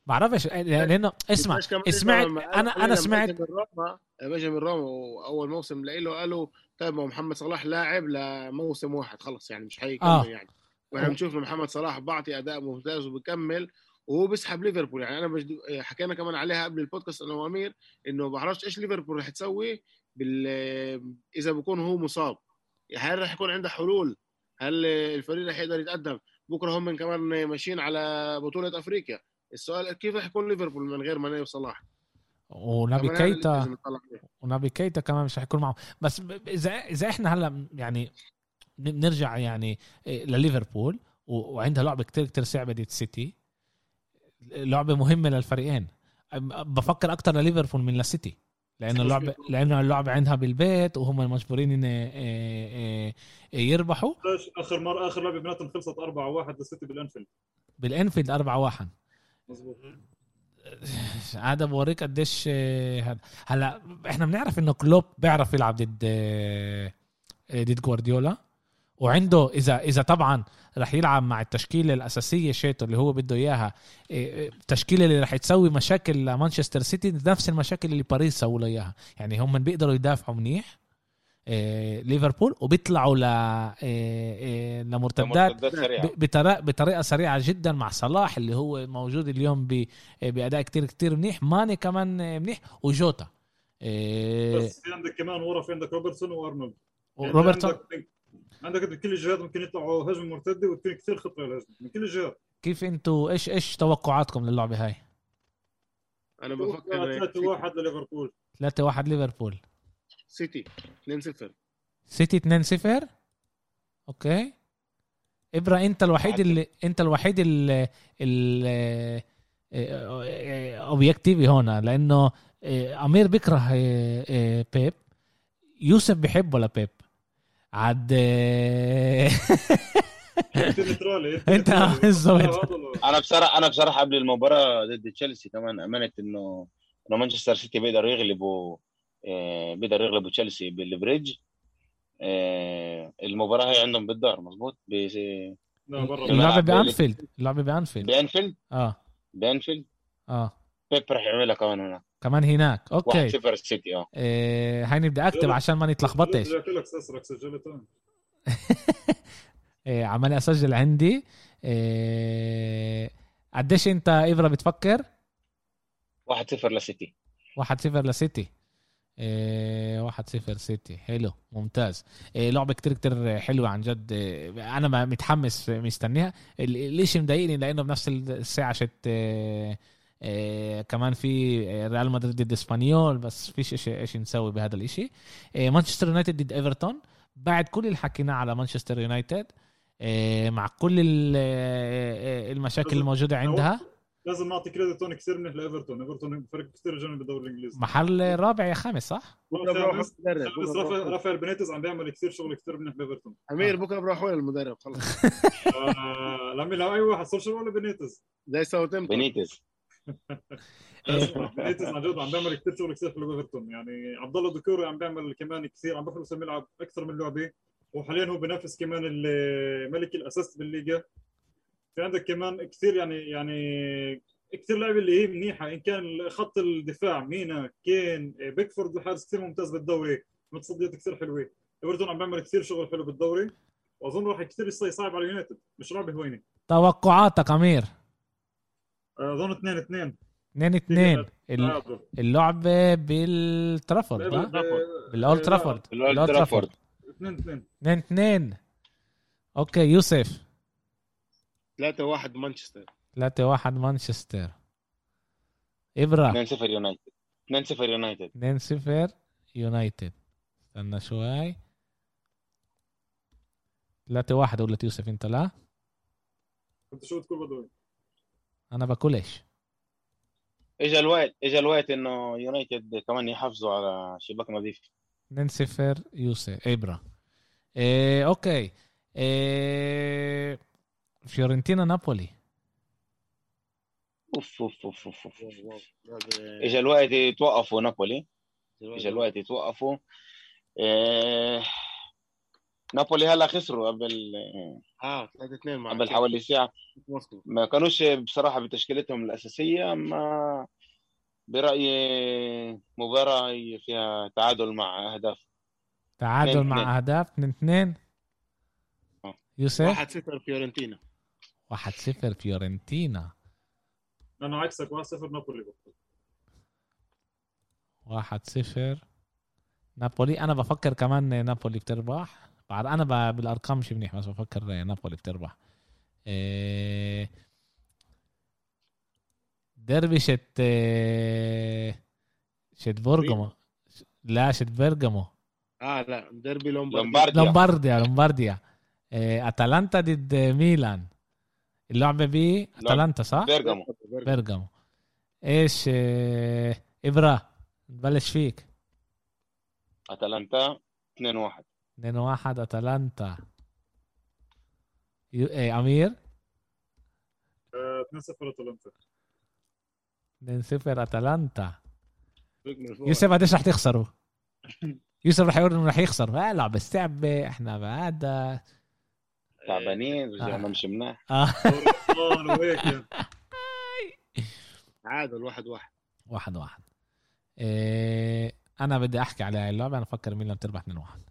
بعرفش لأنه اسمع سمعت أنا أنا سمعت من روما اجى من روما وأول موسم له قالوا طيب ما هو محمد صلاح لاعب لموسم واحد خلص يعني مش حيكمل آه. يعني. وإحنا بنشوف محمد صلاح بعطي أداء ممتاز وبكمل وهو بيسحب ليفربول. يعني أنا بجد... حكينا كمان عليها قبل البودكاست أنا وأمير إنه بعرفش إيش ليفربول رح تسوي بال... إذا بكون هو مصاب. هل رح يكون عنده حلول؟ هل الفريق رح يقدر يتقدم؟ بكرة هم كمان ماشيين على بطولة أفريقيا. السؤال كيف رح يكون ليفربول من غير ماني وصلاح؟ ونبي كيتا. ونبي كيتا كمان مش حيكون معهم. بس اذا إذا إحنا هلا يعني ن- نرجع يعني إيه، لليفربول وعندها لعبة كتير كتير صعبة دي السيتي لعبة مهمة للفريقين. بفكر أكتر لليفربول من للسيتي. لأنه اللعبه لأنه اللعبة عندها بالبيت وهم مجبورين إن إيه، إيه، إيه، يربحوا. آخر مره آخر لعبة بيناتهم خلصت 4-1 للسيتي بالأنفيلد. بالأنفيلد 4 1 مظبوط. هذا بوريك قديش آه، هذا. هلا إحنا بنعرف إنه كلوب بيعرف يلعب ضد آه، ضد جوارديولا. وعنده اذا إذا طبعا رح يلعب مع التشكيلة الأساسية شيتو اللي هو بده إياها آه، التشكيلة اللي رح تسوي مشاكل لمانشستر سيتي نفس المشاكل اللي باريس سووا له إياها. يعني هم بيقدروا يدافعوا منيح آه، ليفربول وبيطلعوا ل لمرتدات بطريقه بطريقة سريعة جدا مع صلاح اللي هو موجود اليوم ب- بأداء كتير كتير منيح. ماني كمان منيح وجوتا. إيه، بس في عندك كمان ورا في عندك روبرتسون وأرنولد. يعني روبرتسون عندك من كل الجهات ممكن يطلعوا هجمه مرتده وتكون كثير خطره للهجمه من كل الجهات. كيف أنتوا إيش إيش توقعاتكم للعبة هاي؟ أنا بفكر 3 1 لليفربول. 3 1 ليفربول. سيتي 2-0 سيتي 2 0 okay. ابره أنت الوحيد اللي أنت الوحيد اللي اللي objective هون لأنه آه، أمير بيكره آه، آه، بيب. يوسف بحبه لبيب آه، انت neutral انت بالضبط أنا بصراحه أنا بصراحة قبل المباراة ضد تشيلسي كمان امنت انه انه مانشستر سيتي بيقدروا يغلبوا آه، بيقدروا يغلبوا تشيلسي بالبريدج. آه، المباراة هي عندهم بالدار مظبوط؟ اللعبه بأنفيلد. اللعبه بانفيلد بأنفيلد. آه بأنفيلد؟ آه. بيب راح يعملها كمان هناك. كمان هناك. 1 okay. 0 السيتي آه. آه هاي بدي أكتب عشان ما نتلخبطش. رجعت لك آه عمالي أسجل عندي. آه قديش أنت ابره بتفكر؟ 1 0 للسيتي 1 0 لسيتي. إيه، واحد صفر سيتي. حلو ممتاز. إيه لعبة كتير كتير حلوة عن جد. إيه أنا ما- متحمس مستنيها. ال- الإشي مضايقني؟ لأنه بنفس الساعة شت إيه كمان في ريال مدريد ضد إسبانيول بس فيش إشي إيش نسوي بهذا الإشي. إيه مانشستر يونايتد ضد إيفرتون. بعد كل اللي حكيناه على مانشستر يونايتد إيه مع كل إيه المشاكل الموجودة عندها. لازم نعطي credit هون كثير منيح لإيفرتون. إيفرتون فريق كثير جامد بالدوري الإنجليزي. محل رابع يا خامس صح؟ بكرة بروح المدرب رافائيل بينيتز عم بيعمل كثير شغل كثير منيح بايفرتون أمير بكرة بروح وين المدرب خلص. آه، لما لو أي واحد سولشر ولا بينيتز زي ساوثامبتون بينيتز بينيتز عن جد عم بيعمل كثير شغل كثير حلو بإيفرتون. يعني عبد الله دكوري عم بيعمل كمان كثير عم بخلص الملعب أكثر من لعبة. وحاليا هو بينافس كمان ال- ملك ال assist بالليجا في عندك كمان كثير يعني يعني كثير لعيبه اللي هي منيحة. إن كان خط الدفاع مينا كين بيكفورد الحارس كثير ممتاز بالدوري. متصديات كثير حلوة. إيفرتون عم بيعمل كثير شغل حلو بالدوري. وأظن راح كثير يصير صعب على اليونايتد. مش لعبه هوينه توقعاتك أمير؟ أظن 2 2 2 2 اللعبة بالترافورد ها؟ بالاولد ترافورد الأولد ترافورد 2 2 2 2 okay يوسف. 3 1 مانشستر. 3 1 مانشستر. إبرة. 2 0 يونايتد. 2 0 يونايتد. 2 0 يونايتد. استنى شوي. 3 1 قلت يوسف انت لا؟ انت شو تقول بدوي؟ أنا باكلش اجى الوقت اجى الوقت إنه يونايتد كمان يحافظوا على شباك نظيف. 2 0 يوسف ابره إيه okay. إيه فيورنتينا نابولي. أوف أوف أوف أوف, أوف. اجى الوقت يتوقفوا نابولي. اجى الوقت يتوقفوا. إيه... نابولي هلا خسروا قبل آه 3 2 مع قبل حوالي ساعة. ما كانوش بصراحة بتشكيلتهم الأساسية اما برأيي مباراة فيها تعادل مع أهداف. تعادل اتنين مع. أهداف 2 2 آه. يوسف؟ 1 0 فيورنتينا. 1 0 فيورنتينا. أنا عكسك 1 0 نابولي. بكره 1 0 نابولي. أنا بفكر كمان نابولي بتربح. بعد أنا ب- بالأرقام مش منيح بس بفكر نابولي بتربح. إيه، ديربي شت إيه، شت بورجمو لا شت بيرجامو. آه لا ديربي لومباردي لومبارديا. لومبارديا لومبارديا. إيه، أتلانتا ضد ميلان. اللعبة ب أتلانتا صح؟ بيرجامو. بيرجامو. إيش ابره نبلش فيك. أتلانتا 2 1 2 1 أتلانتا. يو... إيه أمير؟ 2 0 أتلانتا. 2 0 أتلانتا. يوسف قديش رح تخسروا؟ يوسف رح يقول إنه رح يخسر لا لا بس تعبة إحنا بعد. تعبانين رجعنا آه. مش مناح آه، يعني. تعادل 1 1 واحد واحد. إيه أنا بدي أحكي على هاي اللعبة. أنا بفكر ميلان تربح 2 1 إيه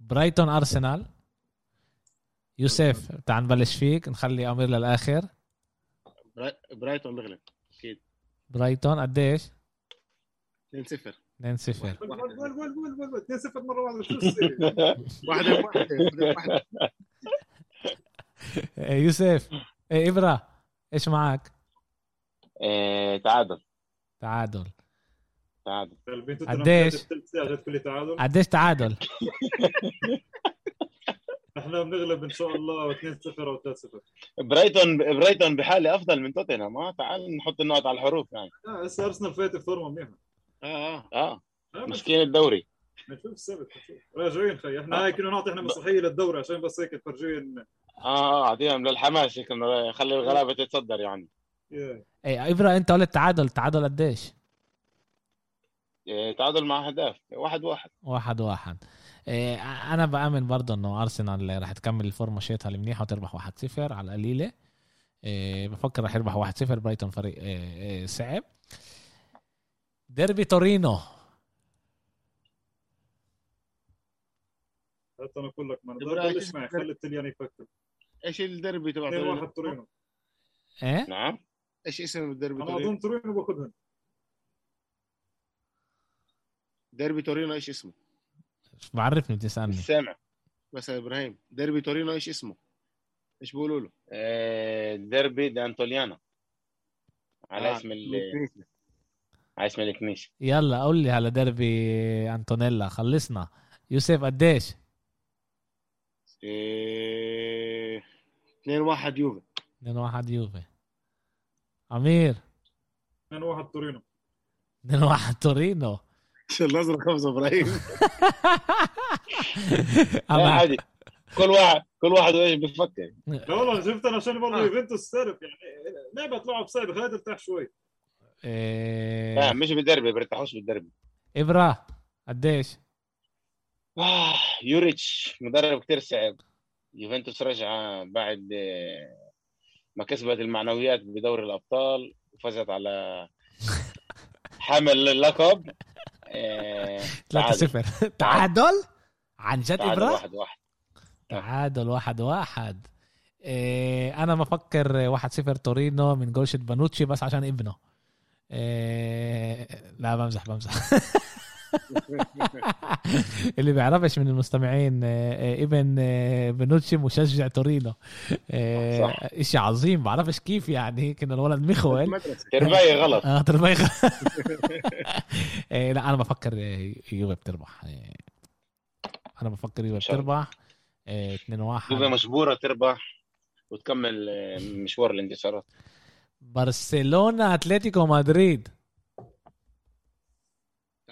برايتون ارسنال يوسف تعال نبلش فيك نخلي أمير للآخر. براي- برايتون بيغلب أكيد. برايتون قديش؟ 2 0 2 0 ول- ول- ول- ول- ول- ول- ول. 2 0 مرة واحدة شو واحدة واحدة إيه يوسف إيه إبرة إيش معك إيه، تعادل. تعادل. تعادل. قديش؟ قديش تعادل؟ إحنا بنغلب إن شاء الله 2-0 أو 3-0 برايتون برايتون بحالة أفضل من توتنهام. آه تعال نحط النقط على الحروف يعني. لا هسه أرسنال فايت بفورمه منيحة. آه آه آه. آه، مسكين الدوري. بنشوف السبت. راجعين خي. إحنا هاي كنا نعطي إحنا مسرحيه للدوري عشان بس هيك تفرجين آه آه اعطيهم للحماس هيك خلي الغلابة تتصدر يعني. يا. إيه ابرا أنت قلت تعادل. تعادل قديش؟ تعادل مع اهداف واحد واحد. واحد واحد. إيه أنا بأمن برضه إنه أرسنال رح تكمل الفورمة شيتها المنيحة وتربح 1-0 على القليلة. إيه بفكر رح يربح 1-0 برايتون فريق إيه صعب. ديربي تورينو. حتى أنا أقول لك ما بلش معي خلي التليان يفكر؟ إيش الدربي تبع 2 تورينو؟ 1 تورينو. إيه؟ نعم. إيش اسم الدربي أنا تورينو؟ أظن تورينو باخذهم ديربي تورينو إيش اسمه؟ بعرفني بتسألني. مش سامع. بس يا إبراهيم ديربي تورينو إيش اسمه؟ إيش بيقولوا له؟ إيه، ديربي دانتوليانا على آه، اسم ال- على اسم الكنيسه يلا قول لي على ديربي أنطونيلا. خلصنا. يوسف قديش؟ إيه... 2 1 يوفي. 2 1 يوفي. أمير. 2 1 تورينو. 2 1 تورينو. الازرق خمسة إبراهيم لا عادي. كل واحد كل واحد وإيش بفكر لا. والله شفت أنا عشان برضه آه. يوفنتوس تعرف يعني لعبة تلعب صعبه خليها ترتاح شوي. لا إيه مش بالدربي بيرتاحوش بالدربي. ابرا قديش؟ آه يوريتش مدرب كتير صعب. يوفنتوس رجع بعد آه، ما كسبت المعنويات بدوري الأبطال وفازت على حامل اللقب 3 0 تعادل. عن جد تعادل ابرا؟ واحد واحد. تعادل واحد واحد. إيه أنا بفكر واحد صفر تورينو من جولشة بانوتشي بس عشان ابنه. إيه لا بمزح بمزح. اللي بيعرفش من المستمعين إيه ابن إيه بانوتشي مشجع تورينو. صح. إشي عظيم بعرفش كيف يعني كنا الولد مخول ترباية غلط. آه تربيخ إيه لا أنا بفكر يوفي بتربح. أنا بفكر يوفي. بتربح إيه 2 1 يوفي مجبورة تربح وتكمل آه، مشوار الانتصارات برشلونة أتلتيكو مدريد.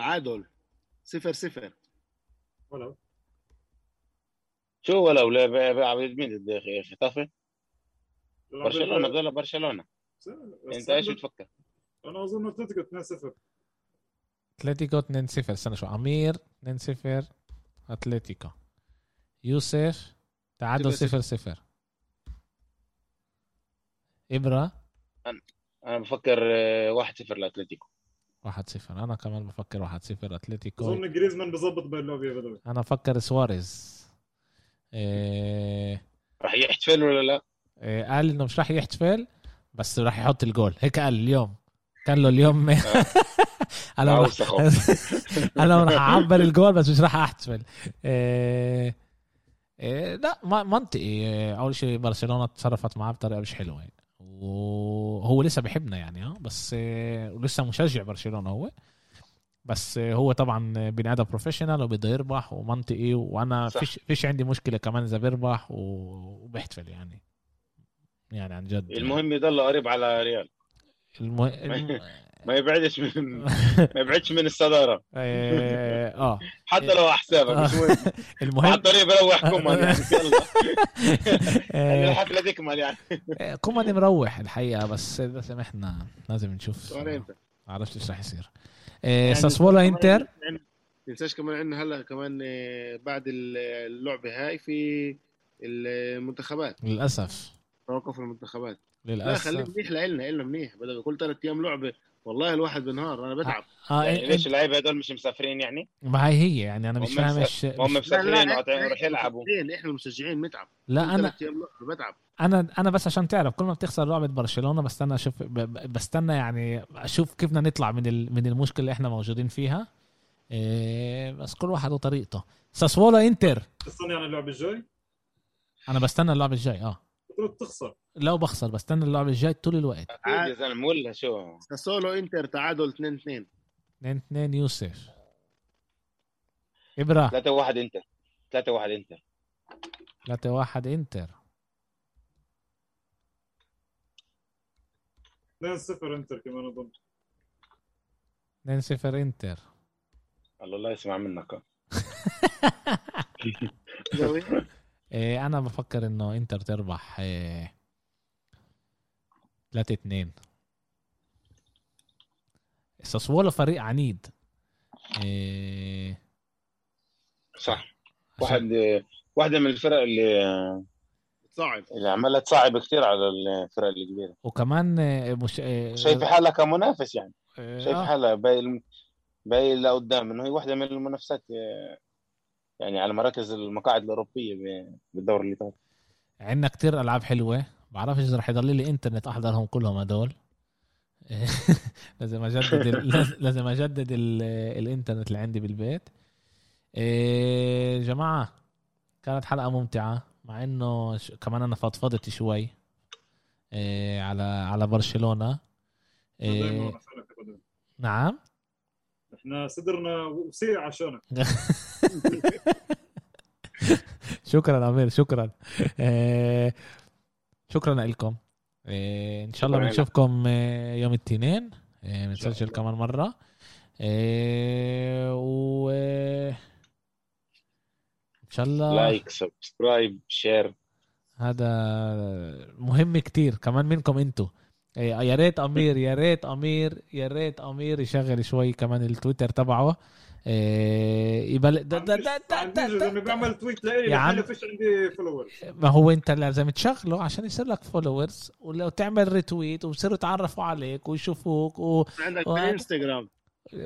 تعادل صفر صفر. ولا. شو ولو لا بقى- بقى عبد مين ضد خطافه برشلونة بدل برشلونة. أنت إيش أنا- بتفكر؟ أنا أظن أتلتيكو 2 0 أتلتيكو 2 0 استنى شو أمير 2 0 أتلتيكو. يوسف تعادل صفر 0 0 ابرا أنا بفكر آه، 1-0 لأتلتيكو. 1 0 أنا كمان بفكر 1 0 أتلتيكو. أظن جريزمان بظبط بين بدوي. أنا بفكر سواريز. إيه راح يحتفل ولا لا؟ إيه قال إنه مش راح يحتفل بس راح يحط الجول. هيك قال اليوم. كان له اليوم أنا راح أوسخ أنا راح أعبر الجول بس مش راح أحتفل. إيه إيه لا ما- منطقي. إيه، أول شيء برشلونة تصرفت معاه بطريقة مش حلوة. وهو لسه بحبنا يعني آه بس ولسه مشجع برشلونة هو. بس إيه هو طبعا بني آدم professional وبده يربح ومنطقي وأنا صح. فيش فيش عندي مشكلة كمان إذا بيربح و- وبيحتفل يعني. يعني عن جد المهم يضل قريب على ريال. المه... ما يبعدش من ما يبعدش من الصدارة. آه. حتى لو حسابك مش مهم. المهم الطريق بروح كومان يعني يلا. آه، الحفلة تكمل يعني. كومان مروح الحقيقة بس لازم إحنا لازم نشوف. انت عرفت إيش راح يصير. آه، ساسولو إنتر؟ تنساش كمان عندنا هلا كمان بعد اللعبه هاي في المنتخبات. للأسف. توقف المنتخبات. لا للأسف. خليك منيح لنا لنا منيح. بدل كل ثلاث أيام لعبه والله الواحد بنهار أنا بتعب. آه يعني ليش اللعيبة هدول مش مسافرين يعني؟ ما هي هي يعني أنا مش هم فاهم إيش هم مسافرين وقاطعين يلعبوا. إحنا المشجعين بنتعب لا أنا بتعب. أنا أنا بس عشان تعرف كل ما بتخسر لعبة برشلونة بستنى أشوف ب- ب- بستنى يعني أشوف كيف بدنا نطلع من ال- من المشكلة اللي إحنا موجودين فيها. إيه بس كل واحد وطريقته. ساسولو إنتر. تستنى يعني اللعبه الجاي؟ أنا بستنى اللعبه الجاي آه. بتروح تخسر لو بخسر بستنى اللعبة الجاي طول الوقت. يا زلمة ولا شو؟ ساسولو إنتر تعادل 2 2 2 2 يوسف. ابرا 3 1 انت 3 1 انت 3 1 إنتر. 2-0 إنتر كمان أظن. 2 0 إنتر. الله لا يسمع منك. أنا بفكر إنه إنتر تربح إيه 3 2 ساسولو فريق عنيد. إيه صح. واحد واحدة من الفرق اللي صعب. اللي عملت صعب كثير على الفرق الكبيرة. وكمان إيه مش إيه شايف حالها كمنافس يعني. إيه شايف آه. حالها باقي باقي لقدام إنه هي واحدة من المنافسات يعني على مراكز المقاعد الأوروبية ب- بالدور اللي فات عندنا كتير ألعاب حلوة. بعرفش إذا رح يضل لي إنترنت أحضرهم كلهم هدول. لازم أجدد لازم أجدد ال- الإنترنت اللي عندي بالبيت. إيه جماعة كانت حلقة ممتعة مع إنه ش- كمان أنا فضفضت شوي إيه على على برشلونة. إيه. نعم؟ إحنا صدرنا وسيع عشانك. شكرا أمير شكرا. إيه شكرا لكم. إيه إن شاء الله. بنشوفكم إيه يوم الاثنين. بنسجل. كمان مرة. و إن شاء الله. لايك subscribe share هذا مهم كتير. كمان منكم أنتوا إيه، يا ريت أمير يا ريت أمير يا ريت أمير يشغل شوي كمان التويتر تبعه. إيه، دا دا دا عنديش دا لأنه دا بيعمل tweet لإلي. لحالي فيش عندي followers ما هو انت لازم تشغله عشان يصير لك followers ولو تعمل retweet وبصيروا يتعرفوا عليك ويشوفوك وفي عندك وهذا- بالانستغرام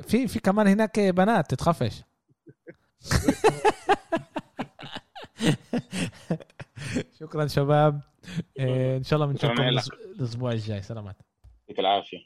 في كمان هناك بنات تتخفش. شكرا شباب. إيه، إن شاء الله بنشوفكم الأسبوع الجاي. سلامات. يعطيك العافية.